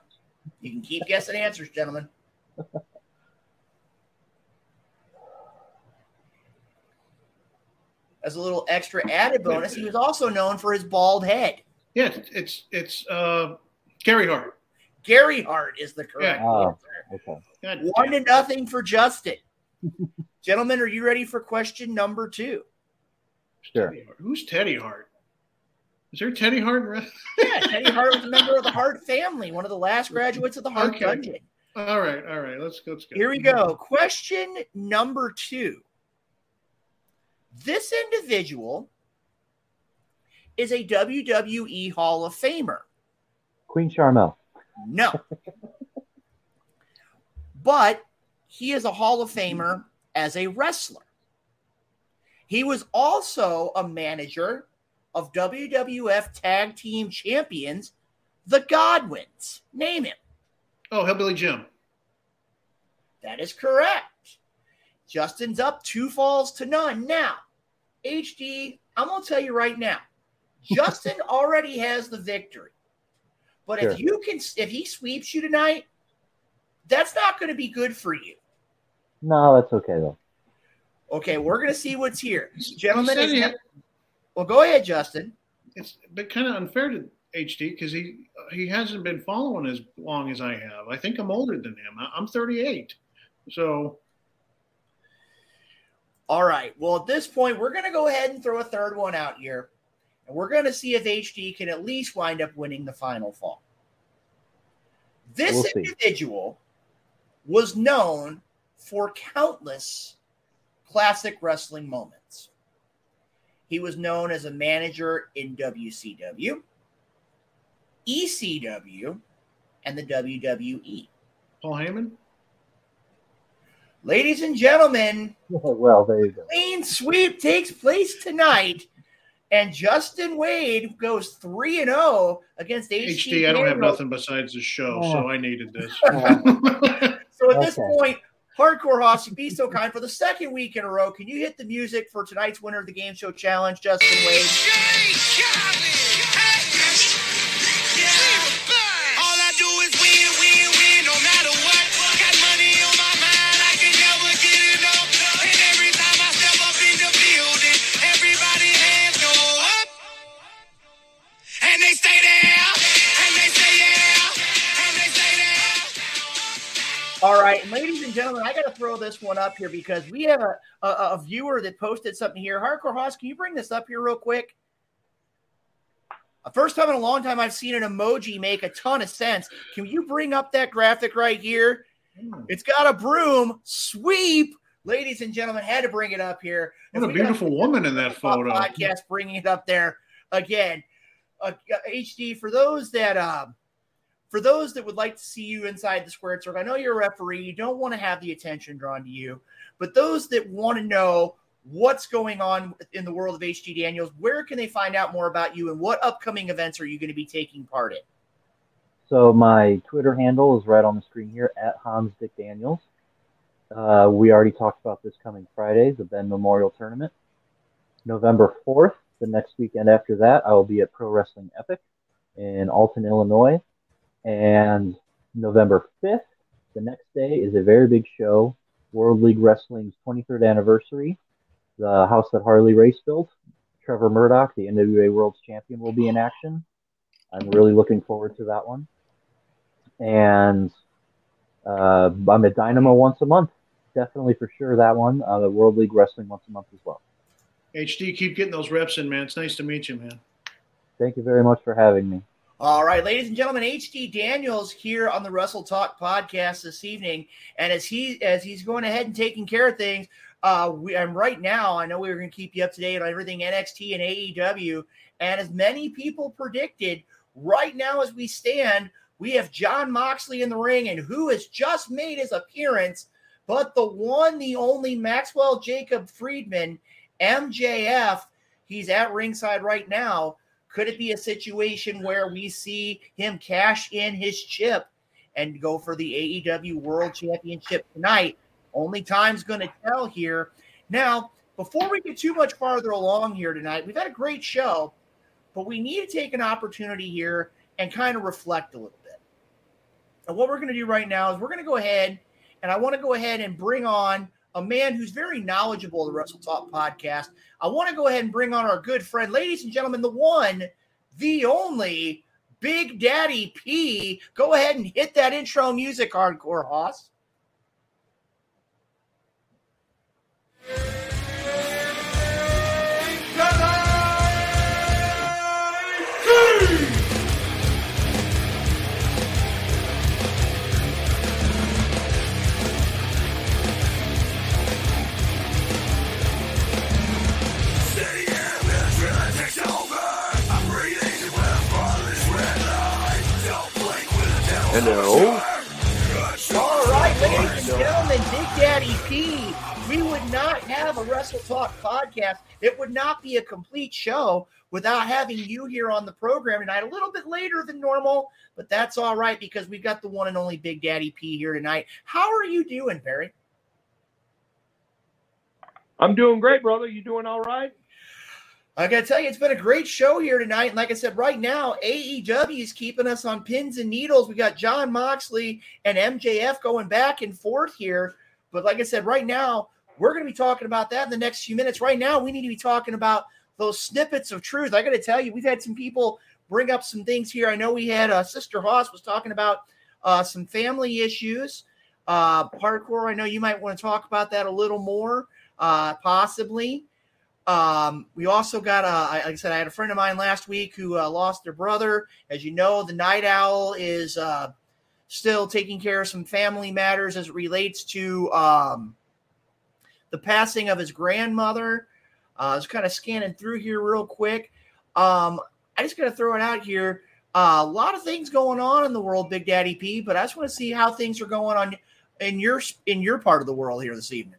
You can keep guessing answers, gentlemen. <laughs> As a little extra added bonus, he was also known for his bald head. Yeah, it's it's, it's uh, Gary Hart. Gary Hart is the correct Yeah. Oh. answer. Okay. One to nothing for Justin. Gentlemen, are you ready for question number two? Sure. Teddy Hart. Who's Teddy Hart? Is there Teddy Hart? <laughs> Yeah, Teddy Hart was a member of the Hart family, one of the last graduates of the Hart Okay. Dungeon. All right, all right. Let's go. Let's go. Here we go. Question number two. This individual is a WWE Hall of Famer. Queen Charmel. No. but he is a Hall of Famer as a wrestler. He was also a manager of WWF Tag Team Champions, the Godwins. Name him. Oh, Hillbilly Jim. That is correct. Justin's up two falls to none. Now, HD, I'm going to tell you right now, Justin <laughs> already has the victory. But Sure. if you can, if he sweeps you tonight, that's not going to be good for you. No, that's okay though. Okay, we're going to see what's here, He gentlemen. said he it's- had- well, go ahead, Justin. it's been kind of unfair to HD because he he hasn't been following as long as I have. I think I'm older than him. I- I'm 38, so All right. Well, at this point, we're going to go ahead and throw a third one out here, and we're going to see if HD can at least wind up winning the final fall. This We'll see. individual was known for countless classic wrestling moments. He was known as a manager in WCW, ECW, and the. WWE. Paul Heyman. Ladies and gentlemen, <laughs> well, there you go. clean sweep takes place tonight, and Justin Wade goes three and zero against HD. HD. I don't have nothing besides the show, Oh. so I needed this. <laughs> Oh. So at this point, Hardcore Hoss, be so kind for the second week in a row. Can you hit the music for tonight's winner of the game show challenge, Justin Wade? All right, ladies and gentlemen, I got to throw this one up here because we have a, a, a viewer that posted something here. Hardcore Hoss, can you bring this up here real quick? First time in a long time I've seen an emoji make a ton of sense. Can you bring up that graphic right here? It's got a broom sweep. Ladies and gentlemen, had to bring it up here. What a beautiful woman in that photo. podcast bringing it up there again. Uh, HD for those that um, for those that would like to see you inside the squared circle. I know you're a referee. You don't want to have the attention drawn to you, but those that want to know what's going on in the world of HD Daniels, where can they find out more about you and what upcoming events are you going to be taking part in? So my Twitter handle is right on the screen here at Hans Dick Daniels. Uh, we already talked about this coming Friday, the Ben Memorial Tournament. November 4th, the next weekend after that, I will be at Pro Wrestling Epic in Alton, Illinois. And November 5th, the next day, is a very big show, World League Wrestling's 23rd anniversary. The house that Harley Race built, Trevor Murdoch, the NWA World's Champion, will be in action. I'm really looking forward to that one and uh, I'm at Dynamo once a month. Definitely for sure that one. Uh, the World League Wrestling once a month as well. HD, keep getting those reps in, man. It's nice to meet you, man. Thank you very much for having me. All right, ladies and gentlemen, HD Daniels here on the Wrestle Talk podcast this evening, and as he as he's going ahead and taking care of things, uh, we and right now I know we were going to keep you up to date on everything NXT and AEW, and as many people predicted, right now as we stand, we have Jon Moxley in the ring, and who has just made his appearance, but the one, the only Maxwell Jacob Friedman, MJF. He's at ringside right now. Could it be a situation where we see him cash in his chip and go for the AEW World Championship tonight? Only time's going to tell here. Now, before we get too much farther along here tonight, we've had a great show, but we need to take an opportunity here and kind of reflect a little bit. And what we're going to do right now is we're going to go ahead and I want to go ahead and bring on a man who's very knowledgeable of the Wrestle Talk podcast. I want to go ahead and bring on our good friend, ladies and gentlemen, the one, the only Big Daddy P. Go ahead and hit that intro music, Hardcore Hoss. Hello. All right, ladies and gentlemen, Big Daddy P. We would not have a Wrestle Talk podcast. It would not be a complete show without having you here on the program tonight. A little bit later than normal, but that's all right because we've got the one and only Big Daddy P here tonight. How are you doing, Barry? I'm doing great, brother. You doing all right? I got to tell you, it's been a great show here tonight. And like I said, right now, AEW is keeping us on pins and needles. We got Jon Moxley and MJF going back and forth here. But like I said, right now, we're going to be talking about that in the next few minutes. Right now, we need to be talking about those snippets of truth. I got to tell you, we've had some people bring up some things here. I know we had uh, Sister Haas was talking about uh, some family issues. Uh, hardcore, I know you might want to talk about that a little more, uh, possibly. Um, we also got a, like I said, I had a friend of mine last week who uh, lost their brother. As you know, the Night Owl is uh, still taking care of some family matters as it relates to um, the passing of his grandmother. Uh, I was kind of scanning through here real quick. Um, I just got to throw it out here. Uh, a lot of things going on in the world, Big Daddy P, but I just want to see how things are going on in your in your part of the world here this evening.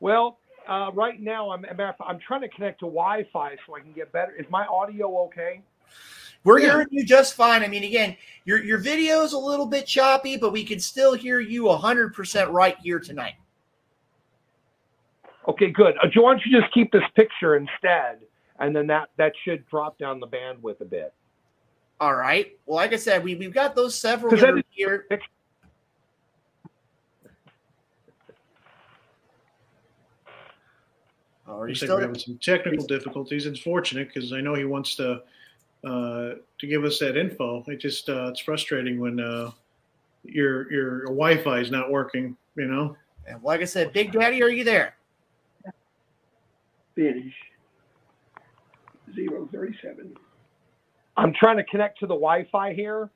Well, uh, right now I'm I'm trying to connect to Wi-Fi so I can get better. Is my audio okay? We're hearing you just fine. I mean, again, your your video is a little bit choppy, but we can still hear you hundred percent right here tonight. Okay, good. Uh, why don't you just keep this picture instead, and then that that should drop down the bandwidth a bit. All right. Well, like I said, we we've got those several that that are is- here. Oh, are you Looks like we're having some technical difficulties. It's fortunate because I know he wants to uh, to give us that info. It just uh, it's frustrating when uh, your your Wi-Fi is not working. You know. And like I said, Big Daddy, are you there? Finish. Zero thirty-seven. I'm trying to connect to the Wi-Fi here,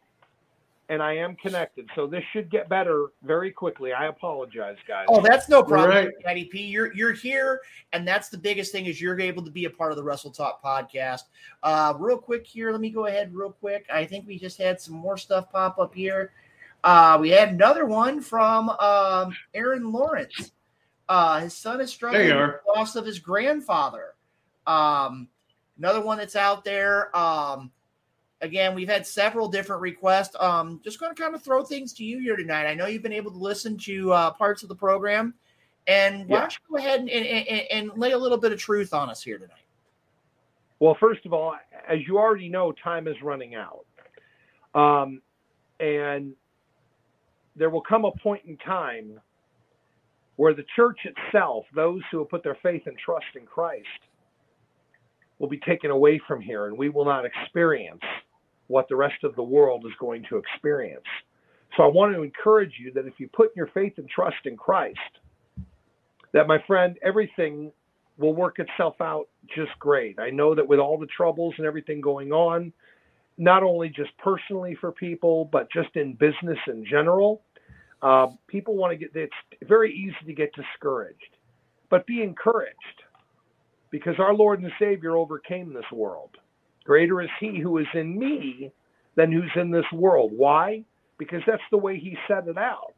and I am connected. So this should get better very quickly. I apologize, guys. Oh, that's no problem, Right. Big P. You're you're here, and that's the biggest thing is you're able to be a part of the Wrestle Talk podcast. Uh, real quick here, let me go ahead real quick. I think we just had some more stuff pop up here. Uh, we had another one from um, Aaron Lawrence. Uh, his son is struggling with the loss of his grandfather. Um, another one that's out there. Um, again, we've had several different requests. Um, just going to kind of throw things to you here tonight. I know you've been able to listen to uh, parts of the program, and why Yeah. don't you go ahead and, and, and, and lay a little bit of truth on us here tonight? Well, first of all, as you already know, time is running out. Um, and there will come a point in time where the church itself, those who have put their faith and trust in Christ, will be taken away from here, and we will not experience what the rest of the world is going to experience. So I want to encourage you that if you put your faith and trust in Christ, that my friend, everything will work itself out just great. I know that with all the troubles and everything going on, not only just personally for people, but just in business in general, uh, people want to get, it's very easy to get discouraged. But be encouraged because our Lord and Savior overcame this world. Greater is He who is in me than who's in this world. Why? Because that's the way He set it out.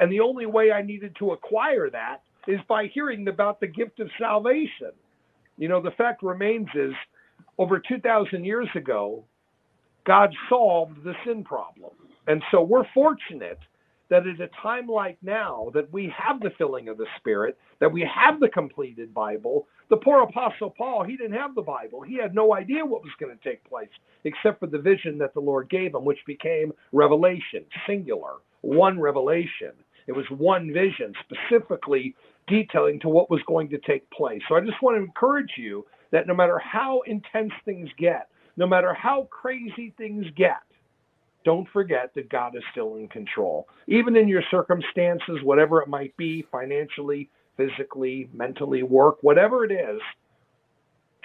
And the only way I needed to acquire that is by hearing about the gift of salvation. You know, the fact remains is over 2,000 years ago, God solved the sin problem. And so we're fortunate that at a time like now that we have the filling of the Spirit, that we have the completed Bible. The poor Apostle Paul, he didn't have the Bible. He had no idea what was going to take place except for the vision that the Lord gave him, which became revelation, singular, one revelation. It was one vision, specifically detailing to what was going to take place. So I just want to encourage you that no matter how intense things get, no matter how crazy things get, don't forget that God is still in control. Even in your circumstances, whatever it might be, financially, physically, mentally, work, whatever it is,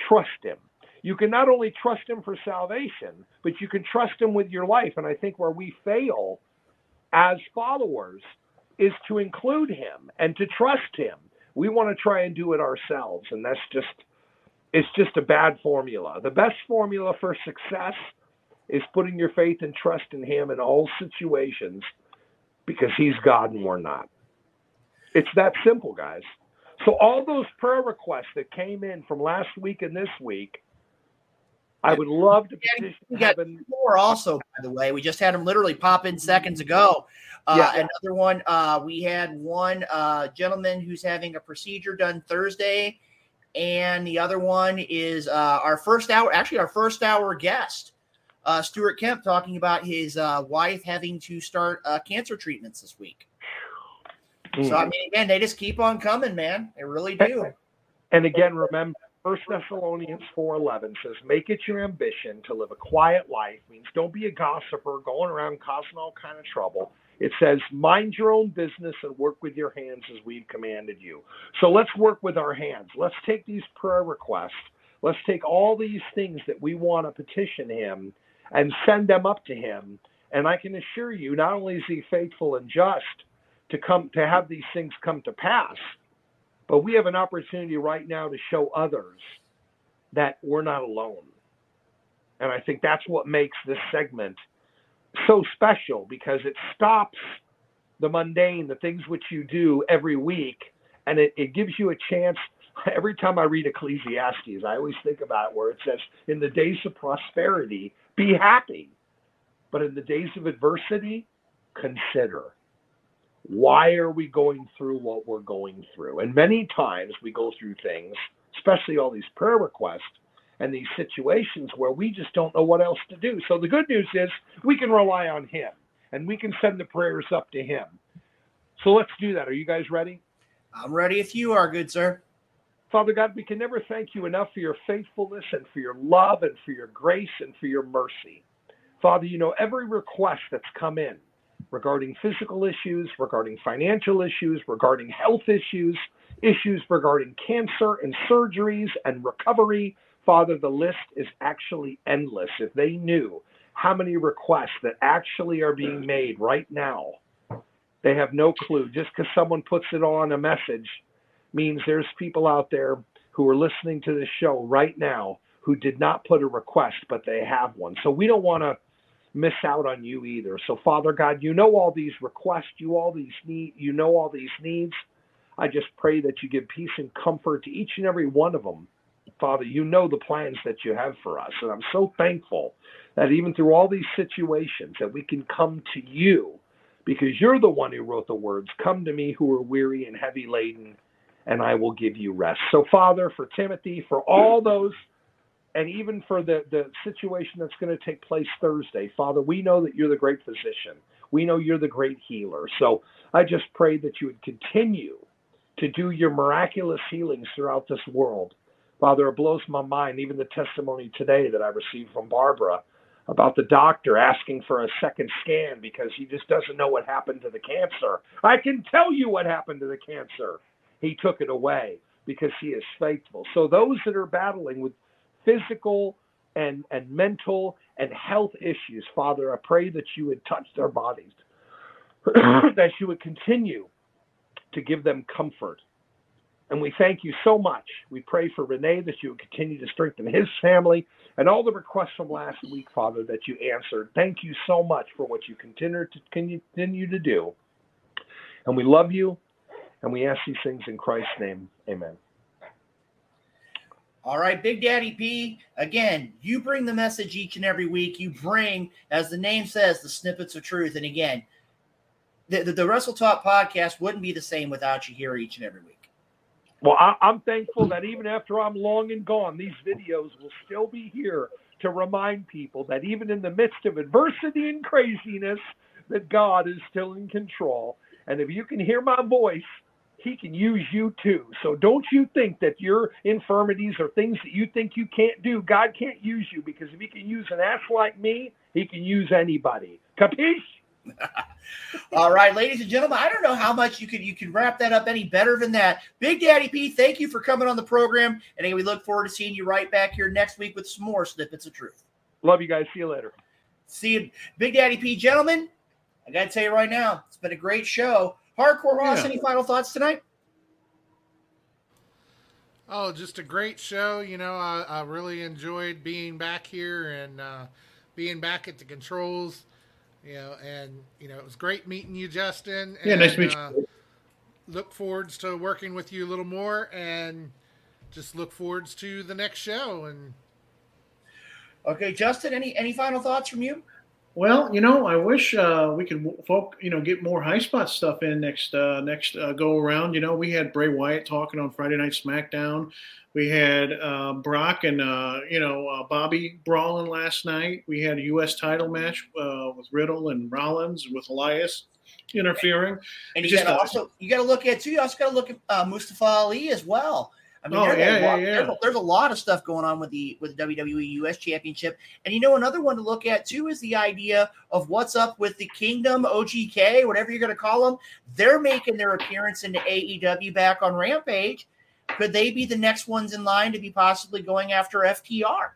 trust Him. You can not only trust Him for salvation, but you can trust Him with your life. And I think where we fail as followers is to include Him and to trust Him. We want to try and do it ourselves, and that's just it's just a bad formula. The best formula for success is putting your faith and trust in Him in all situations because he's God and we're not. It's that simple, guys. So all those prayer requests that came in from last week and this week, I would love to petition We got heaven. more also, by the way. We just had them literally pop in seconds ago. Uh, Yeah. Another one, uh, we had one uh, gentleman who's having a procedure done Thursday, and the other one is uh, our first hour, actually our first hour guest, uh, Stuart Kemp, talking about his uh, wife having to start uh, cancer treatments this week. So I mean, again, they just keep on coming, man. They really do. And again, remember, First Thessalonians 4.11 says, make it your ambition to live a quiet life. Means don't be a gossiper going around causing all kind of trouble. It says, mind your own business and work with your hands as we've commanded you. So let's work with our hands. Let's take these prayer requests. Let's take all these things that we want to petition him and send them up to him. And I can assure you, not only is he faithful and just to come to have these things come to pass, but we have an opportunity right now to show others that we're not alone. And I think that's what makes this segment so special because it stops the mundane, the things which you do every week, and it, it gives you a chance. Every time I read Ecclesiastes, I always think about where it says, In the days of prosperity, be happy. But in the days of adversity, consider why are we going through what we're going through? And many times we go through things, especially all these prayer requests and these situations where we just don't know what else to do. So the good news is we can rely on Him and we can send the prayers up to Him. So let's do that. Are you guys ready? I'm ready if you are, good sir. Father God, we can never thank you enough for your faithfulness and for your love and for your grace and for your mercy. Father, you know every request that's come in regarding physical issues, regarding financial issues, regarding health issues, issues regarding cancer and surgeries and recovery. Father, the list is actually endless. If they knew how many requests that actually are being made right now, they have no clue. Just because someone puts it on a message means there's people out there who are listening to this show right now who did not put a request, but they have one. So we don't want to miss out on you either. So Father God, you know all these requests, you all these need, you know all these needs. I just pray that you give peace and comfort to each and every one of them. Father, you know the plans that you have for us, and I'm so thankful that even through all these situations that we can come to you because you're the one who wrote the words, come to me who are weary and heavy laden, and I will give you rest. So Father, for Timothy, for all those and even for the, the situation that's going to take place Thursday, Father, we know that you're the great physician. We know you're the great healer. So I just pray that you would continue to do your miraculous healings throughout this world. Father, it blows my mind, even the testimony today that I received from Barbara about the doctor asking for a second scan because he just doesn't know what happened to the cancer. I can tell you what happened to the cancer. He took it away because he is faithful. So those that are battling with physical and, and mental and health issues, Father, I pray that you would touch their bodies, <clears throat> that you would continue to give them comfort. And we thank you so much. We pray for Renee that you would continue to strengthen his family and all the requests from last week, Father, that you answered. Thank you so much for what you continue to continue to do. And we love you, and we ask these things in Christ's name. Amen. All right, Big Daddy P. Again, you bring the message each and every week. You bring, as the name says, the snippets of truth. And again, the, the, the Wrestle Talk podcast wouldn't be the same without you here each and every week. Well, I, I'm thankful that even after I'm long and gone, these videos will still be here to remind people that even in the midst of adversity and craziness, that God is still in control. And if you can hear my voice, he can use you too. So don't you think that your infirmities or things that you think you can't do, God can't use you because if he can use an ass like me, he can use anybody. Capiche? <laughs> All right, ladies and gentlemen, I don't know how much you could you could wrap that up any better than that. Big Daddy P, thank you for coming on the program, and we look forward to seeing you right back here next week with some more snippets of truth. Love you guys. See you later. See you, Big Daddy P, gentlemen. I got to tell you right now, it's been a great show. Hardcore Hoss, Yeah. any final thoughts tonight? Oh, just a great show. You know, I, I really enjoyed being back here and uh, being back at the controls. You know, and you know, it was great meeting you, Justin. Yeah, nice to and, meet you. uh, Look forwards to working with you a little more, and just look forwards to the next show. And Okay, Justin, any any final thoughts from you? Well, you know, I wish uh, we could folk, you know, get more high spot stuff in next uh, next uh, go around. You know, we had Bray Wyatt talking on Friday Night SmackDown. We had uh, Brock and uh, you know uh, Bobby brawling last night. We had a U.S. title match uh, with Riddle and Rollins with Elias interfering. And you got to also you got to look at too. You also got to look at uh, Mustafa Ali as well. I mean, Oh, there's, yeah, a yeah, lot, yeah. There's, a, there's a lot of stuff going on with the with the WWE US Championship, and you know another one to look at too is the idea of what's up with the Kingdom OGK, whatever you're going to call them. They're making their appearance into AEW back on Rampage. Could they be the next ones in line to be possibly going after FTR?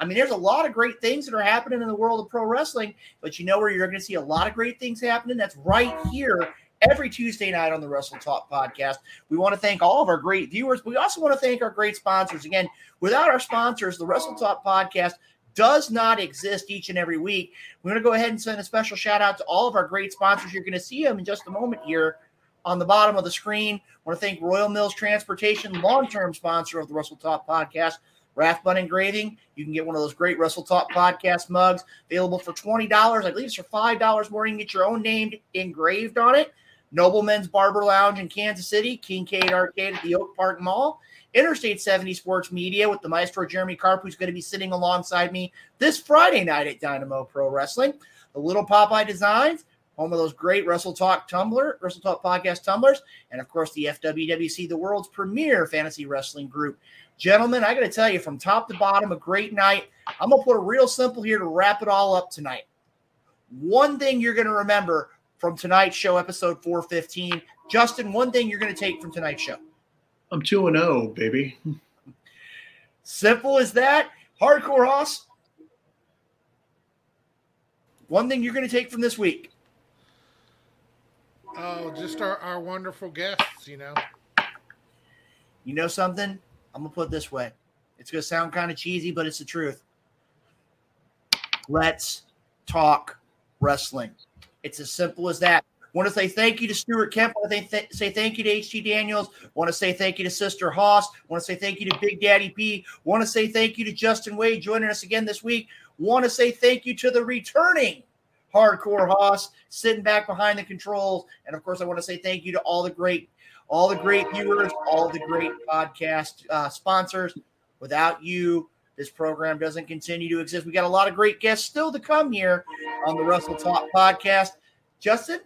I mean, there's a lot of great things that are happening in the world of pro wrestling, but you know where you're going to see a lot of great things happening? That's right here every Tuesday night on the Wrestle Talk podcast. We want to thank all of our great viewers. We also want to thank our great sponsors. Again, without our sponsors, the Wrestle Talk podcast does not exist each and every week. We're going to go ahead and send a special shout out to all of our great sponsors. You're going to see them in just a moment here on the bottom of the screen. I want to thank Royal Mills Transportation, long-term sponsor of the Wrestle Talk podcast. Rathbun Engraving. You can get one of those great Wrestle Talk podcast mugs available for $20. I believe it's for $5 more. You can get your own name engraved on it. Nobleman's Barber Lounge in Kansas City, Kincaid Arcade at the Oak Park Mall, Interstate 70 Sports Media with the maestro Jeremy Carp, who's going to be sitting alongside me this Friday night at Dynamo Pro Wrestling. The Little Popeye Designs, home of those great Wrestle Talk Tumblr, Wrestle Talk podcast tumblers, and of course the FWWC, the world's premier fantasy wrestling group. Gentlemen, I got to tell you, from top to bottom, a great night. I'm going to put a real simple here to wrap it all up tonight. One thing you're going to remember from tonight's show, episode 415. Justin, one thing you're going to take from tonight's show. I'm two and zero, baby. Simple as that. Hardcore Hoss. One thing you're going to take from this week. oh, just our, our wonderful guests, you know. You know something? I'm going to put it this way. It's going to sound kind of cheesy, but it's the truth. Let's talk wrestling. It's as simple as that. Want to say thank you to Stuart Kemp. Want to th- say thank you to HD Daniels. Want to say thank you to Sister Hoss. Want to say thank you to Big Daddy P. Want to say thank you to Justin Wade joining us again this week. Want to say thank you to the returning Hardcore Hoss sitting back behind the controls. And of course, I want to say thank you to all the great, all the great viewers, all the great podcast uh, sponsors. Without you, this program doesn't continue to exist. We got a lot of great guests still to come here on the Wrestle Talk podcast. Justin,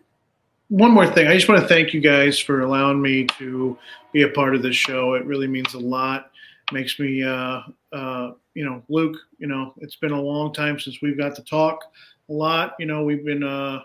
One more thing. I just want to thank you guys for allowing me to be a part of this show. It really means a lot. Makes me, uh, uh, you know, Luke. You know, it's been a long time since we've got to talk a lot. You know, we've been. Uh,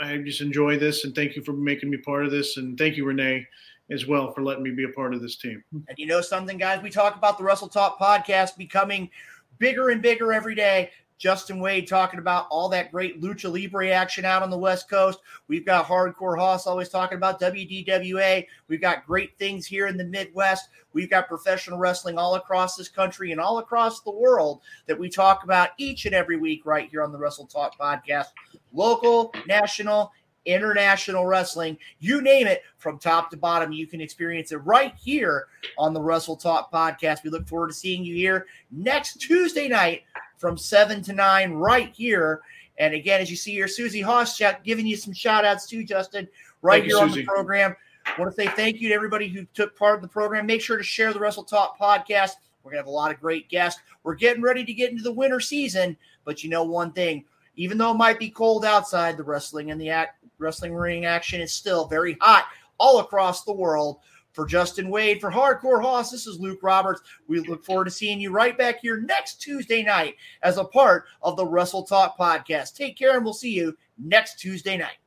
I just enjoy this, and thank you for making me part of this, and thank you, Renee, as well, for letting me be a part of this team. And you know something, guys? We talk about the Wrestle Talk podcast becoming bigger and bigger every day. Justin Wade talking about all that great lucha libre action out on the West Coast. We've got Hardcore Hoss always talking about WDWA. We've got great things here in the Midwest. We've got professional wrestling all across this country and all across the world that we talk about each and every week right here on the Wrestle Talk podcast. Local, national, international wrestling, you name it, from top to bottom, you can experience it right here on the Wrestle Talk podcast. We look forward to seeing you here next Tuesday night from 7 to 9 right here. And again, as you see here, Susie Hoss giving you some shout outs too, Justin, right Thank you, here on Susie. the program. I want to say thank you to everybody who took part in the program. Make sure to share the Wrestle Talk podcast. We're going to have a lot of great guests. We're getting ready to get into the winter season, but you know one thing, even though it might be cold outside, the wrestling and the act, wrestling ring action is still very hot all across the world. For Justin Wade, for Hardcore Hoss, this is Luke Roberts. We look forward to seeing you right back here next Tuesday night as a part of the Wrestle Talk podcast. Take care, and we'll see you next Tuesday night.